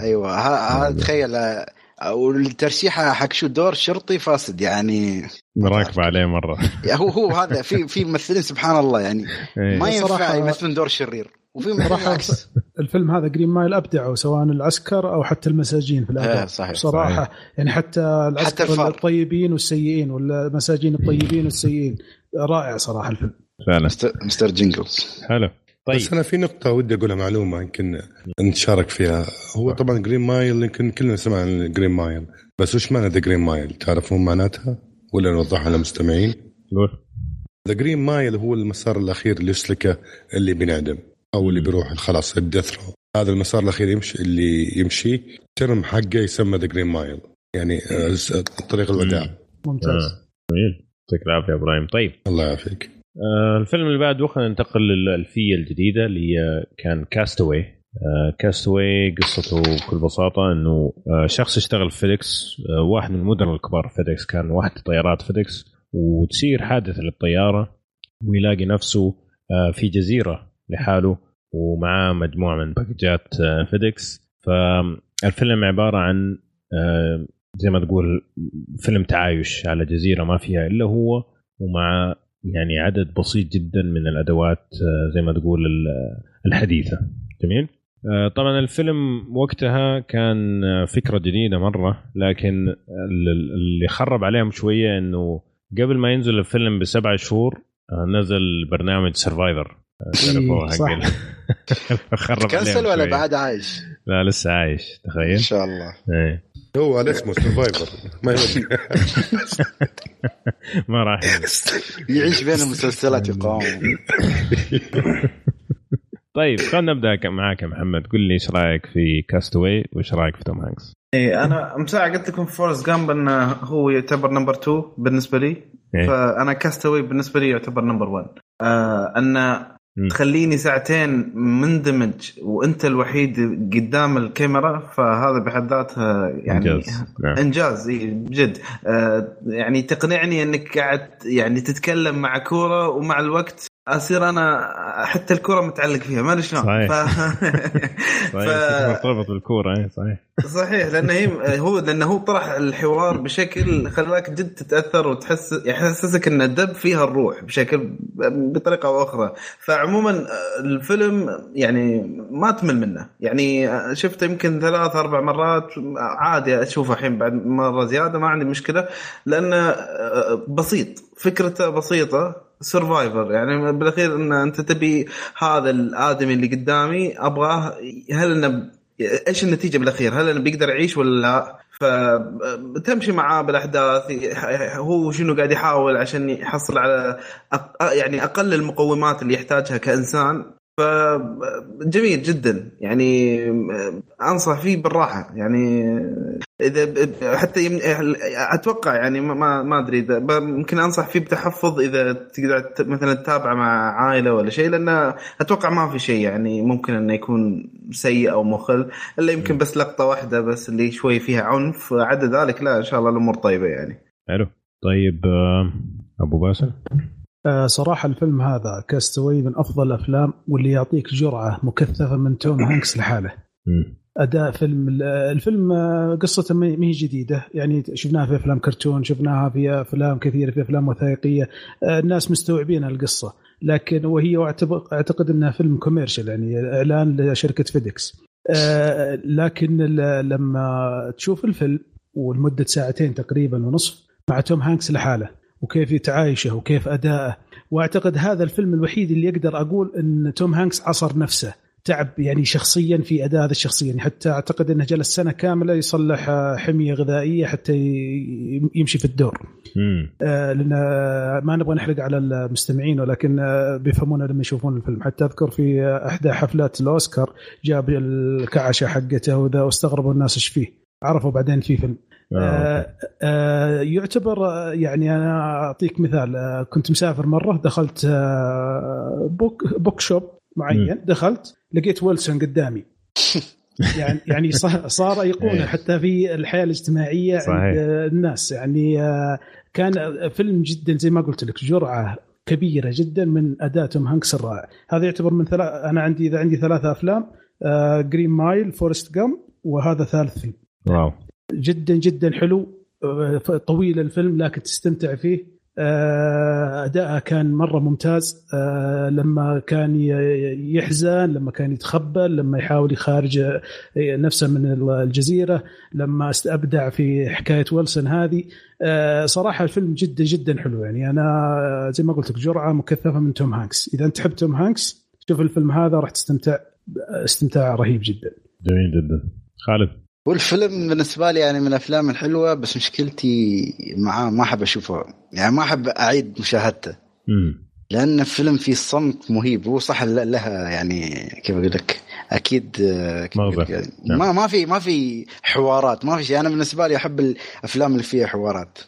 أيوه ه- هذا تخيل آه، والترشيحه حق شو دور شرطي فاسد يعني. راكب عليه مرة. هو هو هذا في في ممثلين سبحان الله يعني. إيه. ما ينفع يمثلون دور شرير وفي العكس الفيلم هذا Green Mile أبدعوا سواء العسكر أو حتى المساجين في إيه، الاداء صحيح، صراحة صحيح. يعني حتى العسكر الفار. الطيبين والسيئين ولا المساجين الطيبين والسيئين. رائع صراحة الفيلم. فعلا. Mr. Jingles. حلو. طيب. بس أنا في نقطة ودي أقولها معلومة يمكن نتشارك فيها. هو طبعا Green Mile يمكن كلنا سمعنا عن Green Mile بس وش معنى The Green Mile تعرفون معناتها؟ ولا نوضحها للمستمعين؟ The Green Mile هو المسار الأخير اللي يسلكه اللي بينعدم أو اللي بيروح خلاص ال Death Row هذا المسار الأخير يمشي اللي يمشي ترم حقه يسمى The Green Mile يعني آه، طريق الوداع. ممتاز. آه. جميل. يعطيك العافية أبراهيم. طيب. الله يعافيك. الفيلم اللي بعده خلينا ننتقل للألفية الجديدة اللي هي كان Cast Away آه Cast Away قصته بكل بساطة إنه آه شخص اشتغل في FedEx آه واحد من المدراء الكبار في FedEx كان واحد طيارات FedEx وتصير حادثة للطيارة ويلاقي نفسه آه في جزيرة لحاله ومعاه مجموعة من باكجات آه فيديكس. فالفيلم عبارة عن آه زي ما تقول فيلم تعايش على جزيرة ما فيها إلا هو ومع يعني عدد بسيط جدا من الأدوات آه، زي ما تقول الحديثة. جميل؟ آه، طبعا الفيلم وقتها كان فكرة جديدة مرة لكن اللي خرب عليهم شوية إنه قبل ما ينزل الفيلم بسبع شهور آه، نزل برنامج Survivor تعرفوه حق خرب cancel ولا بعد عايش؟ لا لسه عايش تخيل. إن شاء الله. إيه. هو على اسمه Survivor ما [laughs] ما راح يعيش بين المسلسلات يقاوم. [laughs] طيب خلينا نبدأ معاك يا محمد. قل لي إيش رأيك في Cast Away وإيش رأيك في توم هانكس؟ إيه أنا مساعة قلت لكم Forrest Gump إنه هو يعتبر number 2 بالنسبة لي. إيه؟ فأنا كاستوي بالنسبة لي يعتبر نمبر 1 آه إنه تخليني ساعتين مندمج وانت الوحيد قدام الكاميرا فهذا بحد ذاته يعني إنجاز. نعم. إنجاز بجد آه يعني تقنعني إنك قاعد يعني تتكلم مع كورة ومع الوقت أصير أنا حتى الكره متعلق فيها ما أدري شلون. صحيح. ف... [laughs] صحيح. مرتبط بالكورة اي صحيح. صحيح لأن هي هو لأنه هو طرح الحوار بشكل خلاك جد تتأثر وتحس يحسسك إن الدب فيها الروح بشكل بطريقة أو أخرى. فعموما الفيلم يعني ما تمل منه. يعني شفته يمكن ثلاث أربع مرات عادي أشوفه الحين بعد مرة زيادة ما عندي مشكلة. لأنه بسيط فكرته بسيطة سرفايفر يعني بالأخير إن أنت تبي هذا الآدمي اللي قدامي أبغاه هل إنه إيش النتيجة بالأخير؟ هل إنه بيقدر يعيش ولا لا؟ فتمشي معاه بالأحداث هو شنو قاعد يحاول عشان يحصل على يعني أقل المقومات اللي يحتاجها كإنسان فجميل جدا. يعني أنصح فيه بالراحة. يعني إذا حتى يم... أتوقع يعني ما ما أدري إذا ممكن أنصح فيه بتحفظ إذا تقدر مثلا تتابعه مع عائلة ولا شيء لأن أتوقع ما في شيء يعني ممكن إنه يكون سيء أو مخل إلا يمكن بس لقطة واحدة بس اللي شوي فيها عنف. عدا ذلك لا إن شاء الله الأمور طيبة يعني. حلو. طيب آه، أبو باسل؟ آه، صراحة الفيلم هذا Cast Away من أفضل الأفلام واللي يعطيك جرعة مكثفة من توم [coughs] هانكس لحاله. أداء فيلم الفيلم آه، قصته ما هي جديدة. يعني شفناها في أفلام كرتون شفناها في أفلام كثيرة في أفلام وثائقية. آه، الناس مستوعبين القصة. لكن وهي اعتقد إنها فيلم commercial يعني اعلان لشركة FedEx. لكن لما تشوف الفيلم والمدة ساعتين تقريبا ونصف مع توم هانكس لحاله. وكيف يتعايشه وكيف أداءه وأعتقد هذا الفيلم الوحيد اللي يقدر أقول إن توم هانكس عصر نفسه تعب يعني شخصيا في أداء هذا الشخصية يعني حتى أعتقد إنه جلس سنة كاملة يصلح حمية غذائية حتى يمشي في الدور. آه لأن ما نبغى نحرق على المستمعين ولكن آه بيفهمونها لما يشوفون الفيلم حتى أذكر في إحدى حفلات الأوسكار جاب الكشة حقته وذا واستغربوا الناس إيش فيه. عرفوا بعدين في فيلم. آه, آه, آه، يعتبر آه، يعني أنا أعطيك مثال. آه كنت مسافر مرة دخلت آه book book shop معين. دخلت لقيت ويلسون قدامي. [laughs] يعني يعني صار ايقونه إيه. حتى في الحياة الاجتماعية صحيح. عند الناس. يعني كان فيلم جدا زي ما قلت لك جرعة كبيرة جدا من اداء توم هانكس الرائع. هذا يعتبر من ثلاث أنا عندي إذا عندي ثلاثة أفلام Green Mile Forrest Gump وهذا ثالث فيلم. واو. جدا جدا حلو طويل الفيلم لكن تستمتع فيه. آه، أداءه كان مرة ممتاز. آه، لما كان يحزن لما كان يتخبى لما يحاول يخارج نفسه من الجزيرة لما أبدع في حكاية ويلسون هذه. آه، صراحة الفيلم جدا جدا حلو. يعني أنا زي ما قلت لك جرعة مكثفة من توم هانكس. إذا أنت تحب توم هانكس شوف الفيلم هذا راح تستمتع استمتاع رهيب جدا. جميل جدا. خالد؟ والفيلم بالنسبة لي يعني من الأفلام الحلوة بس مشكلتي معاه ما أحب أشوفه. يعني ما أحب أعيد مشاهدته. لأن الفيلم فيه صمت مهيب. هو صح لها يعني كيف أقول لك؟ أكيد كيف نعم. ما ما في ما في حوارات. ما في شيء. أنا بالنسبة لي أحب الأفلام اللي فيها حوارات.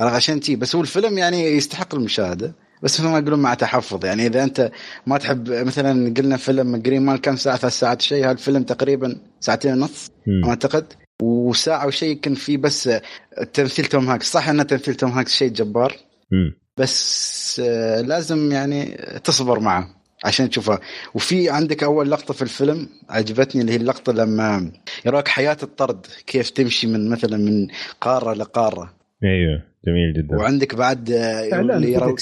أنا عشان تي بس هو الفيلم يعني يستحق المشاهدة. بس مثل ما يقولون مع تحفظ. يعني إذا أنت ما تحب مثلا قلنا فيلم Green Mile كم ساعة؟ ثلاث ساعات شيء. هذا الفيلم تقريبا ساعتين ونص أعتقد. وساعة وشيء يمكن في بس تمثيل توم هانكس. صح إن تمثيل توم هانكس شيء جبار. بس آه، لازم يعني تصبر معه عشان تشوفها وفي عندك أول لقطة في الفيلم عجبتني اللي هي اللقطة لما يراويك حياة الطرد كيف تمشي من مثلا من قارة لقارة. أيوه جميل جدا. وعندك بعد آه، إعلان اللي.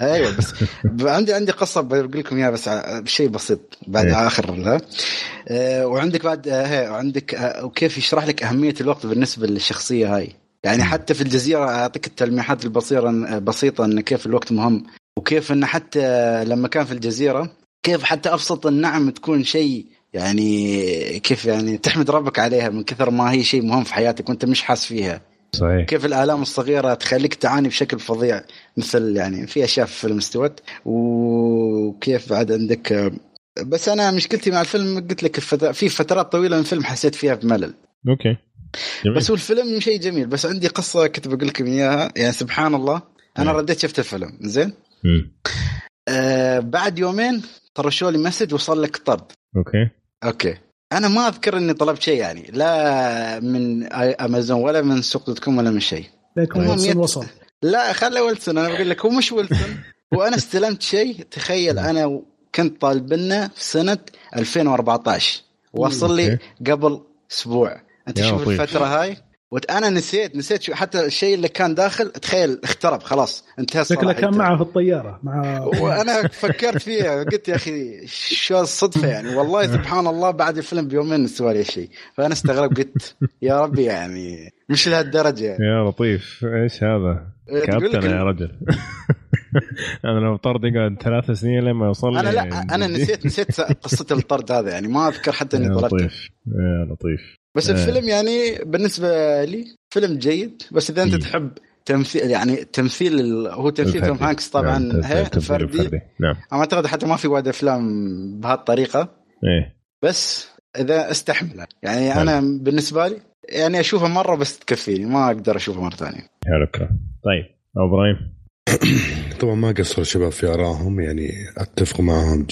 أيوه بس عندي عندي قصة بقول لكم إياها بس بشيء بسيط بعد إيه. آخر لا آه، وعندك بعد آه، وعندك آه، وكيف يشرح لك أهمية الوقت بالنسبة للشخصية هاي؟ يعني حتى في الجزيرة أعطيك التلميحات البصيرة بسيطة إن كيف الوقت مهم وكيف انه حتى لما كان في الجزيرة كيف حتى أبسط النعم تكون شيء يعني كيف يعني تحمد ربك عليها من كثر ما هي شيء مهم في حياتك وأنت مش حاس فيها. صحيح. كيف الآلام الصغيرة تخليك تعاني بشكل فظيع؟ مثل يعني في أشياء في الفيلم استوت وكيف بعد عندك بس أنا مشكلتي مع الفيلم قلت لك في فترات طويلة من الفيلم حسيت فيها بملل. Okay. جميل. بس هو الفيلم شيء جميل بس عندي قصة كنت بقول لكم إياها. يعني سبحان الله أنا نعم. رديت شفت الفيلم زين؟ مم. آه بعد يومين طرشوا لي message وصل لك طرد. Okay. Okay. أنا ما أذكر إني طلبت شيء يعني لا من أمازون ولا من Souq dot com ولا من شيء. لكن ويلسون يت- وصل. لا خلي ويلسون. أنا بقول لك هو مش ويلسون. [laughs] وأنا استلمت شيء تخيل أنا كنت طالب منه في سنة 2014 وصل لي قبل أسبوع. أنت شوف. الفترة هاي. وأنا نسيت نسيت شو حتى الشيء اللي كان داخل تخيل اخترب خلاص انتهى شكله. كان معه في الطيارة مع وأنا فكرت فيها قلت يا أخي شو الصدفة يعني؟ والله [laughs] سبحان الله بعد الفيلم بيومين سوى لي شيء. فأنا استغربت قلت يا ربي يعني مش لهالدرجة يعني. يا لطيف إيش هذا؟ لك كابتن يا رجل. [laughs] أنا لو طرد يقعد ثلاث سنين لما يوصل لي أنا لا أنا نسيت نسيت قصة الطرد هذا يعني ما أذكر حتى إني لطيف يا لطيف. بس آه. الفيلم يعني بالنسبة لي فيلم جيد بس إذا أنت مم. تحب تمثيل يعني تمثيل ال- هو تمثيل توم. هانكس طبعا نعم، فردي الفردي. نعم أنا أعتقد حتى ما في وايد أفلام بهالطريقة إيه بس إذا استحمل يعني حلو. أنا بالنسبة لي يعني اشوفها مرة بس تكفيني ما أقدر اشوفها مرة ثانية حلو الكلام طيب أبراهيم [coughs] طبعا ما قصر الشباب في آرائهم يعني أتفق معهم.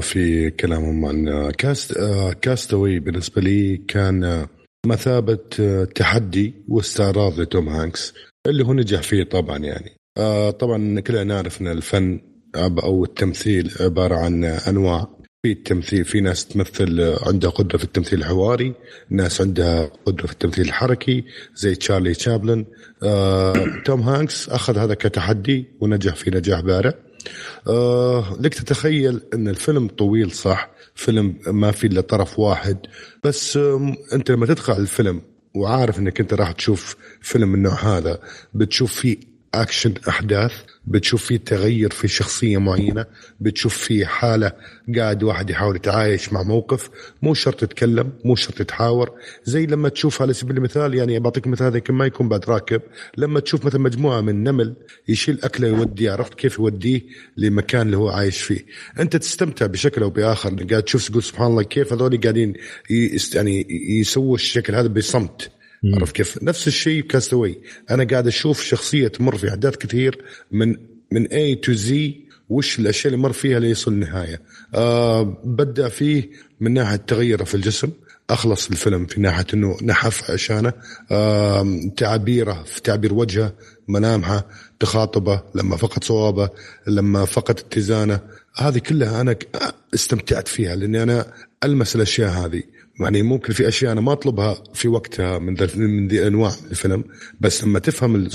في كلامهم عن Cast آه، Cast Away بالنسبة لي كان آه، مثابة آه، تحدي واستعراض لتوم هانكس اللي هو نجح فيه طبعا يعني. طبعا كلنا نعرف إن الفن أو التمثيل عبارة عن أنواع. في التمثيل في ناس تمثل عندها قدرة في التمثيل الحواري ناس عندها قدرة في التمثيل الحركي زي تشارلي تشابلن. آه، توم هانكس أخذ هذا كتحدي ونجح فيه نجاح بارع. آه لك تتخيل أن الفيلم طويل صح؟ فيلم ما في إلا طرف واحد. بس آه أنت لما تدخل الفيلم وعارف إنك أنت راح تشوف فيلم من النوع هذا بتشوف فيه اكشن أحداث. بتشوف فيه تغير في شخصية معينة. بتشوف فيه حالة قاعد واحد يحاول يتعايش مع موقف. مو شرط تتكلم مو شرط تحاور. زي لما تشوف على سبيل المثال يعني بعطيك مثال يمكن ما يكون بعد راكب. لما تشوف مثلا مجموعة من نمل يشيل أكلة يوديه عرفت كيف يوديه لمكان اللي هو عايش فيه. أنت تستمتع بشكل أو بآخر. قاعد تشوف تقول سبحان الله كيف هذول قاعدين يعني يسووا الشكل هذا بصمت. عرفت كيف؟ نفس الشيء كاستوي أنا قاعد أشوف شخصية تمر في احداث كثير من من A to Z وش الأشياء اللي مر فيها ليصل النهايه. آه بدأ فيه من ناحية تغيره في الجسم أخلص الفيلم في ناحية إنه نحف عشانه. آه تعابيره في تعبير وجهه ملامحه تخاطبه لما فقد صوابه لما فقد اتزانه. هذه كلها أنا ك- استمتعت فيها لأني أنا ألمس الأشياء هذه. يعني ممكن في أشياء أنا ما أطلبها في وقتها من من ذي الانواع من الفيلم بس لما تفهم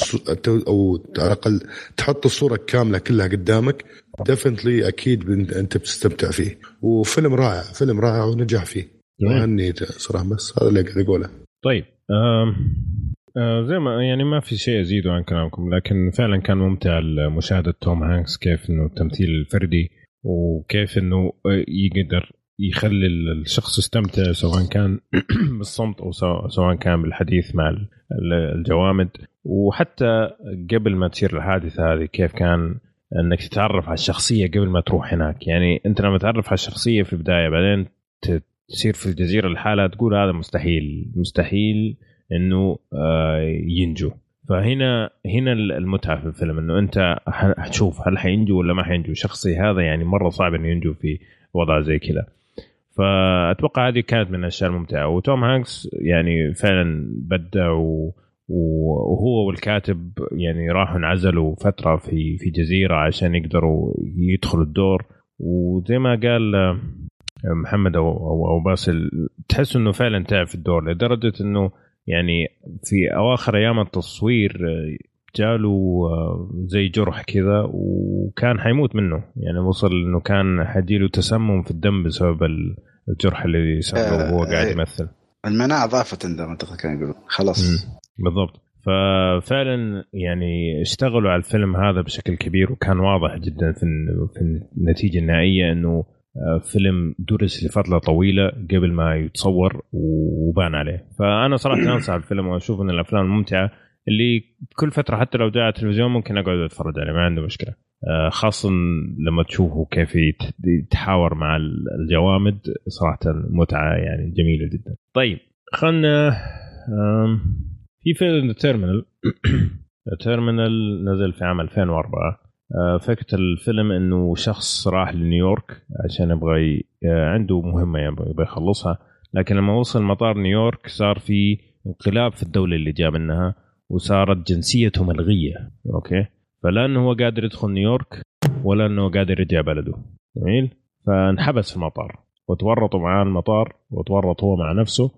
أو على الأقل تحط الصورة كاملة كلها قدامك ديفنتلي أكيد أنت بتستمتع فيه. وفيلم رائع فيلم رائع ونجح فيه. وهني صراحة بس هذا اللي أقدر أقوله. طيب آه زي ما يعني ما في شيء ازيده عن كلامكم لكن فعلا كان ممتع مشاهده توم هانكس كيف إنه التمثيل الفردي وكيف إنه آه، يقدر يخلي الشخص يستمتع سواء كان [clears throat] بالصمت أو سواء كان بالحديث مع ال- ال- الجوامد. وحتى قبل ما تصير الحادثة هذه كيف كان إنك تتعرف على الشخصية قبل ما تروح هناك؟ يعني أنت لما تعرف على الشخصية في البداية بعدين تصير في الجزيرة الحالة تقول هذا مستحيل مستحيل إنه آه، ينجو. فهنا هنا المتعة في الفيلم إنه أنت حتشوف هل حينجو ولا ما حينجو. شخصي هذا يعني مرة صعب إنه ينجو في وضع زي كذا. فأتوقع هذه كانت من الأشياء الممتعة. وتوم هانكس يعني فعلا بدع و وهو والكاتب يعني راحوا انعزلوا فترة في في جزيرة عشان يقدروا يدخلوا الدور. وزي ما قال آه، محمد أو أو, باسل تحس إنه فعلا تعب في الدور لدرجة إنه يعني في أواخر أيام التصوير آه، جاله آه، زي جرح كذا وكان حيموت منه. يعني وصل إنه كان حيجيله تسمم في الدم بسبب الجرح اللي سببه وهو قاعد يمثل. المناعة ضعفت عنده أعتقد كان يقول. خلاص. بالضبط. ففعلا يعني اشتغلوا على الفيلم هذا بشكل كبير وكان واضح جدا في في النتيجة النهائية إنه آه، فيلم درس لفترة طويلة قبل ما يتصور وبان عليه. فأنا صراحة [coughs] أنصح الفيلم وأشوف من الأفلام الممتعة اللي كل فترة حتى لو جاء التلفزيون ممكن أقعد أتفرج عليه ما عنده مشكلة. آه، خاصه لما تشوفه كيف يتحاور مع الجوامد صراحة متعة يعني جميلة جدا. طيب خلنا في فيلم Terminal Terminal [coughs] نزل في عام 2004 آه، فكرة الفيلم إنه شخص راح لنيويورك عشان يبغى آه، عنده مهمة يبغى يخلصها. لكن لما وصل مطار نيويورك صار في انقلاب في الدولة اللي جاء منها وصارت جنسيته ملغية أوكي؟ فلا إنه هو قادر يدخل نيويورك ولا إنه قادر يرجع بلده. جميل؟ فانحبس في المطار وتورطوا معاه المطار وتورط هو مع نفسه.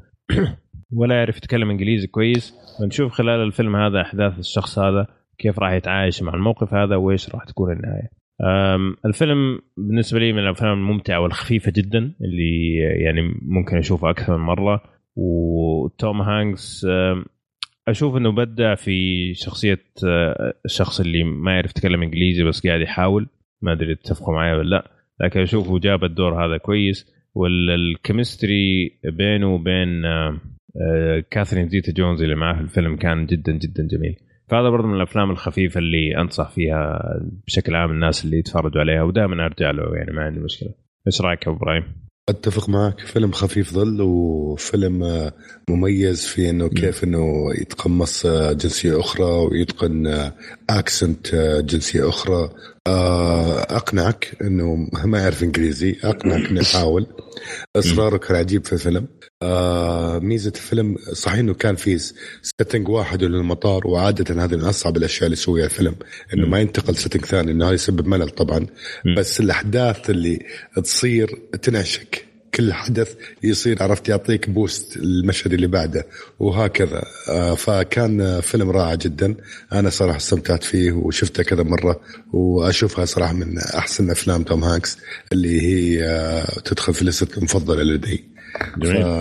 [clears throat] ولا يعرف يتكلم إنجليزي كويس. فنشوف خلال الفيلم هذا أحداث الشخص هذا كيف راح يتعايش مع الموقف هذا وإيش راح تكون النهاية. الفيلم بالنسبة لي من الأفلام الممتعة والخفيفة جدا اللي يعني ممكن اشوفها أكثر من مرة. وتوم هانكس أشوف إنه بدع في شخصية آه، الشخص اللي ما يعرف يتكلم إنجليزي بس قاعد يحاول. ما أدري تتفقوا معي ولا لا. لكن اشوفه جاب الدور هذا كويس. وال chemistry بينه وبين آه، كاثرين زيتا جونز اللي معاه في الفيلم كان جدا جدا جميل. فهذا برضه من الأفلام الخفيفة اللي أنصح فيها بشكل عام الناس اللي يتفرجوا عليها. ودائما أرجع له يعني ما عندي مشكلة. إيش رأيك أبو إبراهيم؟ أتفق معك. فيلم خفيف ظل وفيلم آه، مميز في إنه كيف إنه يتقمص آه، جنسية أخرى ويتقن accent جنسية أخرى. أقنعك إنه ما يعرف إنجليزي أقنعك إنه يحاول. اصراره كان عجيب في الفيلم. آه ميزة الفيلم صحيح إنه كان في setting واحد للمطار وعادة هذا من أصعب الأشياء اللي يسويها الفيلم إنه ما ينتقل setting ثاني إنه هذا يسبب ملل طبعا. بس الأحداث اللي تصير تنعشك. كل حدث يصير عرفت؟ يعطيك boost المشهد اللي بعده وهكذا. آه فكان فيلم رائع جدا. أنا صراحة استمتعت فيه وشفته كذا مرة وأشوفها صراحة من أحسن أفلام توم هانكس اللي هي آه تدخل في لستة المفضلة لدي.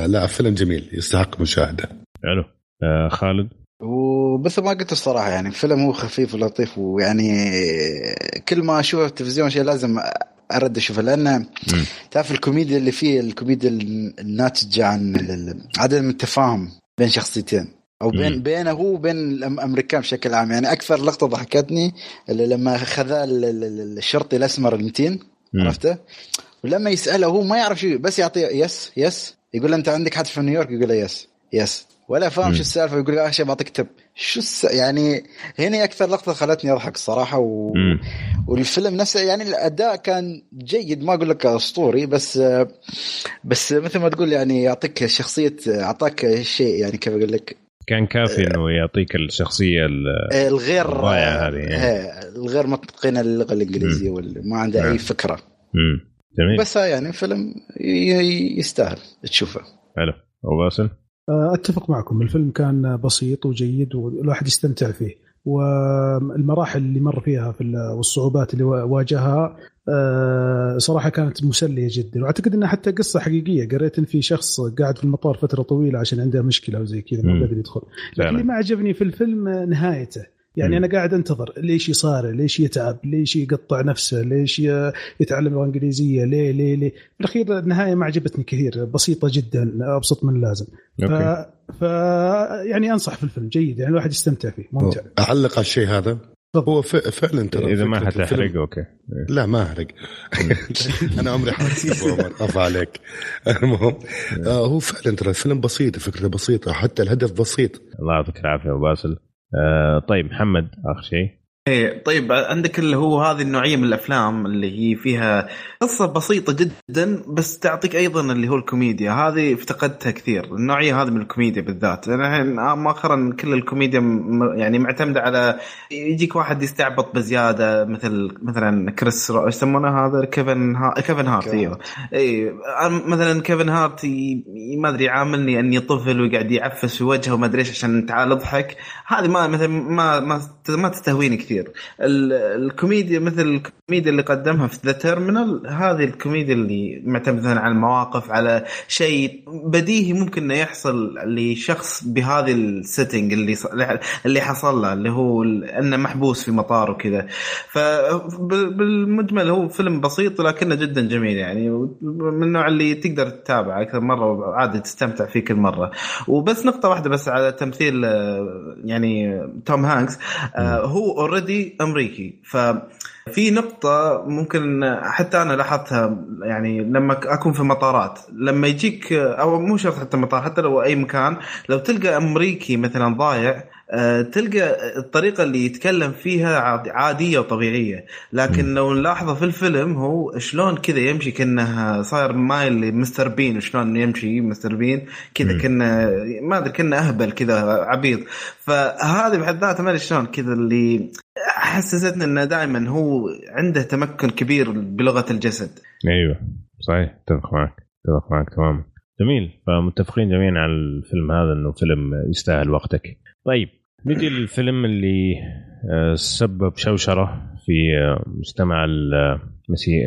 لا فيلم جميل يستحق مشاهدة. حلو. آه خالد؟ وبس ما قلت الصراحة يعني الفيلم هو خفيف ولطيف ويعني كل ما أشوفه في التلفزيون شيء لازم أرد اشوفه لأن تعرف الكوميديا اللي فيه الكوميديا الناتجة عن عدم التفاهم بين شخصيتين أو بين. بينه هو وبين الأمريكان بشكل عام. يعني أكثر لقطة ضحكتني اللي لما خذا الشرطي الأسمر المتين عرفته؟ ولما يسأله هو ما يعرف شيء بس يعطيه yes yes يقول له أنت عندك حد في نيويورك؟ يقول له yes yes ولا فاهم شو السالفة يقول له شيء بعطيك تب شو الس... يعني هنا أكثر لقطة خلتني أضحك الصراحه و... والفيلم نفسه يعني الأداء كان جيد ما أقول لك أسطوري بس بس مثل ما تقول يعني يعطيك شخصية أعطاك شيء يعني كيف أقول لك؟ كان كافي إنه يعطيك الشخصية الغير الضايعه هذه يعني. الغير متقنة للغة الإنجليزية وما عنده أي. فكرة. مم. جميل. بس يعني فيلم يستاهل تشوفه. حلو. أبو باسل؟ آه، أتفق معكم. الفيلم كان بسيط وجيد والواحد يستمتع فيه. والمراحل اللي مر فيها في والصعوبات اللي واجهها آه، صراحة كانت مسلية جدا. وأعتقد إنها حتى قصة حقيقية. قريت إن في شخص قاعد في المطار فترة طويلة عشان عنده مشكلة وزي كذا ما قادر يدخل. لكن اللي ما عجبني في الفيلم نهايته. يعني أنا قاعد أنتظر ليش يصارع ليش يتعب ليش يقطع نفسه ليش يتعلم اللغة الانجليزيه ليه ليه ليه. في الأخير النهاية ما عجبتني كثير بسيطة جدا أبسط من اللازم. ف... ف يعني أنصح في الفيلم جيد يعني الواحد يستمتع فيه ممتع. أعلق على الشيء هذا؟ هو فعلا ترى إذا ما حتحرق أوكي. لا ما أحرق. [laughs] أنا عمري حاسس أبو [laughs] عليك. المهم آه هو فعلا ترى الفيلم بسيط فكرته بسيطة حتى الهدف بسيط. الله يعطيك العافية أبو باسل. آه طيب محمد آخر شيء. إيه طيب عندك اللي هو هذه النوعية من الأفلام اللي هي فيها قصة بسيطة جدا بس تعطيك أيضا اللي هو الكوميديا. هذه افتقدتها كثير النوعية هذه من الكوميديا بالذات. أنا مؤخرا كل الكوميديا يعني معتمدة على يجيك واحد يستعبط بزيادة مثل مثلا كريس رو... يسمونه هذا؟ كيفن ها... كيفن هارت أيوه. اي مثلا كيفن هارت ي... ما أدري يعاملني أني طفل ويقعد يعفس في وجهه وما أدري إيش عشان تعال اضحك. هذه ما مثلا ما ما, ما تستهويني كثير. كثير. الكوميديا مثل الكوميديا اللي قدمها في The Terminal هذه الكوميديا اللي معتمدة على المواقف على شيء بديهي ممكن إنه يحصل لشخص بهذه ال setting اللي اللي حصل له اللي هو إنه محبوس في مطار وكذا فبالمجمل هو فيلم بسيط لكنه جدا جميل يعني من النوع اللي تقدر تتابعه أكثر مرة وعادي تستمتع فيه كل مرة. وبس نقطة واحدة بس على تمثيل يعني توم هانكس هو already already أمريكي. ففي نقطة ممكن حتى أنا لاحظتها يعني لما أكون في مطارات لما يجيك أو مو شرط حتى مطار حتى لو أي مكان لو تلقى أمريكي مثلا ضايع آه، تلقى الطريقة اللي يتكلم فيها عادية وطبيعية. لكن لو نلاحظه في الفيلم هو شلون كذا يمشي كأنه صاير مايل لمستر بين شلون يمشي مستر بين كذا كأنه ما أدري كأنه أهبل كذا عبيط. فهذه بحد ذاتها ما شلون كذا اللي حسستني إنه دائما هو عنده تمكن كبير بلغة الجسد. أيوه صحيح أتفق معك أتفق معك تماما. جميل فمتفقين جميعا على الفيلم هذا إنه فيلم يستاهل وقتك. طيب نجي للفيلم اللي آه، سبب شوشرة في آه، مجتمع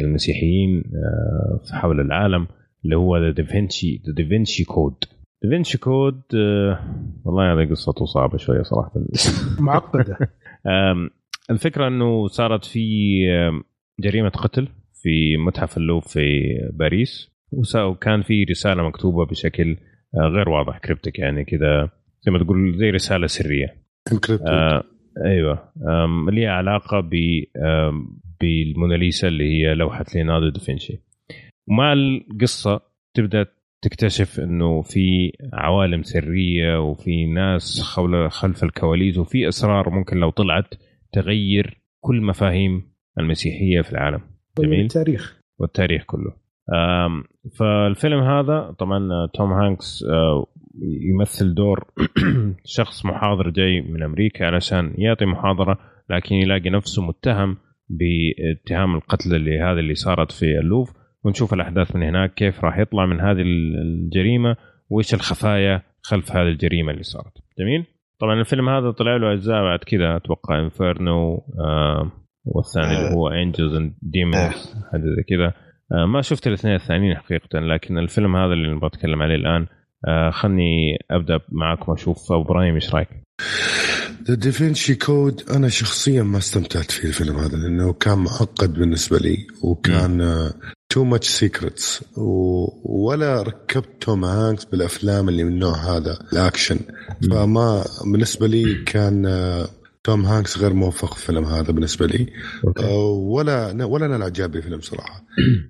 المسيحيين آه، في حول العالم اللي هو The Da Vinci The Da Vinci Code Da Vinci Code والله هذه قصته صعبة شوية صراحة معقدة [laughs] الفكرة إنه صارت في جريمة قتل في متحف اللوفر في باريس وكان في رسالة مكتوبة بشكل غير واضح cryptic يعني كذا زي ما تقول زي رسالة سرية. آه أيوه. اللي ليها علاقة ب بالموناليزا اللي هي لوحة ليوناردو دافنشي ومع القصة تبدأ تكتشف إنه في عوالم سرية وفي ناس خلف الكواليس وفي اسرار ممكن لو طلعت تغير كل مفاهيم المسيحية في العالم. جميل؟ التاريخ والتاريخ كله. فالفيلم هذا طبعا توم هانكس آه، يمثل دور [clears throat] شخص محاضر جاي من أمريكا علشان يعطي محاضرة لكن يلاقي نفسه متهم باتهام القتل اللي هذا اللي صارت في اللوف. ونشوف الأحداث من هناك كيف راح يطلع من هذه الجريمة وإيش الخفايا خلف هذه الجريمة اللي صارت. جميل؟ طبعا الفيلم هذا طلع له أجزاء بعد كذا أتوقع Inferno آه والثاني اللي هو Angels and Demons حاجة زي كذا. آه ما شفت الاثنين الثانيين حقيقه لكن الفيلم هذا اللي نبغى اتكلم عليه الآن آه خلني أبدأ معاكم أشوف أبو إبراهيم إيش رأيك؟ The Da Vinci Code أنا شخصيا ما استمتعت في الفيلم هذا لأنه كان معقد بالنسبة لي وكان too much secrets ولا ركبت توم هانكس بالأفلام اللي من النوع هذا الأكشن. فما بالنسبة لي كان توم هانكس غير موفق في الفيلم هذا بالنسبة لي. okay. ولا ولا أنا عجبني الفيلم صراحة.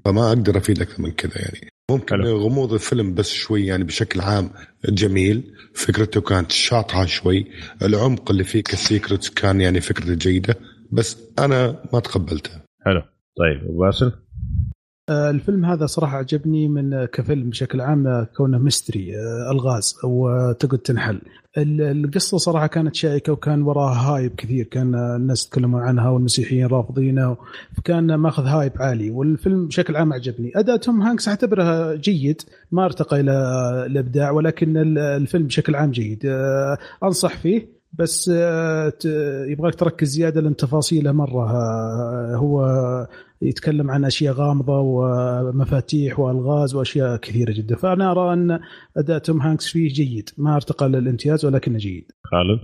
فما أقدر افيد أكثر من كذا يعني. ممكن حلو. غموض الفيلم بس شوي يعني بشكل عام جميل. فكرته كانت شاطحة شوي. العمق اللي فيه ك secrets كان يعني فكرته جيدة. بس أنا ما تقبلته. حلو. طيب وباسل آه، الفيلم هذا صراحة عجبني من كفيلم بشكل عام كونه mystery آه، ألغاز وتقعد تنحل. القصة صراحة كانت شائكة وكان وراها hype كثير. كان الناس يتكلمون عنها والمسيحيين رافضينه فكان ماخذ hype عالي والفيلم بشكل عام عجبني أداء توم هانكس أعتبره جيد ما ارتقى إلى الإبداع ولكن الفيلم بشكل عام جيد. آه، أنصح فيه بس يبغاك تركز زيادة لأن تفاصيله مرة هو يتكلم عن أشياء غامضة ومفاتيح وألغاز وأشياء كثيرة جدا. فأنا أرى أن أداء توم هانكس فيه جيد. ما أرتقى للامتياز ولكنه جيد. خالد؟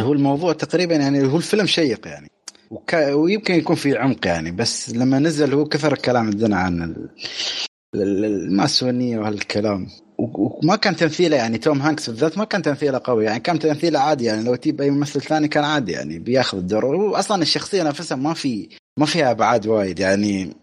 هو الموضوع تقريبا يعني هو الفيلم شيق يعني. وك... ويمكن يكون في عمق يعني بس لما نزل هو كثر الكلام عندنا عن المأسونية وهالكلام. وما كان تمثيله يعني توم هانكس بالذات ما كان تمثيله قوي. يعني كان تمثيله عادي يعني لو تجيب أي ممثل ثاني كان عادي يعني بياخذ الدور. واصلا الشخصية نفسها ما في ما فيها أبعاد وايد يعني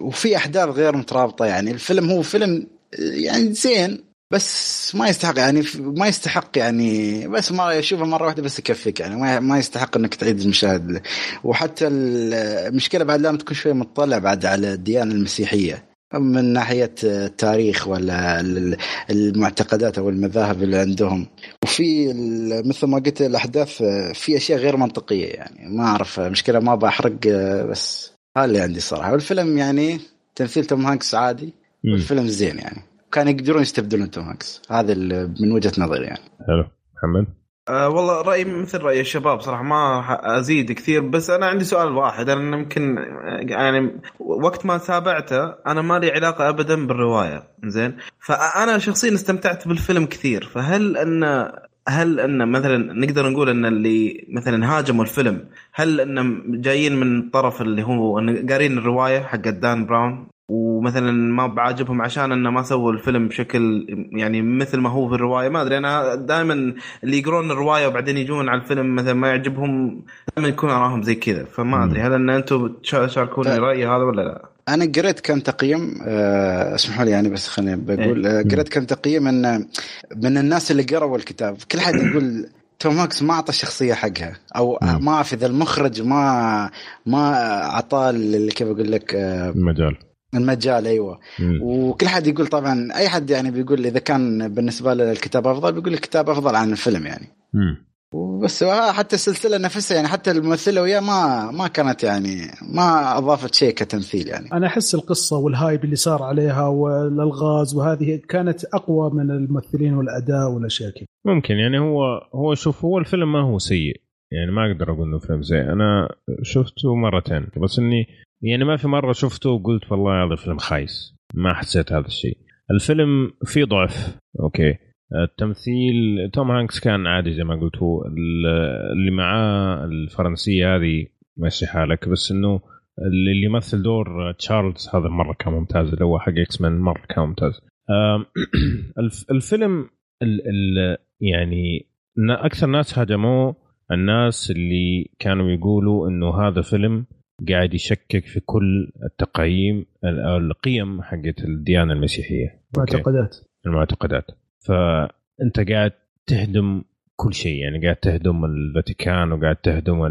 وفي أحداث غير مترابطة. يعني الفيلم هو فيلم يعني زين بس ما يستحق يعني ما يستحق يعني بس ما اشوفه مرة واحدة بس يكفيك. يعني ما- يستحق إنك تعيد المشاهده وحتى المشكلة بعد لازم تكون شوي مطلع بعد على الديانة المسيحية. من ناحية التاريخ ولا ال- المعتقدات أو المذاهب اللي عندهم. وفي مثل ما قلت الأحداث في أشياء غير منطقية يعني. ما أعرف مشكلة ما بحرق بس هذا اللي عندي صراحة. والفيلم يعني تمثيل توم هانكس عادي. مم. والفيلم زين يعني. كان يقدرون يستبدلون توم هانكس. هذا من وجهة نظري يعني. حلو. محمد؟ أه والله رايي مثل رأي الشباب صراحة ما أزيد كثير بس أنا عندي سؤال واحد. أنا يمكن آه، يعني وقت ما تابعته أنا ما لي علاقة ابدا بالرواية. زين؟ فأنا شخصيا استمتعت بالفيلم كثير. فهل إن هل إن مثلا نقدر نقول إن اللي مثلا هاجموا الفيلم هل ان جايين من الطرف اللي هو قارين الرواية حق دان براون؟ ومثلا ما بعاجبهم عشان إنه ما سووا الفيلم بشكل يعني مثل ما هو في الرواية ما أدري أنا دائما اللي يقرون الرواية وبعدين يجون على الفيلم مثلا ما يعجبهم دائما يكون أراهم زي كذا فما أدري هل إن أنتم تشاركوني طيب. رايي هذا ولا لا؟ أنا قريت كم تقييم آه، اسمحوا لي يعني بس خليني بقول آه، قريت كم تقييم من من الناس اللي قروا الكتاب كل حد يقول [clears throat] توم هانكس ما أعطى الشخصيه حقها أو. ما اعرف اذا المخرج ما ما أعطاه اللي كيف أقول لك آه، المجال أيوه. مم. وكل حد يقول طبعا أي حد يعني بيقول إذا كان بالنسبة له الكتاب أفضل بيقول الكتاب أفضل عن الفيلم يعني. مم. وبس حتى السلسلة نفسها يعني حتى الممثلة وياه ما ما كانت يعني ما أضافت شيء كتمثيل يعني. أنا أحس القصة وال hype اللي صار عليها والألغاز وهذه كانت أقوى من الممثلين والأداء والأشياء كذا ممكن يعني هو هو شوف هو الفيلم ما هو سيء. يعني ما أقدر أقول إنه فيلم سيء أنا شفته مرتين بس إني يعني ما في مرة شفته وقلت والله هذا فيلم خايس. ما حسيت هذا الشيء. الفيلم فيه ضعف. okay. التمثيل توم هانكس كان عادي زي ما قلت هو. ال- اللي معاه الفرنسية هذه ماشي حالك بس إنه اللي يمثل دور تشارلز هذا مرة كان ممتاز اللي هو حق X-Men مرة كان ممتاز. [clears throat] الفيلم ال ال يعني أكثر ناس هاجموه الناس اللي كانوا يقولوا إنه هذا فيلم قاعد يشكك في كل التقييم ال- القيم حقت الديانة المسيحية. أوكي. معتقدات المعتقدات. فأنت قاعد تهدم كل شيء يعني قاعد تهدم الفاتيكان وقاعد تهدم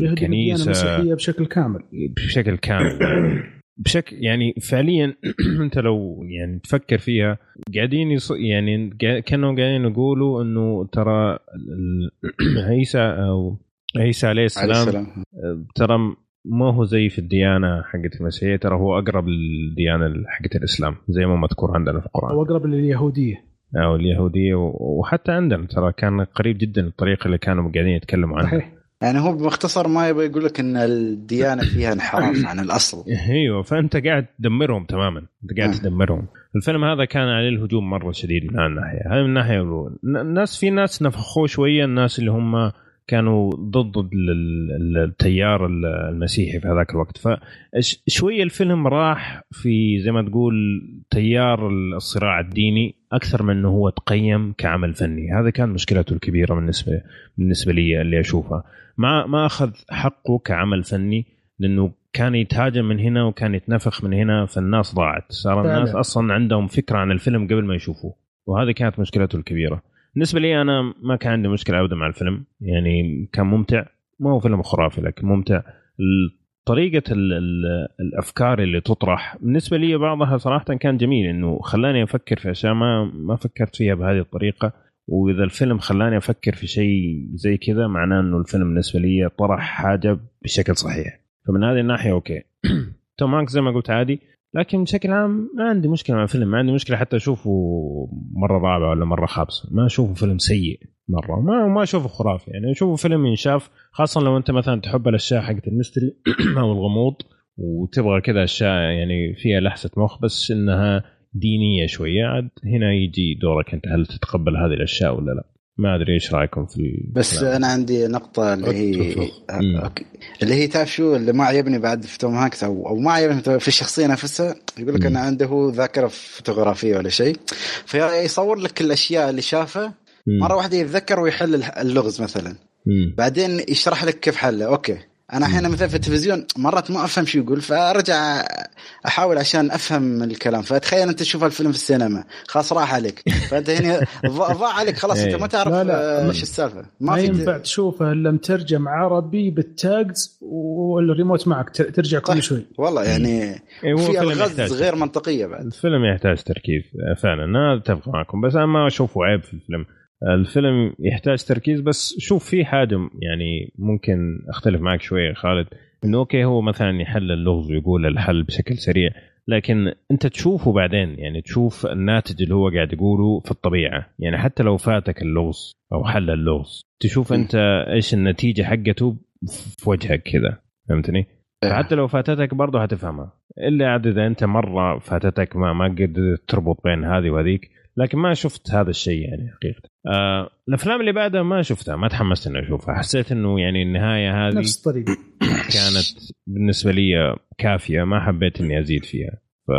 الكنيسة. المسيحية بشكل كامل. بشكل كامل. بشكل يعني فعليا [clears throat] أنت لو يعني تفكر فيها قاعدين يص... يعني كانوا قاعدين يقولوا إنه ترى ال- [clears throat] عيسى أو عيسى عليه عليه السلام السلام. ترى ما هو زي في الديانة حقت المسيحية ترى هو أقرب للديانة حقت الإسلام زي ما مذكور عندنا في القرآن. أو أقرب لليهودية. أو اليهودية وحتى عندنا ترى كان قريب جدا الطريقة اللي كانوا قاعدين يتكلموا عنها. صحيح. يعني هو باختصار ما يبغى يقول لك إن الديانة فيها انحراف [coughs] عن الأصل. [laughs] أيوه فأنت قاعد تدمرهم تماما. أنت قاعد نعم. تدمرهم. الفيلم هذا كان عليه الهجوم مرة شديد من الناحية. هذه من الناحية الناس في ناس نفخوه شوية الناس اللي هم كانوا ضد ال- ال- التيار ال- المسيحي في هذاك الوقت. فشويه الفيلم راح في زي ما تقول تيار الصراع الديني أكثر من إنه هو تقيم كعمل فني. هذا كان مشكلته الكبيرة بالنسبة بالنسبة لي اللي اشوفها ما ما أخذ حقه كعمل فني لأنه كان يتهاجم من هنا وكان يتنفخ من هنا فالناس ضاعت. صار. الناس أصلا عندهم فكرة عن الفيلم قبل ما يشوفوه. وهذه كانت مشكلته الكبيرة. بالنسبة لي أنا ما كان عندي مشكلة أبدا مع الفيلم. يعني كان ممتع. ما هو فيلم خرافي لكن ممتع. طريقة ال ال الأفكار اللي تطرح بالنسبة لي بعضها صراحة كان جميل إنه خلاني أفكر في أشياء ما ما فكرت فيها بهذه الطريقة. وإذا الفيلم خلاني أفكر في شيء زي كذا معناه إنه الفيلم بالنسبة لي طرح حاجة بشكل صحيح. فمن هذه الناحية okay. [clears throat] توم هانكس زي ما قلت عادي. لكن بشكل عام ما عندي مشكلة مع الفيلم. ما عندي مشكلة حتى أشوفه مرة رابعه ولا مرة خامسه ما أشوفه فيلم سيء مرة. ما ما أشوفه خرافي. يعني أشوفه فيلم ينشاف خاصة لو أنت مثلا تحب الأشياء حقت ال mystery [clears throat] أو الغموض وتبغى كذا أشياء يعني فيها لحسة مخ بس إنها دينية شوية عاد هنا يجي دورك أنت هل تتقبل هذه الأشياء ولا لا. ما أدري إيش رأيكم في ال- بس الكلام. أنا عندي نقطة اللي هي. okay. اللي هي تعرف شو اللي ما عجبني بعد في توم هانكس أو أو ما عجبني في الشخصية نفسها يقول لك مم. ان عنده ذاكرة فوتوغرافية ولا شيء فيصور لك الأشياء اللي شافها. مرة واحدة يتذكر ويحل اللغز مثلا مم. بعدين يشرح لك كيف حله okay أنا أحيانا مثلا في التلفزيون مرات ما أفهم شو يقول فأرجع أحاول عشان أفهم الكلام. فتخيل أنت تشوف الفيلم في السينما خلاص راح عليك. [laughs] فأنت هنا ضاع ضاع عليك خلاص أنت ما تعرف لا، لا. آه، إيش السالفة. ما, في ينفع تشوفه إلا مترجم عربي بالتاجز والريموت معك ت- ترجع كل طيب. شوي. والله يعني إيه، في ألغاز يحتاج غير منطقية بعد. الفيلم يحتاج تركيز آه، فعلا. أنا أتفق معكم بس أنا ما أشوفه عيب في الفيلم. الفيلم يحتاج تركيز بس شوف في حاجة يعني ممكن أختلف معك شوية خالد. إنه أوكي هو مثلا يحل اللغز ويقول الحل بشكل سريع لكن أنت تشوفه بعدين يعني تشوف الناتج اللي هو قاعد يقوله في الطبيعة. يعني حتى لو فاتك اللغز أو حل اللغز تشوف أنت إيش النتيجة حقته في وجهك كذا. فهمتني؟ فحتى لو فاتتك برضه هتفهمها إلا عاد إذا أنت مرة فاتتك ما ما قدرت تربط بين هذه وهذيك لكن ما شفت هذا الشيء يعني حقيقة. آه الأفلام اللي بعدها ما شفتها ما تحمست إني أشوفها. حسيت إنه يعني النهاية هذه نفس الطريقة. [coughs] كانت بالنسبة لي كافية ما حبيت إني أزيد فيها. ف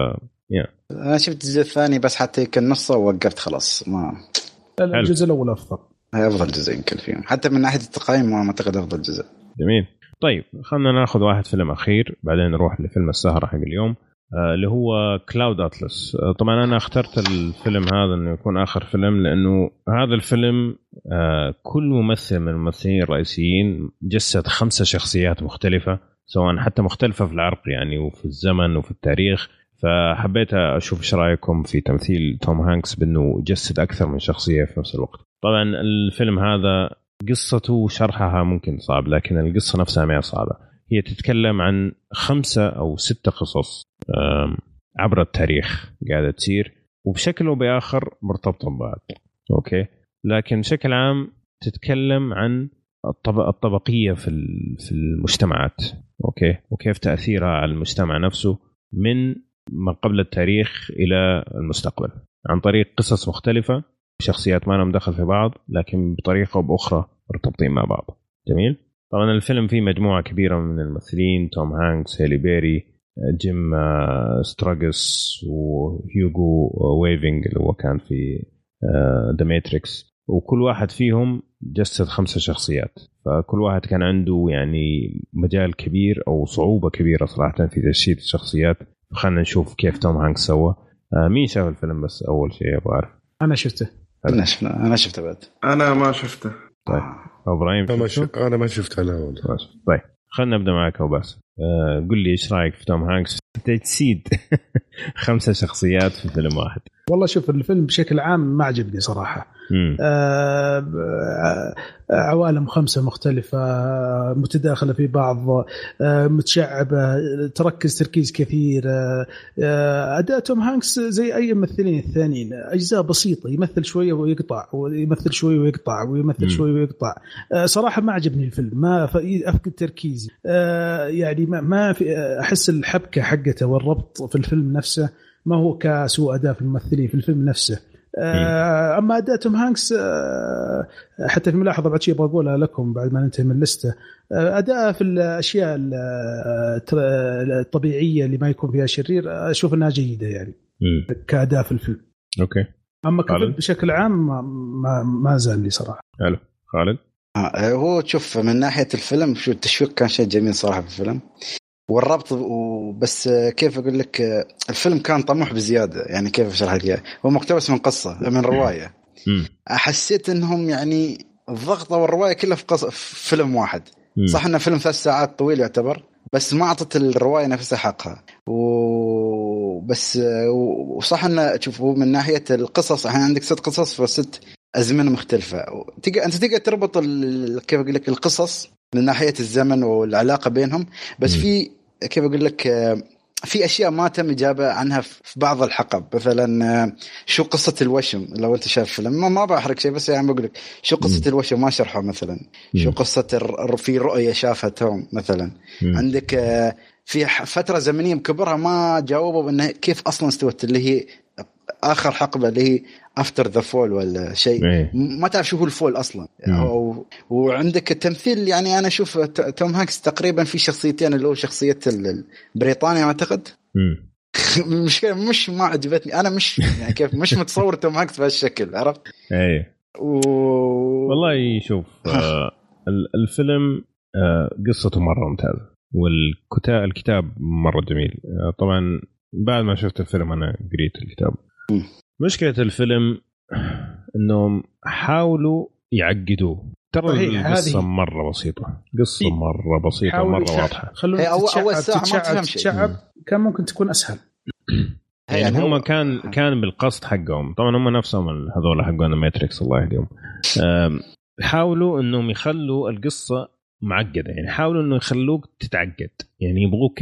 أنا شفت الجزء الثاني بس حتى يمكن نصه ووقفت خلاص ما الجزء الأول أفضل. هي أفضل جزء يمكن فيهم. حتى من ناحية التقييم ما أعتقد أفضل جزء. جميل. طيب خلينا ناخذ واحد فيلم أخير بعدين نروح لفيلم السهرة حق اليوم. اللي هو كلاود اتلس آه، طبعا أنا اخترت الفيلم هذا إنه يكون آخر فيلم لأنه هذا الفيلم آه، كل ممثل من الممثلين الرئيسيين جسد خمسة شخصيات مختلفة سواء حتى مختلفة في العرق يعني وفي الزمن وفي التاريخ فحبيت أشوف إيش رأيكم في تمثيل توم هانكس بإنه يجسد أكثر من شخصية في نفس الوقت. طبعا الفيلم هذا قصته وشرحها ممكن صعب لكن القصة نفسها ما صعبة. هي تتكلم عن خمسة أو ستة قصص عبر التاريخ قاعدة تصير وبشكل أو بآخر مرتبطة ببعض. okay؟ لكن بشكل عام تتكلم عن الطب- الطبقية في في المجتمعات. okay؟ وكيف تأثيرها على المجتمع نفسه من ما قبل التاريخ إلى المستقبل. عن طريق قصص مختلفة شخصيات ما لهم دخل في بعض لكن بطريقة أو بأخرى مرتبطين مع بعض. جميل؟ طبعا الفيلم فيه مجموعة كبيرة من الممثلين توم هانكس هالي بيري جيم آه، ستراجس وهيوغو ويفينج اللي هو كان في The Matrix وكل واحد فيهم جسد خمسة شخصيات. فكل واحد كان عنده يعني مجال كبير أو صعوبة كبيرة صراحة في تجسيد الشخصيات. خلينا نشوف كيف توم هانكس سوى. آه مين شاف الفيلم بس أول شيء أبغى أعرف؟ أنا شفته. أنا شفنا أنا شفته بعد. أنا ما شفته. طيب. إبراهيم أنا ما؟ شفت أنا ما شفتها لا والله خلاص. طيب خلينا نبدأ معك وبس آه قل لي إيش رأيك في توم هانكس؟ تجسيد [laughs] خمسة شخصيات في فيلم واحد. والله شوف الفيلم بشكل عام ما عجبني صراحة. آه، آه، عوالم خمسة مختلفة آه، متداخلة في بعض آه، متشعبة تركز تركيز كثير آه، آه، أداء توم هانكس زي أي ممثلين الثانيين أجزاء بسيطة يمثل شوية ويقطع ويمثل شوية ويقطع. ويمثل شوية ويقطع آه، صراحة ما عجبني الفيلم ما أفقد تركيزي آه، يعني ما- ما في أحس الحبكة حقته والربط في الفيلم نفسه ما هو كسوء أداء في الممثلين في الفيلم نفسه. آه، أما أداء توم هانكس آه، حتى في ملاحظة بعد شيء بقولها لكم بعد ما ننتهي من ال list. آه، اداءه في الأشياء الطبيعية اللي ما يكون فيها شرير أشوف إنها جيدة يعني. كأداء في الفيلم. أوكي. أما كفيلم خالد؟ بشكل عام ما, ما, ما زال لي صراحة. حلو. خالد؟ هو تشوف من ناحية الفيلم شو التشويق كان شيء جميل صراحة في الفيلم. والربط آه، كيف أقول لك الفيلم كان طموح بزيادة يعني كيف أشرح لك؟ هو مقتبس من قصة من رواية. حسيت إنهم يعني الضغطه والرواية كلها في, قص... في فيلم واحد. صح إنه فيلم ثلاث ساعات طويل يعتبر بس ما أعطت الرواية نفسها حقها وبس وصح إنه شوف هو من ناحية القصص إحنا عندك ست قصص في ست أزمنة مختلفة تقدر أنت تقدر تربط ال... كيف أقول لك القصص من ناحية الزمن والعلاقة بينهم بس. في كيف أقول لك آه، في أشياء ما تم إجابة عنها في بعض الحقب مثلا آه، شو قصة الوشم لو أنت شايف فيلم ما, بحرق شيء بس يعني بقول لك شو قصة. الوشم ما شرحوا مثلا شو. قصة الر- في رؤية شافها توم مثلا. عندك آه، في فترة زمنية بكبرها ما جاوبوا بانه كيف أصلا استوت اللي هي آخر حقبة اللي هي after the fall ولا شيء إيه. ما تعرف شو هو ال fall أصلا. أو وعندك التمثيل يعني أنا أشوف توم هانكس تقريبا في شخصيتين اللي هو شخصية ال- البريطاني أعتقد مم. [laughs] مش مش ما عجبتني أنا مش يعني كيف مش متصور توم هانكس بهالشكل عرفت؟ إيه و... والله شوف [laughs] آه ال- الفيلم آه، قصته مرة ممتازة والكتاب الكتاب مرة جميل آه، طبعا بعد ما شفت الفيلم أنا قريت الكتاب. مشكلة الفيلم إنهم حاولوا يعقدوه. ترى القصة مرة بسيطة. قصة إيه. مرة بسيطة مرة واضحة. خلونا أول- تتشعب أول ساعة ما تتشعب تفهم شيء. تتشعب كان ممكن تكون أسهل. يعني يعني هم كان كان بالقصد حقهم. طبعا هم نفسهم هذول حقون ماتريكس الله يهديهم. حاولوا إنهم يخلوا القصة معقدة. يعني حاولوا إنه يخلوك تتعقد. يعني يبغوك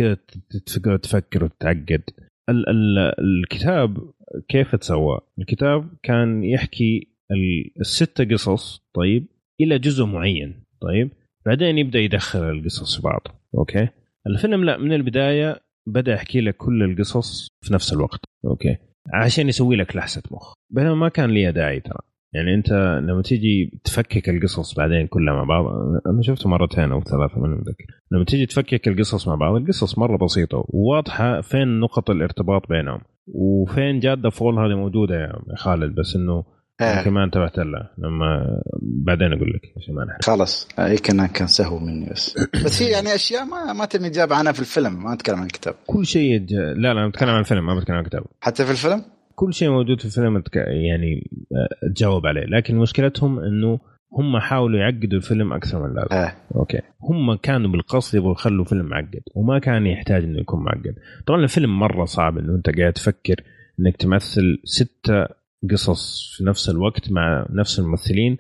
تفكر وتتعقد. ال ال الكتاب كيف تسوى؟ الكتاب كان يحكي ال- الستة قصص طيب إلى جزء معين طيب. بعدين يبدأ يدخل القصص في بعض أوكي. الفيلم لا من البداية بدأ يحكي لك كل القصص في نفس الوقت أوكي. عشان يسوي لك لحسة مخ. بينما ما كان ليها داعي ترى. يعني انت لما تيجي تفكك القصص بعدين كلها مع بعض أنا شفته مرتين أو ثلاثة من متذكر لما تيجي تفكك القصص مع بعض القصص مرة بسيطة وواضحة فين نقط الارتباط بينهم وفين جادة فول هذه موجودة يا خالد بس إنه. يمكن ما انتبهت لها. لما بعدين أقول لك عشان ما نحرق. خلاص. أي كان كان سهو مني بس. بس هي يعني أشياء ما ما تم اجابه عنها في الفيلم ما أتكلم عن الكتاب. كل شيء. لا لا أنا بتكلم عن الفيلم ما بتكلم عن الكتاب. حتى في الفيلم؟ كل شيء موجود في الفيلم تك- يعني آه، تجاوب عليه. لكن مشكلتهم إنه هم حاولوا يعقدوا الفيلم أكثر من اللازم آه. أوكي. هم كانوا بالقصد يبغوا يخلوا فيلم معقد وما كان يحتاج إنه يكون معقد. طبعا الفيلم مرة صعب إنه أنت قاعد تفكر إنك تمثل ستة قصص في نفس الوقت مع نفس الممثلين.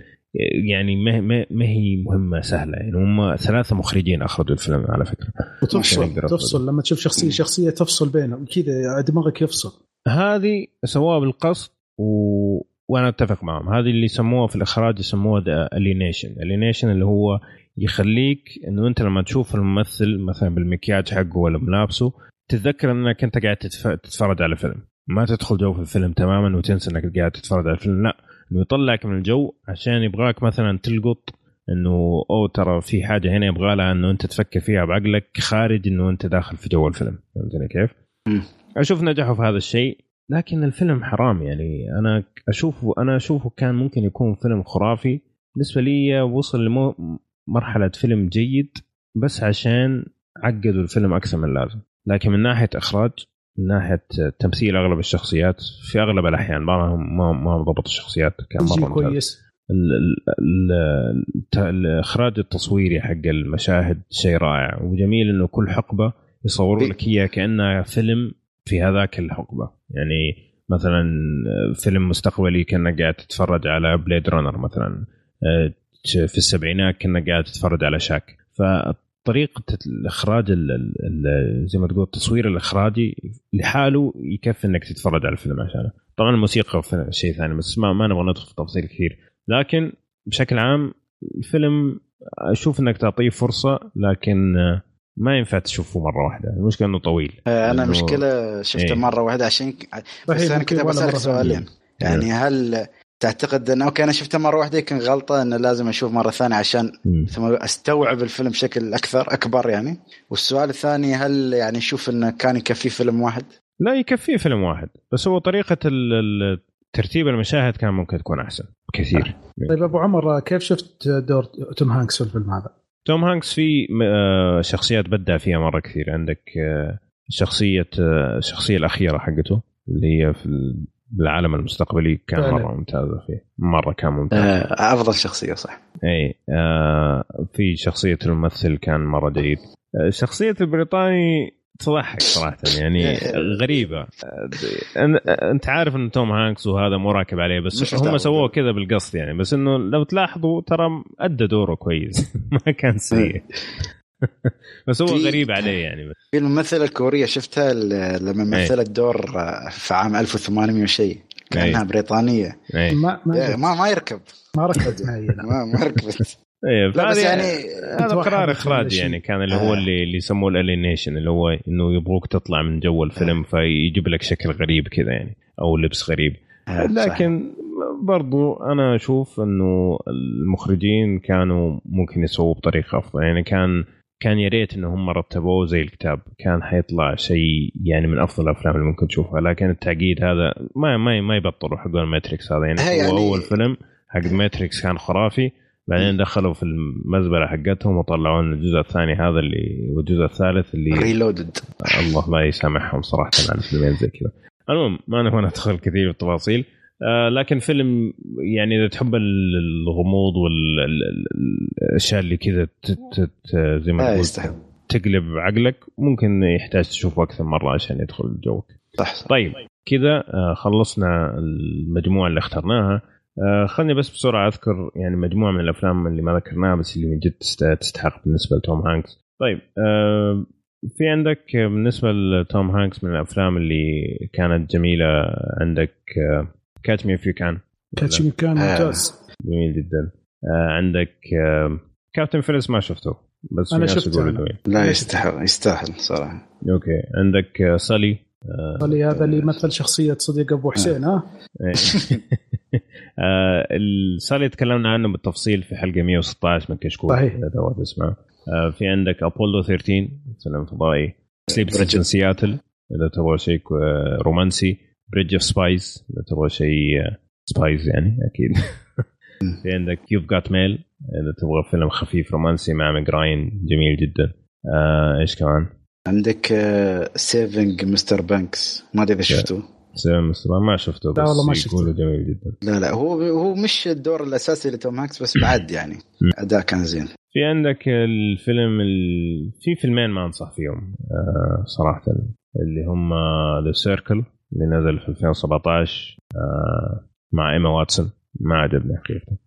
يعني ما ما ما هي مهمة سهلة. يعني هم ثلاثة مخرجين أخرجوا الفيلم على فكرة. وتفصل يقدر تفصل. لما تشوف شخصيه شخصية تفصل بينهم كذا دماغك يفصل. هذه سووها بالقصد و... وأنا أتفق معهم. هذه اللي يسموها في الإخراج يسموها alienation alienation اللي هو يخليك إنه أنت لما تشوف الممثل مثلا بالمكياج حقه ولا ملابسه تتذكر إنك أنت قاعد تتف... تتفرج على فيلم. ما تدخل جو في الفيلم تماما وتنسى إنك قاعد تتفرج على الفيلم. لا إنه يطلعك من الجو عشان يبغاك مثلا تلقط إنه أو ترى في حاجة هنا يبغى لها إنه أنت تفكر فيها بعقلك خارج إنه أنت داخل في جو الفيلم. فهمتني كيف؟ أشوف نجحوا في هذا الشيء. لكن الفيلم حرام يعني. أنا أشوفه أنا أشوفه كان ممكن يكون فيلم خرافي. بالنسبة لي وصل لمرحله فيلم جيد بس عشان عقدوا الفيلم أكثر من اللازم. لكن من ناحية إخراج من ناحية تمثيل أغلب الشخصيات في أغلب الأحيان بعضهم ما ما ضبط الشخصيات كان مرة كويس. الإخراج التصويري حق المشاهد شيء رائع. وجميل إنه كل حقبة يصوروا لك اياها كانها فيلم في هذاك الحقبة. يعني مثلا فيلم مستقبلي كأنك قاعد تتفرج على Blade Runner مثلا. آه، في السبعينات كأنك قاعد تتفرج على شاك فطريقة الإخراج ال- ال- ال- زي ما تقول التصوير الإخراجي لحاله يكفي إنك تتفرج على الفيلم عشانه. طبعا الموسيقى شيء ثاني بس ما, ما نبغى ندخل في تفاصيل كثير. لكن بشكل عام الفيلم أشوف إنك تعطيه فرصة لكن آه، ما ينفع تشوفه مرة واحدة. المشكلة إنه طويل. آه، أنا إنه- مشكلة شفته إيه. مرة واحدة عشان بس أنا كنت بسالك سؤالين يعني. هل تعتقد انه أوكي أنا شفته مرة واحدة يمكن غلطة إنه لازم أشوف مرة ثانية عشان مم. ثم أستوعب الفيلم بشكل أكثر أكبر يعني. والسؤال الثاني هل يعني أشوف إنه كان يكفي فيلم واحد؟ لا يكفيه فيلم واحد. بس هو طريقة ترتيب المشاهد كان ممكن تكون أحسن كثير. طيب أبو عمر كيف شفت دور توم هانكس في الفيلم هذا؟ توم هانكس في آه، شخصيات بدع فيها مرة كثير. عندك آه، شخصية آه، الشخصية الأخيرة حقته اللي هي في ال- بالعالم المستقبلي كان فعلا. مرة ممتازة فيه. مرة كان ممتاز. آه، أفضل شخصية صح. إي آه في شخصية الممثل كان مرة جيد. شخصيه البريطاني تضحك صراحة يعني [laughs] غريبة. أن- أنت عارف إن توم هانكس وهذا مو راكب عليه بس هم. سووه كذا بالقصد يعني. بس إنه لو تلاحظوا ترى أدى دوره كويس. [laughs] ما كان سيء. [laughs] بس هو غريب عليه يعني. بس في الممثلة الكورية شفتها لما إيه. مثلت دور في عام 1800 وشيء كأنها إيه. بريطانية. ما إيه، ما ما ما يركب. ما ركبت معي لا ما ما ركبت. إيه لا بس يعني هذا قرار كل اخراج شيء. يعني كان اللي هو آه. اللي اللي يسموه ال alienation اللي هو إنه يبغوك تطلع من جو الفيلم فيجيب لك شكل غريب كذا يعني أو لبس غريب. آه،. لكن برضو أنا أشوف إنه المخرجين كانوا ممكن يسووا بطريقة أفضل. يعني كان كان يا ريت ان هم رتبوه زي الكتاب. كان حيطلع شيء يعني من أفضل الأفلام اللي ممكن تشوفها. لكن التعقيد هذا ما ما ما يبطلوا حقون Matrix هذا. يعني هو يعني- أول فيلم حق Matrix كان خرافي. بعدين دخلوا في المزبلة حقتهم وطلعوا لنا الجزء الثاني هذا اللي والجزء الثالث اللي Reloaded الله لا يسامحهم صراحة على فيلمين زي كذا. المهم ما نبغى ندخل كثير في التفاصيل. آه لكن فيلم يعني إذا تحب الغموض والأشياء اللي كذا زي ما تقول تقلب عقلك ممكن يحتاج تشوفه أكثر مرة عشان يدخل جوك صح. طيب كذا آه، خلصنا المجموعة اللي اخترناها. آه، خلني بس بسرعة أذكر يعني مجموعة من الأفلام اللي ما ذكرناها بس اللي من جد تست- تستحق بالنسبة لتوم هانكس. طيب آه، في عندك بالنسبة لتوم هانكس من الأفلام اللي كانت جميلة عندك Catch Me If You Can Catch Me If You Can. ممتاز. جميل جدا. آه، عندك Captain Phillips ما شفته بس ناس شفته. لا يستحق يستاهل صراحة. أوكي. عندك Sully اللي هذا اللي يمثل شخصية صديق أبو حسين ها إيه. [laughs] آه، ال Sully تكلمنا عنه بالتفصيل في حلقة 116 من كشكول صحيح. اذا تبغى تسمع آه، في عندك أبولو 13 فيلم فضائي Sleepless in Seattle إذا تبغى شيء آه، رومانسي Bridge of Spies إذا تبغى شيء آه، spies يعني أكيد [laughs] في عندك You've Got Mail إذا تبغى فيلم خفيف رومانسي مع ميج رايان جميل جدا آه، إيش كمان؟ عندك Saving Mr. Banks. ما أدري إذا شفتوه. Saving Mr. ما شفته بس لا والله ما شفته. يقولوا جميل جدا. لا لا هو هو مش الدور الأساسي لتوم هانكس بس بعد يعني. أداء كان زين. في عندك الفيلم ال... في فيلمين ما أنصح فيهم آه صراحة اللي هم The Circle اللي نزل في 2017 آه مع إيما واتسون. ما عجبني حقيقة.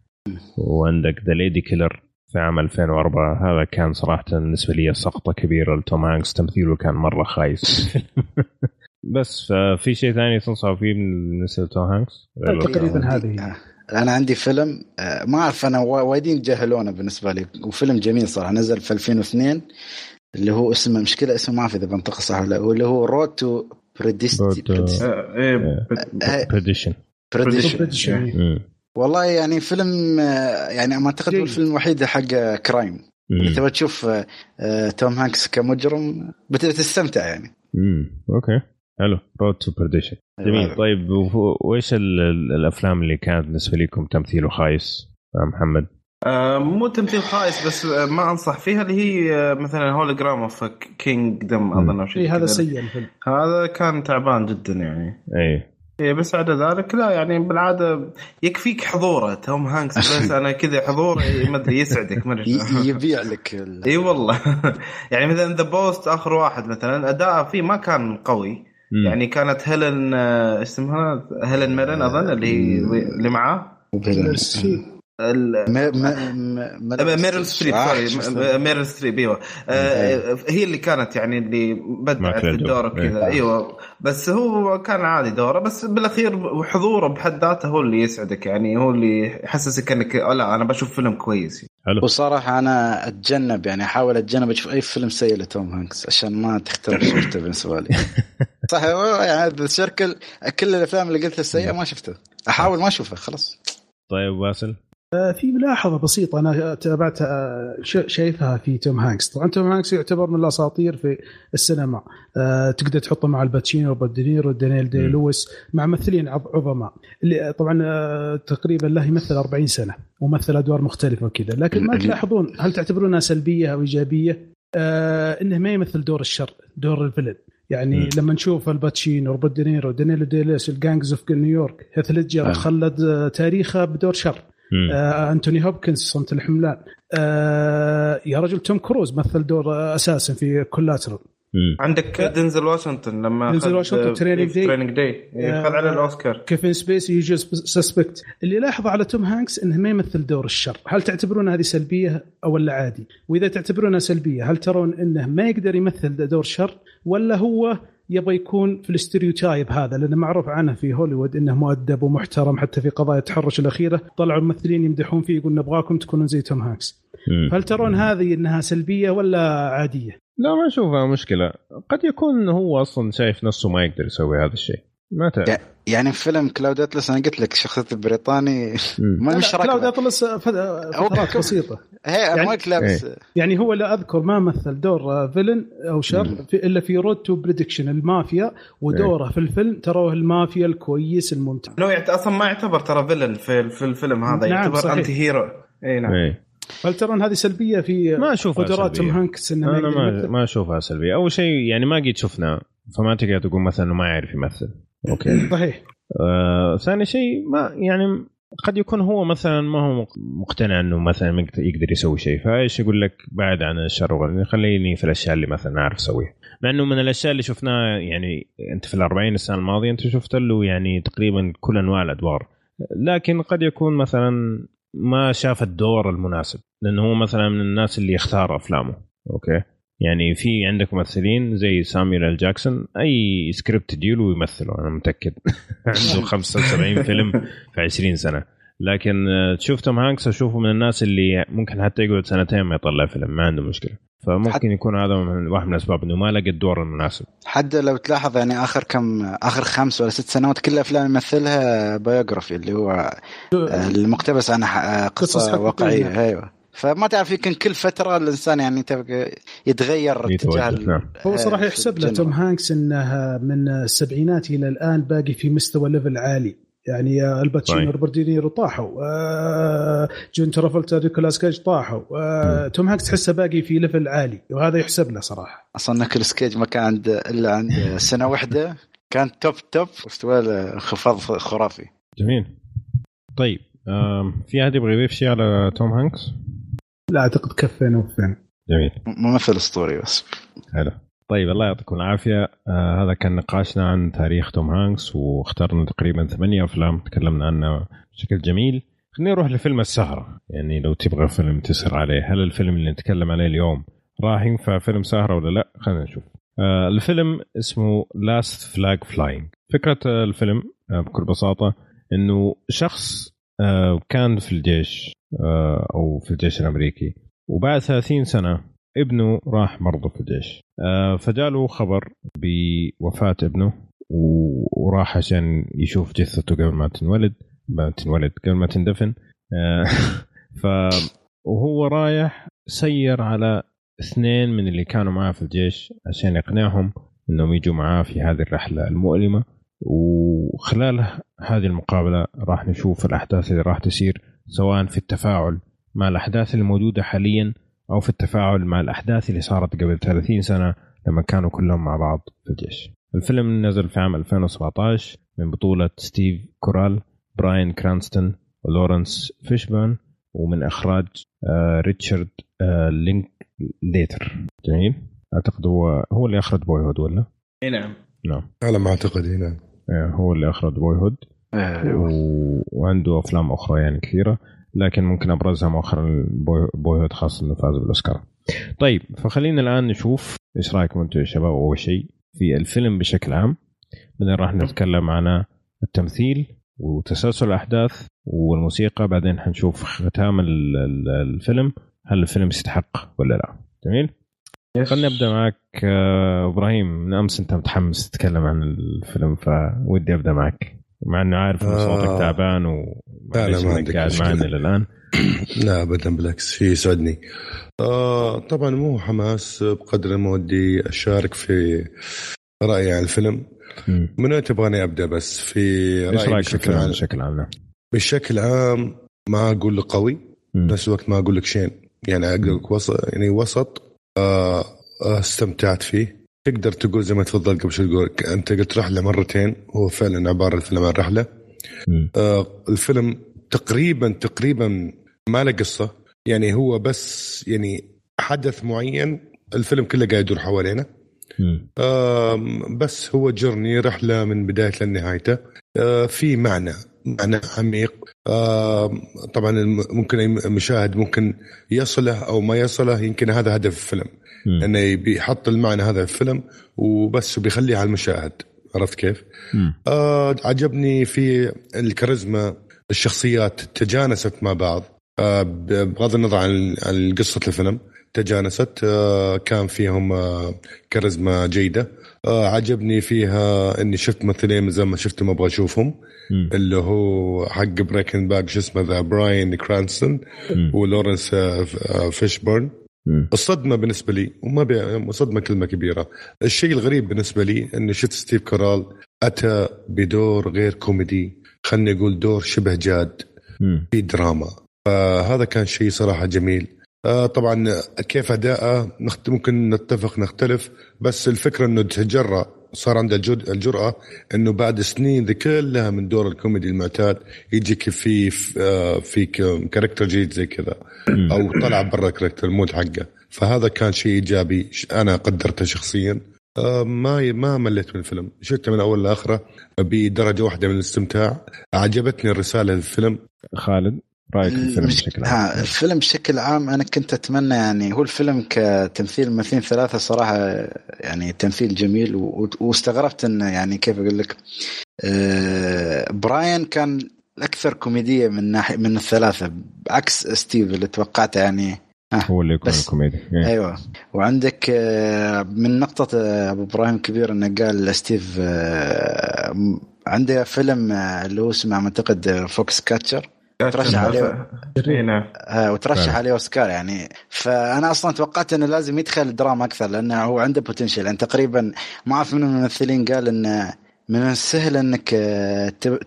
وعندك The Ladykillers في عام 2004 هذا كان صراحة بالنسبة لي سقطه كبيره لتوم هانكس تمثيله كان مرة خايس. [laughs] بس ففي شيء ثاني تنصح فيه بالنسبة لتوم هانكس؟ تقريبا الأفلام؟ هذه. آه. أنا عندي فيلم آه، ما أعرف أنا وا- وايدين جهلونه بالنسبة لي. وفيلم جميل صراحة نزل في 2002 اللي هو اسمه مشكلة اسمه ما أعرف إذا بنطق صح ولا لا، واللي هو Road to Road to- والله يعني فيلم آه، يعني ما أعتقد هو. الفيلم الوحيد حق crime. مم. تبغى تشوف آه، آه، توم هانكس كمجرم بت- بتستمتع يعني. امم أوكي. حلو. Road to Perdition جميل. طيب وإيش ال- ال- الأفلام اللي كانت بالنسبة لكم تمثيله خايس محمد. آه، مو تمثيل خايس بس ما أنصح فيها اللي هي مثلا Hologram of King دم أظن أو شيء إيه، هذا. سيء الفيلم. هذا كان تعبان جدا يعني. اي إيه بس عدا ذلك لا يعني بالعادة يكفيك حضوره. توم هانكس [laughs] بس أنا كذا حضوره ما أدري يسعدك ما أدري يبيع لك ال- إي والله. [laughs] يعني مثلا The Post آخر واحد مثلا اداءه فيه ما كان قوي. مم. يعني كانت هيلن آه، اسمها؟ هيلن ميرن أظن اللي هي اللي معاه. ميرل ستريب آه، sorry؟ ميرل ستريب إيوه. آه، هي اللي كانت يعني اللي بدعت. الدور إيه. وكذا إيوه. بس هو كان عادي دوره بس بالأخير حضوره بحد ذاته هو اللي يسعدك يعني هو اللي يحسسك إنك "أه لا أنا بشوف فيلم كويس. حلو. وصراحة أنا أتجنب يعني أحاول أتجنب أشوف أي فيلم سيء لتوم هانكس عشان ما تختلف صورته بالنسبة لي صح يعني Circle كل الأفلام اللي قلتها السيئة ما شفتها. أحاول ما أشوفها خلاص. طيب باسل آه، في ملاحظة بسيطة أنا تابعتها آه، شايفها في توم هانكس طبعا توم هانكس يعتبر من الأساطير في السينما آه، تقدر تحطه مع الباتشينو وبال دينيرو ودانييل دي مم. لويس مع ممثلين عظ- عظماء اللي طبعا آه، تقريبا له يمثل 40 سنة ومثل أدوار مختلفة وكذا لكن ما تلاحظون هل تعتبرونها سلبية أو إيجابية؟ آه إنه ما يمثل دور الشر دور ال villain يعني مم. لما نشوف الباتشينو روبرت دينيرو دانييل دي لويس ال Gangs of New York هيث ليدجر آه. خلد تاريخه بدور شر. آه أنتوني هوبكنز صمت الحملان. آه يا رجل توم كروز مثل دور آه أساسا في Collateral. عندك دينزل واشنطن لما دينزل أخذ- واشنطن Training Day. Training Day آه، اخذ على الأوسكار. كيفن سبيسي Usual Suspects اللي لاحظه على توم هانكس إنه ما يمثل دور الشر. هل تعتبرون هذه سلبية أو ولا عادي. وإذا تعتبرونها سلبية هل ترون إنه ما يقدر يمثل دور شر؟ ولا هو يبغى يكون في ال stereotype هذا لأنه معروف عنه في هوليوود إنه مؤدب ومحترم حتى في قضايا التحرش الأخيرة. طلعوا الممثلين يمدحون فيه يقول نبغاكم تكونون زي توم هانكس. مم. هل ترون هذه إنها سلبية ولا عادية؟ لا ما أشوفها مشكلة. قد يكون هو أصلا شايف نفسه ما يقدر يسوي هذا الشيء. ما تعرف. يعني في فيلم كلاود أتلس أنا قلت لك شخصية البريطاني. ما مش كلاود اطلس فترات. بسيطة هي يعني- لابس يعني هو لا أذكر ما مثل دور فيلن أو شر في إلا في رود تو بريدكشن المافيا ودوره في الفيلم تروه المافيا الكويس الممتع لو يعت... أصلا ما يعتبر ترى فيلن في في الفيلم هذا نعم، يعتبر صحيح. انتي هيرو إي نعم إيه. هل ترى ان هذه سلبية في ما أشوفها قدرات توم. هانكس إنه أنا ما؟ ما أشوفها سلبية أول شيء يعني ما قد شفنا فما تقدر تقول مثلا إنه ما يعرف يمثل أوكي. صحيح. آه ثاني شيء ما يعني قد يكون هو مثلا ما هو مقتنع إنه مثلا يقدر- يسوي شيء فإيش يقول لك بعد عن الشر والغل، خليني في الأشياء اللي مثلا أعرف أسويها. مع إنه من الأشياء اللي شفناها يعني أنت في الأربعين السنة الماضية أنت شفت له يعني تقريبا كل أنواع الأدوار. لكن قد يكون مثلا ما شاف الدور المناسب لأنه هو مثلا من الناس اللي يختار أفلامه. أوكي. يعني في عندك ممثلين زي سامويل ال جاكسون أي سكريبت تجيله يمثله أنا متأكد. [laughs] عنده 75 [laughs] فيلم في 20 سنة. لكن آه، تشوف توم هانكس أشوفه من الناس اللي ممكن حتى يقعد سنتين ما يطلع فيلم ما عنده مشكلة. فممكن يكون هذا من واحد من الأسباب إنه ما لقى الدور المناسب. حتى لو تلاحظ يعني آخر كم آخر خمس ولا ست سنوات كل أفلام يمثلها biography اللي هو آه، المقتبس عن ح- قصص قصة. واقعية. أيوه. فما تعرف يمكن كل فترة الإنسان يعني تبقى يتغير اتجاه نعم. هو صراحة يحسب له. توم هانكس إنه من السبعينات إلى الآن باقي في مستوى level عالي يعني آه، الباتشينو صحيح. روبرت دينيرو طاحوا آه، جون ترافولتا نيكولاس كيج طاحوا آه، توم هانكس تحسه باقي في level عالي وهذا يحسب له صراحة أصلا نيكولاس كيج ما كان عند إلا عند سنة واحدة كان top top واستوى له انخفاض خرافي جميل طيب في أحد يبغى يضيف شيء على توم هانكس؟ لا أعتقد كفينا وفينا. جميل. ممثل اسطوري بس. حلو. طيب الله يعطيكم العافية. آه هذا كان نقاشنا عن تاريخ توم هانكس واخترنا تقريبا ثمانية أفلام تكلمنا عنها بشكل جميل. خلينا نروح لفيلم السهرة. يعني لو تبغى فيلم تسهر عليه هل الفيلم اللي نتكلم عليه اليوم راح ينفع فيلم سهرة ولا لا؟ خلينا نشوف. آه الفيلم اسمه Last Flag Flying فكرة آه، الفيلم آه بكل بساطة إنه شخص آه كان في الجيش. أو في الجيش الأمريكي. وبعد 30 سنة ابنه راح برضه في الجيش. آه، فجاله خبر بوفاة ابنه وراح عشان يشوف جثته قبل ما تنولد ما تنولد قبل ما تندفن. آه، [laughs] ف وهو رايح سير على اثنين من اللي كانوا معاه في الجيش عشان يقنعهم إنهم يجوا معاه في هذه الرحلة المؤلمة. وخلال هذه المقابلة راح نشوف الأحداث اللي راح تصير سواء في التفاعل مع الأحداث الموجودة حاليا أو في التفاعل مع الأحداث اللي صارت قبل 30 سنة لما كانوا كلهم مع بعض في الجيش. الفيلم نزل في عام 2017 من بطولة ستيف كورال، براين كرانستون ولورنس فيشبان ومن إخراج آه ريتشارد آه لينك ليتر. جميل؟ أعتقد هو هو اللي أخرج Boyhood ولا؟ اي نعم نعم على ما أعتقد هنا آه هو اللي أخرج Boyhood. وعنده أفلام أخرى يعني كثيرة لكن ممكن أبرزها مؤخرا Boyhood خاصة انه فاز بالأوسكار. طيب فخلينا الآن نشوف إيش رأيكم أنتم يا شباب؟ أول شيء في الفيلم بشكل عام بعدين راح نتكلم عن التمثيل وتسلسل الأحداث والموسيقى؟ بعدين حنشوف ختام ال- ال- الفيلم هل الفيلم يستحق ولا لا؟ جميل؟ خلينا نبدأ معك آه، إبراهيم. من أمس أنت متحمس تتكلم عن الفيلم فودي أبدأ معك. مع إنه عارف ان صوتك آه. تعبان لا، لا، ومعليش ما عندك قاعد. معنا للآن [clears throat] لا ابدا بالعكس شيء يسعدني آه طبعا مو حماس بقدر ما ودي أشارك في رأيي عن الفيلم. من وين تبغاني أبدأ بس في إيش رايي بشكل عام بشكل عام. بشكل عام ما أقول لك قوي. بنفس الوقت ما أقول لك شين يعني أقول لك وسط يعني وسط آه، استمتعت فيه تقدر تقول زي ما تفضل قبل شوي تقول أنت قلت رحلة مرتين هو فعلا عبارة الفيلم عن رحلة. آه الفيلم تقريبا تقريبا ما له قصة. يعني هو بس يعني حدث معين الفيلم كله قاعد يدور حوالينا. آم، بس هو جرني رحلة من بداية لنهايته. آه، في معنى معنى عميق. آم، طبعا ممكن أي مشاهد ممكن يصله أو ما يصله يمكن هذا هدف الفيلم. مم. إنه يبي يحط المعنى هذا في الفيلم وبس وبيخليه على المشاهد عرفت كيف؟ آه عجبني في الكاريزما الشخصيات تجانست مع بعض آه بغض النظر عن عن قصة الفيلم تجانست آه كان فيهم آه كاريزما جيدة آه عجبني فيها إني شفت ممثلين من زمان شفتهم أبغى أشوفهم مم. اللي هو حق Breaking Bad شو اسمه ذا براين كرانستون. ولورنس آه آه فيشبورن. الصدمة بالنسبة لي وما بي... صدمة كلمة كبيرة الشيء الغريب بالنسبة لي إني شفت ستيف كورال أتى بدور غير كوميدي خلني أقول دور شبه جاد. في دراما فهذا كان شيء صراحة جميل آه طبعا كيف أداءه. ممكن نتفق نختلف بس الفكرة إنه تجرأ صار عنده. الجرأة إنه بعد سنين ذي كلها من دور الكوميدي المعتاد يجيك في آه في character جديد زي كذا. أو طلع برا ال character المود حقه. فهذا كان شيء إيجابي أنا قدرته شخصيا. آه ما ما مليت من الفيلم. شفته من أول لآخرة. بدرجه واحدة من الاستمتاع. عجبتني الرسالة الفيلم خالد؟ رأيك في الفيلم بشكل عام؟ الفيلم بشكل عام أنا كنت أتمنى يعني هو الفيلم كتمثيل ممثلين ثلاثة صراحة يعني تمثيل جميل واستغربت انه يعني كيف أقول لك آه براين كان الاكثر كوميدية من ناحية من الثلاثة بعكس ستيف اللي توقعته يعني هو اللي يكون الكوميدي إيه. أيوه وعندك من نقطة أبو إبراهيم كبير إنه قال ستيف عنده فيلم اللي هو اسمه أعتقد Foxcatcher ترشح عليه. نعم. وترشح عليه أوسكار يعني. فأنا أصلا توقعت إنه لازم يدخل الدراما أكثر لأنه هو عنده potential يعني تقريبا ما أعرف من الممثلين قال انه من السهل إنك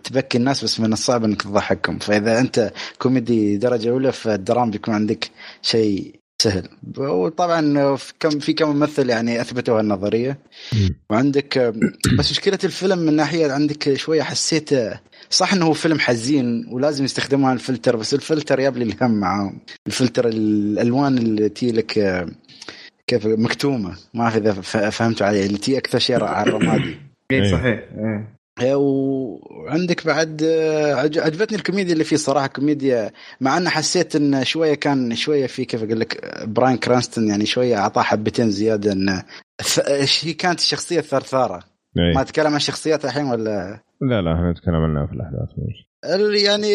تبكي الناس بس من الصعب إنك تضحكهم. فإذا أنت كوميدي درجة أولى فالدراما بيكون عندك شيء سهل. وطبعا كم في كم ممثل يعني اثبتوا هالنظريه وعندك بس مشكلة الفيلم من ناحية عندك شوية حسيت صح إنه هو فيلم حزين ولازم يستخدموا الفلتر بس الفلتر جاب لي الهم معاهم. الفلتر الألوان اللي تي لك كيف مكتومة. ما اعرف إذا فهمتوا علي. اللي تي أكثر شيء على الرمادي. اي صحيح. إيه. وعندك بعد عجبتني الكوميديا اللي فيه صراحة كوميديا مع إنه حسيت انه شوية كان شوية في كيف أقول لك براين كرانستون يعني شوية أعطاه حبتين زيادة إنه هي كانت الشخصية الثرثارة؟ ما اتكلم عن شخصيات الحين ولا؟ لا لا إحنا نتكلم عنها في الاحداث يعني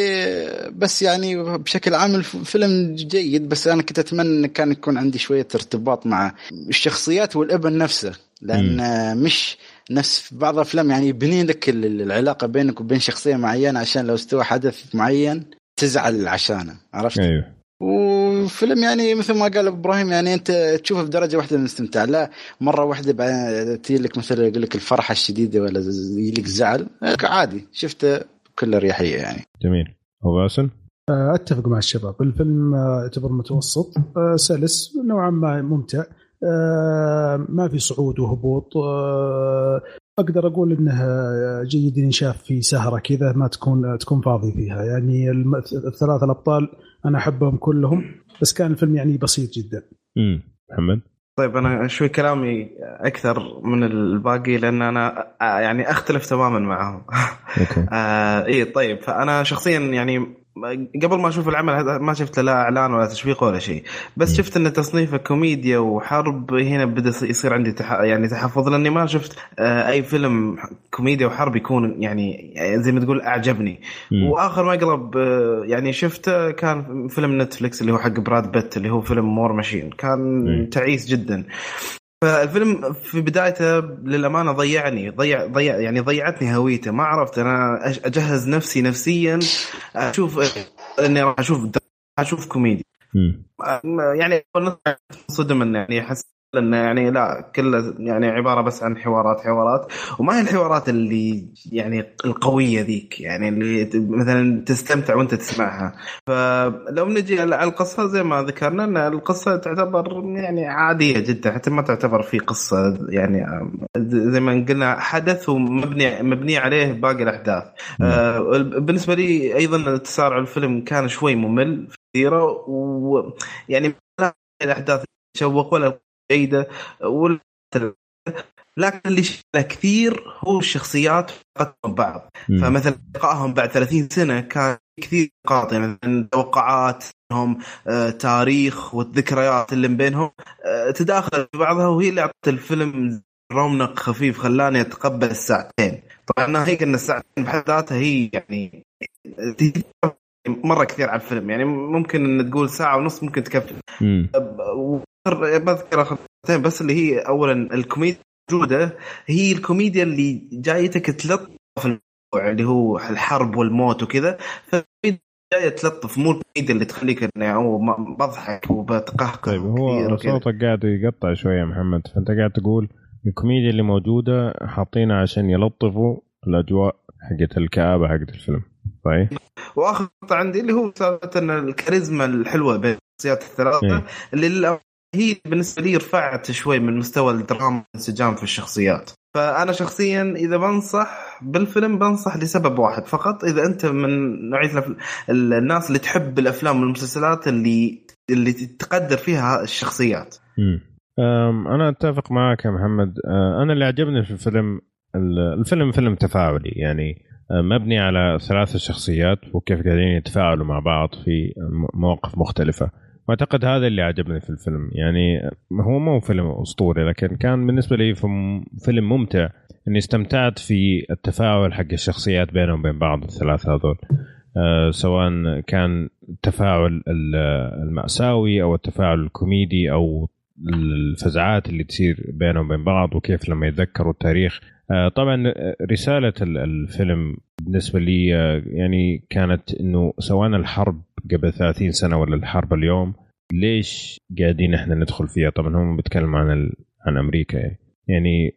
بس يعني بشكل عام الفيلم جيد بس أنا كنت أتمنى إن كان يكون عندي شوية ارتباط مع الشخصيات والابن نفسه لأن م. مش نفس في بعض الأفلام يعني يبني لك العلاقة بينك وبين شخصية معينة عشان لو استوى حدث معين تزعل عشانه عرفت؟ أيوه وفيلم يعني مثل ما قال إبراهيم يعني أنت تشوفه بدرجة واحدة من الاستمتاع لا مرة واحدة بعدين تجي لك مثلا يقول لك الفرحة الشديدة ولا يجي لك زعل عادي شفته بكل أريحية يعني. جميل أبو باسل؟ أتفق مع الشباب الفيلم يعتبر متوسط سلس نوعا ما ممتع ما في صعود وهبوط أقدر أقول انه جيد ينشاف في سهرة كذا ما تكون تكون فاضي فيها يعني الثلاثة الأبطال أنا أحبهم كلهم بس كان الفيلم يعني بسيط جدا. امم محمد طيب أنا شوي كلامي أكثر من الباقي لأن أنا يعني أختلف تماما معهم. أوكي. [laughs] آه اي طيب فأنا شخصيا يعني قبل ما أشوف العمل ما شفت لا إعلان ولا تشويق ولا شيء. بس شفت إن تصنيفه كوميديا وحرب هنا بدأ يصير عندي تح... يعني تحفظ لأني ما شفت أي فيلم كوميديا وحرب يكون يعني زي ما تقول أعجبني. م. وآخر مقلب يعني شفته كان فيلم Netflix اللي هو حق براد بيت اللي هو فيلم War Machine كان م. تعيس جدا. فالفيلم في بدايته للأمانة ضيعني ضيع ضيع يعني ضيعتني هويته. ما عرفت أنا أجهز نفسي نفسيا أشوف إني راح أشوف أشوف كوميدي يعني صدم انه يعني أحس انه يعني لا كله يعني عبارة بس عن حوارات حوارات. وما هي الحوارات اللي يعني القوية ذيك؟ يعني اللي مثلا تستمتع وأنت تسمعها. فلو نجي على القصة زي ما ذكرنا إن القصة تعتبر يعني عادية جدا حتى ما تعتبر في قصة يعني زي ما قلنا حدث ومبني مبني عليه باقي الأحداث. آه بالنسبة لي أيضا تسارع الفيلم كان شوي ممل كثيره ويعني الأحداث تشوق ولا جيدة لكن اللي شغله كثير هو الشخصيات علاقتهم ببعض فمثلا لقائهم بعد 30 سنة كان كثير نقاط يعني توقعات هم آه تاريخ والذكريات اللي بينهم آه تداخل في بعضها وهي اللي اعطت الفيلم رونق خفيف خلاني أتقبل الساعتين. طبعا هيك إن الساعتين بحد ذاتها هي يعني مرة كثير على الفيلم يعني ممكن إن تقول ساعة ونص ممكن تكفي. بذكر اخرتين بس اللي هي اولا الكوميديا موجودة. هي الكوميديا اللي جايتك تلطف الموضوع اللي هو الحرب والموت وكذا. جاية تلطف مو الكوميديا اللي تخليك إنه بضحك وبتقهقر طيب هو صوتك قاعد يقطع شوية محمد. فانت قاعد تقول الكوميديا اللي موجودة حاطينها عشان يلطفوا الأجواء حقت الكآبة حقت الفيلم. طيب وآخر نقطة عندي اللي هو سالفة الكاريزما الحلوة بين الشخصيات الثلاثة إيه. اللي هي بالنسبة لي رفعت شوي من مستوى الدراما والانسجام في الشخصيات. فأنا شخصيا إذا بنصح بالفيلم بنصح لسبب واحد فقط. إذا أنت من نوعية الناس اللي تحب الأفلام والمسلسلات اللي اللي تقدر فيها الشخصيات. أنا أتفق معك يا محمد. أه، أنا اللي عجبني في الفيلم ال- الفيلم فيلم تفاعلي. يعني أه، مبني على ثلاث شخصيات وكيف قاعدين يتفاعلوا مع بعض في مواقف مختلفة. وأعتقد هذا اللي عجبني في الفيلم. يعني هو مو فيلم أسطوري لكن كان بالنسبة لي فيلم ممتع. إني استمتعت في التفاعل حق الشخصيات بينهم وبين بعض الثلاثة هذول. أه، سواء كان التفاعل ال- المأساوي أو التفاعل الكوميدي أو الفزعات اللي تصير بينهم وبين بعض وكيف لما يتذكروا التاريخ. آه، طبعا رسالة ال- الفيلم بالنسبة لي آه، يعني كانت إنه سواء الحرب قبل 30 سنة ولا الحرب اليوم ليش قاعدين إحنا ندخل فيها؟ طبعا هم بيتكلم عن ال... عن أمريكا يعني. يعني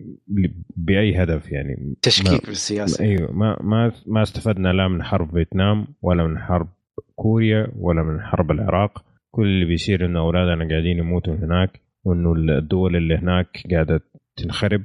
بأي هدف يعني؟ تشكيك بالسياسة. أيوه ما ما ما استفدنا لا من حرب فيتنام ولا من حرب كوريا ولا من حرب العراق. كل اللي بيصير إنه أولادنا قاعدين يموتوا هناك وإنه الدول اللي هناك قاعدة تنخرب.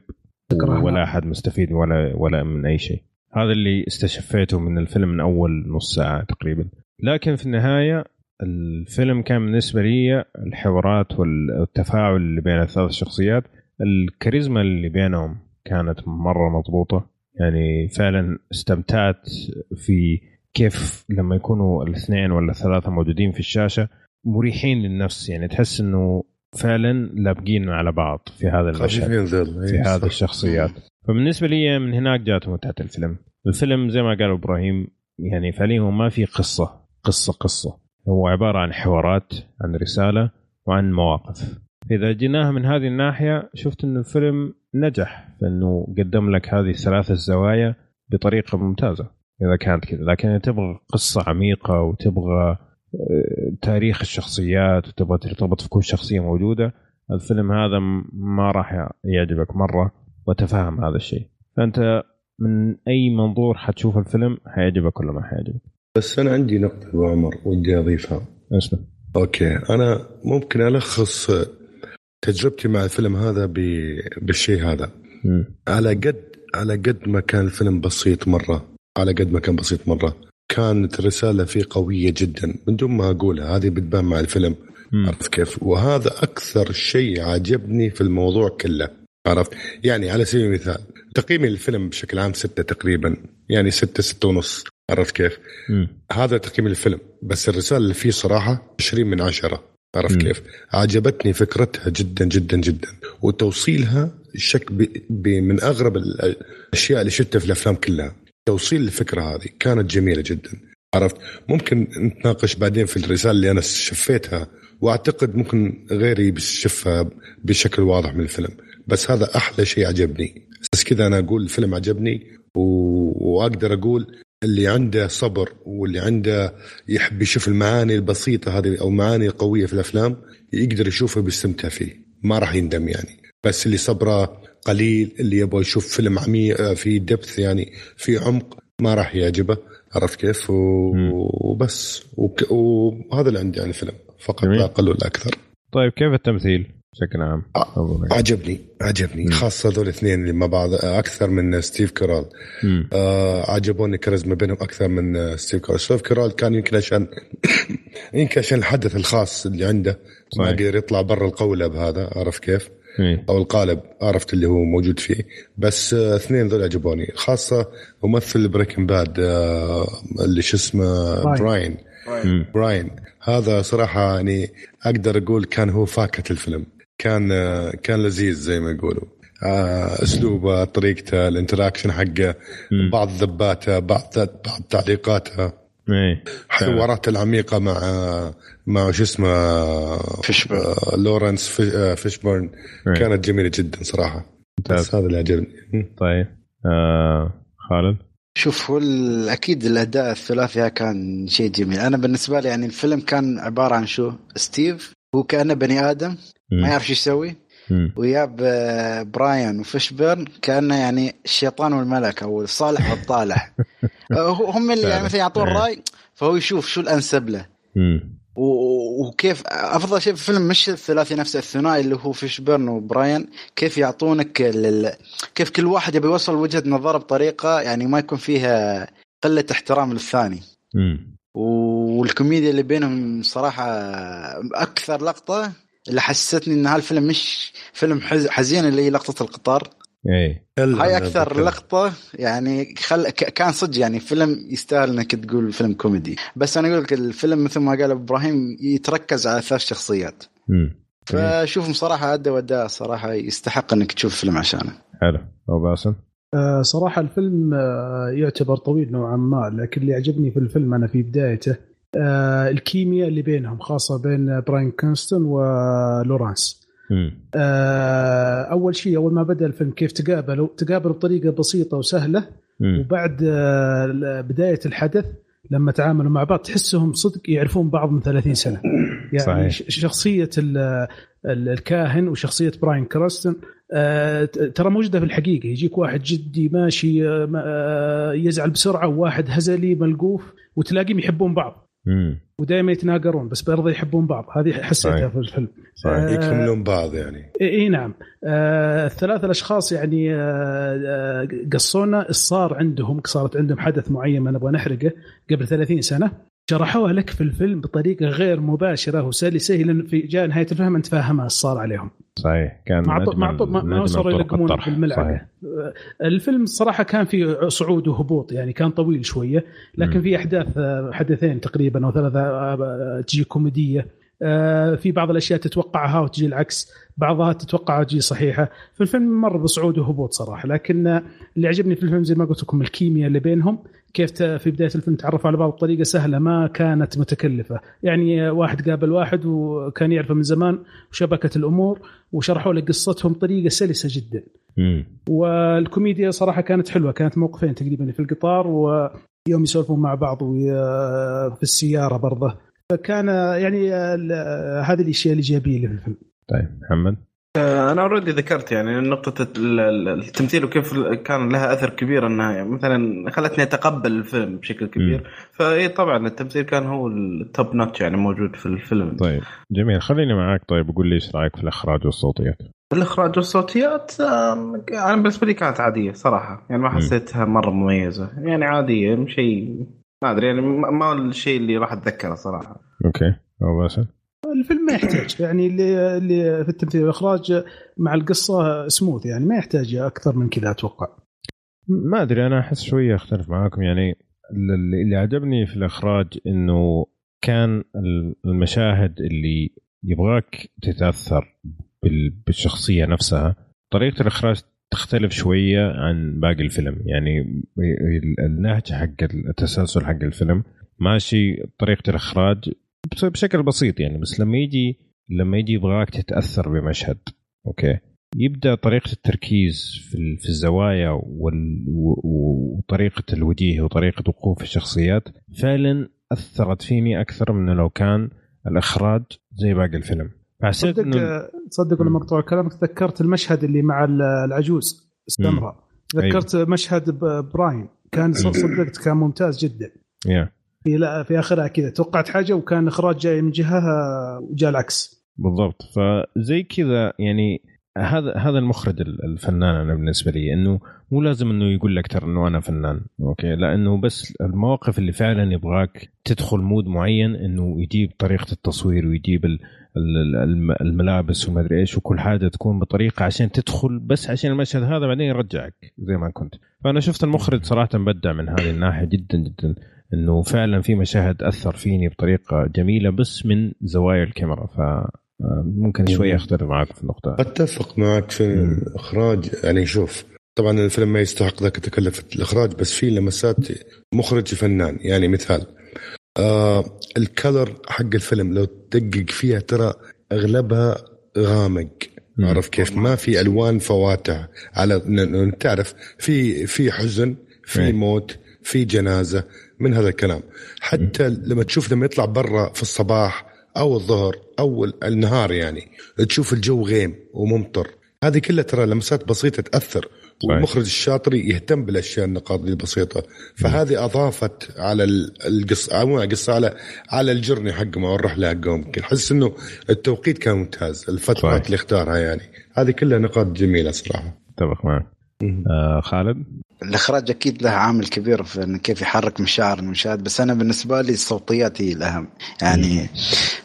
ولا أحد مستفيد ولا ولا من أي شيء. هذا اللي استشفيته من الفيلم من أول نص ساعة تقريبا. لكن في النهاية الفيلم كان بالنسبة لي الحوارات والتفاعل اللي بين الثلاث شخصيات الكاريزما اللي بينهم كانت مرة مضبوطة. يعني فعلا استمتعت في كيف لما يكونوا الاثنين ولا الثلاثة موجودين في الشاشة مريحين للنفس. يعني تحس إنه فعلا لابقين على بعض في هذا المشهد في إيه، هذه. الشخصيات. فبالنسبة لي من هناك جات متعة الفيلم. الفيلم زي ما قال إبراهيم يعني فعليا ما في قصة. قصة قصة. هو عبارة عن حوارات عن رسالة وعن مواقف. إذا جيناها من هذه الناحية شفت إنه الفيلم نجح في انه قدم لك هذه الثلاث الزوايا بطريقة ممتازة. إذا كانت كذا. لكن إذا تبغى قصة عميقة وتبغى آه، تاريخ الشخصيات وتبغى ترتبط في كل شخصية موجودة الفيلم هذا ما راح يعجبك مرة وتفهم هذا الشيء. فأنت من أي منظور حتشوف الفيلم حيعجبك ولا ما حيعجبك؟ بس أنا عندي نقطة أبو عمر ودي أضيفها. اسمع أوكي. أنا ممكن ألخص تجربتي مع الفيلم هذا ب- بالشيء هذا. مم. على قد على قد ما كان الفيلم بسيط مرة على قد ما كان بسيط مرة كانت الرساله فيه قوية جدا من دون ما أقولها. هذه بتبان مع الفيلم. عرفت كيف؟ وهذا أكثر شيء عجبني في الموضوع كله. عرفت؟ يعني على سبيل المثال تقييمي للفيلم بشكل عام ستة تقريبا يعني ستة ستة ونص عرفت كيف؟ مم. هذا تقييم الفيلم بس الرسالة اللي فيه صراحة 20 من عشرة عرفت. كيف؟ عجبتني فكرتها جدا جدا جدا وتوصيلها شك ب... ب... من أغرب ال- الأشياء اللي شفتها في الأفلام كلها. توصيل الفكرة هذه كانت جميلة جدا عرفت؟ ممكن نتناقش بعدين في الرسالة اللي أنا شفيتها وأعتقد ممكن غيري بيشوفها بشكل واضح من الفيلم بس هذا أحلى شيء عجبني. بس كذا أنا أقول الفيلم عجبني و... وأقدر أقول اللي عنده صبر واللي عنده يحب يشوف المعاني البسيطة هذه أو معاني قوية في الأفلام يقدر يشوفها بيستمتع فيه. ما راح يندم يعني. بس اللي صبره قليل اللي يبغى يشوف فيلم عميق في depth يعني في عمق ما راح يعجبه. عرفت كيف؟ و... وبس. وك... وهذا اللي عندي عن الفيلم. فقط جميل. لا أقل ولا أكثر. طيب كيف التمثيل؟ بشكل عام؟ حاجة. عجبني عجبني مم. خاصة هذول الاثنين اللي مع بعض آه، أكثر من ستيف كارال مم. آه عجبوني كاريزما بينهم أكثر من آه، ستيف كارال ستيف كارال كان يمكن عشان [coughs] يمكن عشان الحدث الخاص اللي عنده ما صحيح. قدر يطلع برا القالب هذا عرفت كيف إيه. أو القالب عرفت اللي هو موجود فيه بس آه، اثنين ذول عجبوني خاصة ممثل Breaking Bad آه اللي شو اسمه براين. براين مم. براين هذا صراحة يعني أقدر أقول كان هو فاكهة الفيلم كان آه، كان لذيذ زي ما يقولوا آه، اسلوبه طريقته ال interaction حقه. بعض ذباته بعض بعض تعليقاته إيه. حواراته العميقة مع مع شو اسمه فيشبورن. آه، لورنس في- آه، فيشبورن إيه. كانت جميلة جدا صراحة ممتاز. بس هذا اللي عجبني طيب آه خالد شوف هو أكيد الأداء الثلاثي كان شيء جميل أنا بالنسبة لي يعني الفيلم كان عبارة عن شو ستيف هو كأنه بني آدم. ما يعرف شو يسوي. وياب براين وفيشبرن كأنه يعني الشيطان والملك أو الصالح [laughs] والطالح آه، هم اللي يعني مثلا يعطون إيه. رأي فهو يشوف شو الأنسب له وكيف أفضل شيء في الفيلم مش الثلاثي نفسه الثنائي اللي هو فيشبرن وبراين كيف يعطونك لل... كيف كل واحد يبي يوصل وجهة نظره بطريقة يعني ما يكون فيها قلة احترام للثاني مم. والكوميديا اللي بينهم صراحة أكثر لقطة اللي حسستني إن هالفيلم مش فيلم حز- حزين اللي هي لقطة القطار. إي. هلا هاي أكثر أتذكر. لقطة يعني خل... ك- كان صدق يعني فيلم يستاهل إنك تقول فيلم كوميدي. بس أنا أقول لك الفيلم مثل ما قال إبراهيم يتركز على ثلاث شخصيات. مم. فشوفهم صراحة أدى وداه صراحة يستحق إنك تشوف فيلم عشانه. حلو. أو باسم آه، صراحة الفيلم آه، يعتبر طويل نوعا ما لكن اللي عجبني في الفيلم أنا في بدايته آه، الكيمياء اللي بينهم خاصة بين براين كرانستون ولورانس. آه، أول شيء أول ما بدأ الفيلم كيف تقابلوا تقابلوا بطريقة بسيطة وسهلة مم. وبعد آه، بداية الحدث لما تعاملوا مع بعض تحسهم صدق يعرفون بعض من 30 سنة يعني صحيح. ش- شخصية ال- ال- الكاهن وشخصية براين كرانستون ت- ترى موجودة في الحقيقة. يجيك واحد جدي ماشي آه، آه، يزعل بسرعة وواحد هزلي ملقوف وتلاقيهم يحبون بعض. ودائما يتناقرون بس برضه يحبون بعض. هذه حسيتها صحيح. في الفيلم. صحيح. آه، يكملون بعض يعني. اي نعم. آه الثلاث الأشخاص يعني آه آه قصونا. صار عندهم صارت عندهم حدث معين ما نبغى نحرقه قبل 30 سنة. شرحوها لك في الفيلم بطريقة غير مباشرة وسلسة لأن في جاء نهاية الفيلم أنت فاهمها إيش صار عليهم صحيح كان عطوا- من ما وصلوا يلقمون. بالملعقه الفيلم صراحة كان في صعود وهبوط يعني كان طويل شوية لكن مم. في أحداث حدثين تقريبا أو ثلاثة آه، تجي كوميدية آه، في بعض الأشياء تتوقعها وتجي العكس بعضها تتوقعها وتجي صحيحة فالفيلم مر بصعود وهبوط صراحة لكن اللي عجبني في الفيلم زي ما قلت لكم الكيمياء اللي بينهم كيف في بداية الفيلم تعرفوا على بعض بطريقه سهلة ما كانت متكلفة. يعني واحد قابل واحد وكان يعرفه من زمان وشبكة الأمور وشرحوا له قصتهم بطريقة سلسة جدا. مم. والكوميديا صراحة كانت حلوة كانت موقفين تقريبا في القطار ويوم يسولفون مع بعض في السيارة برضه. فكان يعني هذه الأشياء الإيجابية اللي في الفيلم. طيب محمد؟ أنا already ذكرت يعني ال- التمثيل وكيف كان لها أثر كبير انها يعني مثلا خلتني أتقبل الفيلم بشكل كبير. فاي طبعا التمثيل كان هو ال top notch يعني موجود في الفيلم. طيب جميل. خليني معاك طيب وقول لي إيش رأيك في الإخراج والصوتيات؟ الإخراج والصوتيات أنا بالنسبة لي كانت عادية صراحة. يعني ما حسيتها مرة مميزة. يعني عادية شيء ما أدري يعني ما ما هو الشيء اللي راح أتذكره صراحة. okay. أو باسل؟ الفيلم ما يحتاج. يعني اللي اللي في التمثيل والاخراج مع القصة سموث يعني ما يحتاج أكثر من كذا أتوقع. ما أدري أنا أحس شوية أختلف معاكم. يعني اللي عجبني في الإخراج إنه كان المشاهد اللي يبغاك تتأثر بال- بالشخصية نفسها. طريقة الإخراج تختلف شوية عن باقي الفيلم. يعني ال- النهج حق التسلسل حق الفيلم ماشي طريقة الإخراج بشكل بسيط يعني بس لما يجي لما يجي يبغاك تتأثر بمشهد أوكي؟ يبدأ طريقة التركيز في ال- في الزوايا وال- وطريقة الوجيه وطريقة وقوف الشخصيات فعلا أثرت فيني أكثر من لو كان الإخراج زي باقي الفيلم. فحسيت تصدق إنه تصدق لما مقطوع كلامك تذكرت المشهد اللي مع ال- العجوز استمر تذكرت مشهد ب- براين. كان [clears throat] صدقت كان ممتاز جدا. يا في لا في آخرها كذا. توقعت حاجة وكان إخراج جاي من جهة وجاء العكس. بالضبط. فزي كذا يعني هذا هذا المخرج ال- الفنان أنا بالنسبة لي إنه مو لازم إنه يقول لك ترى إنه أنا فنان okay؟ لأنه بس المواقف اللي فعلا يبغاك تدخل mood معين إنه يجيب طريقة التصوير ويجيب ال- ال- الم- الملابس وما أدري إيش وكل حاجة تكون بطريقة عشان تدخل بس عشان المشهد هذا بعدين يرجعك زي ما كنت. فأنا شفت المخرج صراحة بدع من هذه الناحية جدا جدا. إنه فعلا في مشاهد أثر فيني بطريقة جميلة بس من زوايا الكاميرا. ف آه، ممكن شوية أختلف معك في النقطة. أتفق معك في الإخراج. يعني شوف طبعا الفيلم ما يستحق ذاك تكلفة الإخراج بس في لمسات مخرج فنان. يعني مثال آه الكلر حق الفيلم لو تدقق فيها ترى أغلبها غامق. مم. عرف كيف؟ ما في ألوان فواتح. على تعرف في في حزن في. موت في جنازة من هذا الكلام. حتى لما تشوف لما يطلع برا في الصباح أو الظهر أو النهار يعني تشوف الجو غيم وممطر. هذه كلها ترى لمسات بسيطة تأثر والمخرج الشاطر يهتم بالأشياء النقاط البسيطه فهذه أضافت على القصة مو القصة على على الجرني حقهم أو الرحلة حقهم. يمكن حس إنه التوقيت كان ممتاز الفترات اللي اختارها يعني. هذه كلها نقاط جميلة صراحة. أتفق معك. آه خالد؟ الإخراج أكيد له عامل كبير في انه كيف يحرك مشاعر المشاهد بس أنا بالنسبة لي الصوتيات هي الأهم. يعني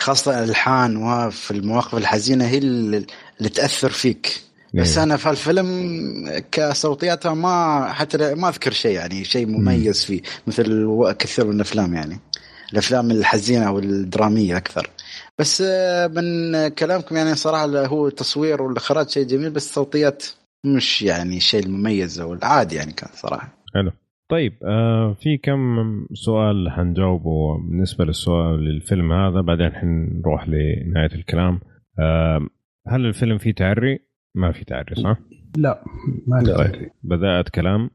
خاصة الألحان وفي المواقف الحزينة هي اللي تأثر فيك. بس أنا في الفيلم كصوتياتها ما حتى ما أذكر شيء يعني شيء مميز فيه مثل كثير من الأفلام يعني. الأفلام الحزينة والدرامية أكثر. بس من كلامكم يعني صراحة هو التصوير والإخراج شيء جميل بس الصوتيات مش يعني الشيء المميز أو العادي يعني كان صراحة. حلو. طيب آه في كم سؤال حنجاوبه بالنسبة للسؤال للفيلم هذا بعدين حنروح لنهاية الكلام. آه هل الفيلم فيه تعري؟ ما في تعري صح؟ لا ما في طيب بدأت كلام.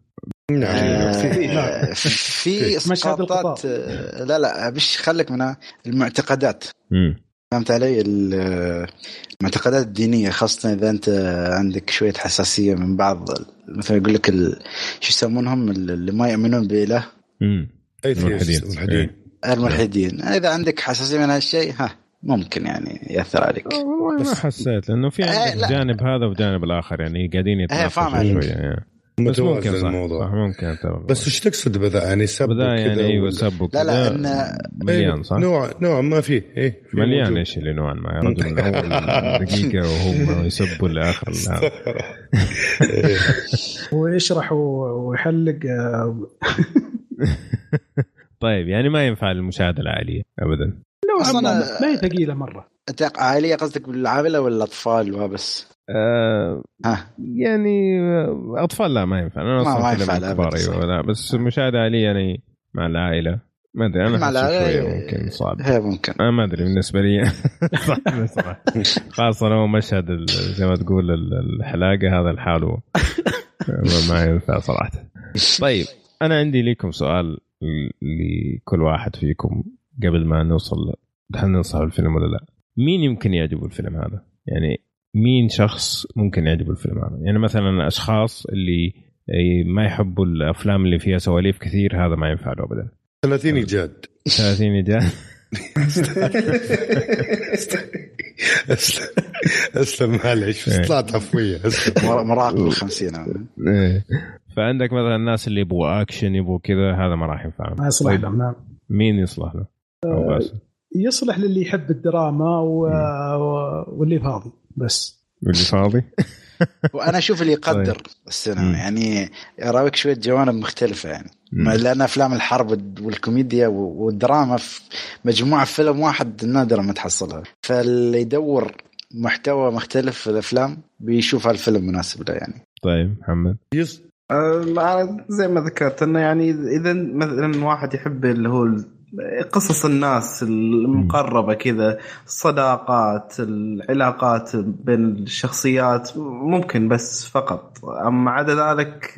نعم آه في اسقاطات لا. لا مش خليك من المعتقدات. فهمت علي؟ المعتقدات الدينية خاصة إذا أنت عندك شوية حساسية من بعض مثلا يقول لك شو يسمونهم؟ اللي ما يؤمنون بإله. امم الملحدين. الملحدين. إذا عندك حساسية من هالشيء ها ممكن يعني يأثر عليك. ما حسيت لأنه في عندك جانب هذا وجانب الآخر يعني قاعدين يتناقشوا شوية يعني. بس ممكن صح الموضوع. صح ممكن ترى بس إيش تقصد بدا يعني سب بدا يعني أيوه سب لا لا إن مليان صح؟ نوع نوع ما فيه إيه في مليان إيش اللي نوعا ما يا رجل من اول دقيقة وهو يسبوا لاخر [laughs] ويشرح ويحلق طيب يعني ما ينفع للمشاهده العائليه ابدا. نوعا ما ما هي ثقيلة مرة. عائلية قصدك بالعائلة ولا الاطفال وبس؟ آه يعني أطفال لا ما ينفع. أنا أصلا ما ينفع كبار أيوه لا بس مشاهدة عائليه يعني مع العائلة. ما أدري أنا مع العائلة ممكن صعب. هي ممكن. أنا ما أدري بالنسبة لي. خاصه لو مشهد زي ما تقول الحلاقة هذا لحاله ما ينفع صراحة. طيب أنا عندي لكم سؤال لكل واحد فيكم قبل ما نوصل هل ننصح الفيلم ولا لا؟ مين يمكن يعجبه الفيلم هذا؟ يعني مين شخص ممكن يعجبه الفيلم هذا؟ يعني مثلا أشخاص اللي ما يحبوا الأفلام اللي فيها سواليف كثير هذا ما ينفع له ابدا. 30 إيجاد. 30 إيجاد. أسلم أسلم معلش إيه. طلعت عفوية مراقب ال 50 إيه. فعندك مثلا الناس اللي يبغوا أكشن يبغوا كذا هذا ما راح ينفع. ما يصلح لهم نعم مين يصلح له؟ أه يصلح للي يحب الدراما. واللي فاضي. بس. واللي فاضي؟ [laughs] وأنا أشوف اللي يقدر طيب. السينما يعني يراويك شوية جوانب مختلفة يعني. مم. لأن أفلام الحرب والكوميديا والدراما في مجموعة في فيلم واحد نادرا ما تحصلها. فاللي يدور محتوى مختلف في الأفلام بيشوف هالفيلم مناسب له يعني. طيب محمد. يس. أه زي ما ذكرت إنه يعني إذا مثلا واحد يحب اللي هو قصص الناس المقربة كذا الصداقات العلاقات بين الشخصيات ممكن بس فقط. أما عدا ذلك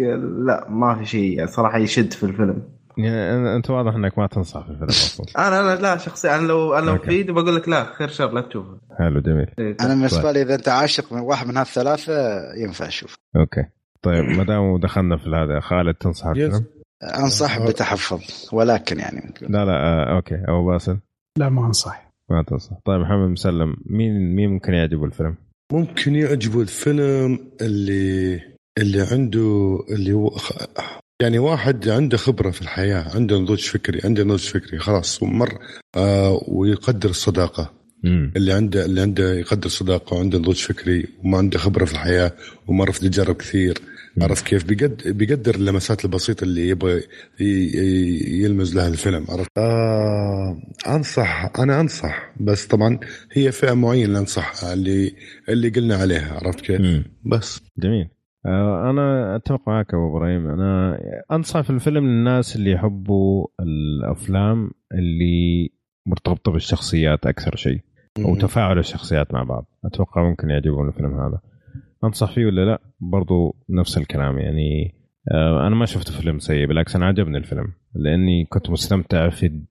لا ما في شيء يعني صراحة يشد في الفيلم. يعني أنت واضح إنك ما تنصح في الفيلم أصلا. [laughs] أنا أنا لا شخصيا أنا لو أنا لو في ايدي بقول لك لا خير شر لا تشوفه. حلو جميل. إيه، أنا بالنسبة لي إذا أنت عاشق من واحد من هالثلاثه ينفع أشوف okay. طيب ما دام دخلنا في هذا خالد تنصح الفيلم؟ أنصح بتحفظ ولكن يعني ممكن. لا لا آه okay. أبو باسل؟ لا ما أنصح. ما تنصح. طيب محمد مسلم مين مين ممكن يعجبه الفيلم؟ ممكن يعجبه الفيلم اللي اللي عنده اللي هو يعني واحد عنده خبرة في الحياة عنده نضوج فكري عنده نضوج فكري خلاص مر آه ويقدر الصداقة. مم. اللي عنده اللي عنده يقدر الصداقة وعنده نضوج فكري وما عنده خبرة في الحياة ومر في تجارب كثير. عرفت كيف؟ بيقدر بيقدر اللمسات البسيطة اللي يبغى يلمز لها الفيلم عرفت؟ آه أنصح أنا أنصح بس طبعا هي فئة معينة اللي انصحها اللي اللي قلنا عليها عرفت كيف؟ مم. بس. جميل. آه، أنا أتفق معك أبو إبراهيم. أنا أنصح في الفيلم للناس اللي يحبوا الأفلام اللي مرتبطة بالشخصيات أكثر شيء أو تفاعل الشخصيات مع بعض. أتوقع ممكن يعجبهم الفيلم هذا. أنصح فيه ولا لا؟ برضو نفس الكلام يعني آه، أنا ما شفت فيلم سيء بالعكس أنا عجبني الفيلم لأني كنت مستمتع في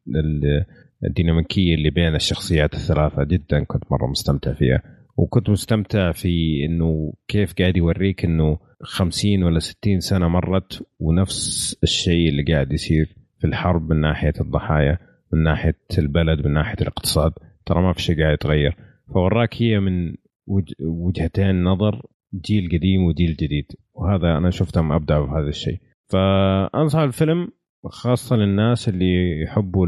الديناميكية اللي بين الشخصيات الثلاثة جدا كنت مرة مستمتع فيها وكنت مستمتع في إنه كيف قاعد يوريك إنه 50 ولا 60 سنة مرت ونفس الشيء اللي قاعد يصير في الحرب من ناحية الضحايا من ناحية البلد من ناحية الاقتصاد ترى ما في شيء قاعد يتغير. فوراك هي من وجهتين نظر جيل قديم وجيل جديد وهذا أنا شفتهم ابدعوا في هذا الشيء. فأنصح الفيلم خاصة للناس اللي يحبوا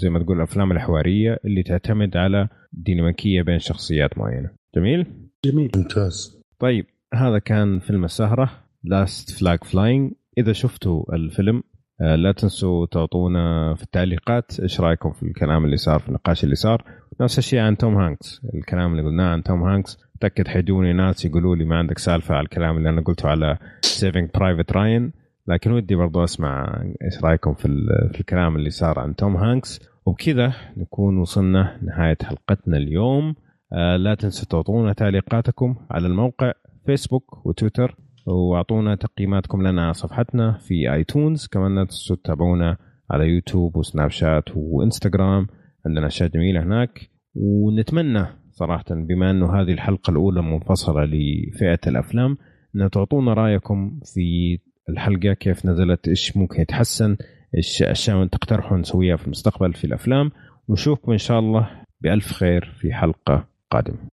زي ما تقول الأفلام الحوارية اللي تعتمد على ديناميكية بين شخصيات معينة. جميل؟ جميل. ممتاز. طيب هذا كان فيلم السهرة Last Flag Flying إذا شفتوا الفيلم آه، لا تنسوا تعطونا في التعليقات إيش رأيكم في الكلام اللي صار في النقاش اللي صار. نفس الشيء عن توم هانكس الكلام اللي قلناه عن توم هانكس. متاكد حيجوني ناس يقولوا لي ما عندك سالفة على الكلام اللي أنا قلته على Saving Private Ryan لكن ودي برضو أسمع إيش رأيكم في, في الكلام اللي صار عن توم هانكس. وبكذا نكون وصلنا نهاية حلقتنا اليوم. آه، لا تنسوا تعطونا تعليقاتكم على الموقع فيسبوك وتويتر وأعطونا تقييماتكم لنا على صفحتنا في آيتونز. كمان لا تنسوا تتابعونا على يوتيوب وسناب شات وإنستغرام. عندنا أشياء جميلة هناك. ونتمنى صراحة بما أنه هذه الحلقة الأولى منفصلة لفئة الأفلام إن تعطونا رأيكم في الحلقة كيف نزلت إيش ممكن يتحسن إيش أشياء تقترحوا نسويها في المستقبل في الأفلام. ونشوفكم إن شاء الله بألف خير في حلقة قادمة.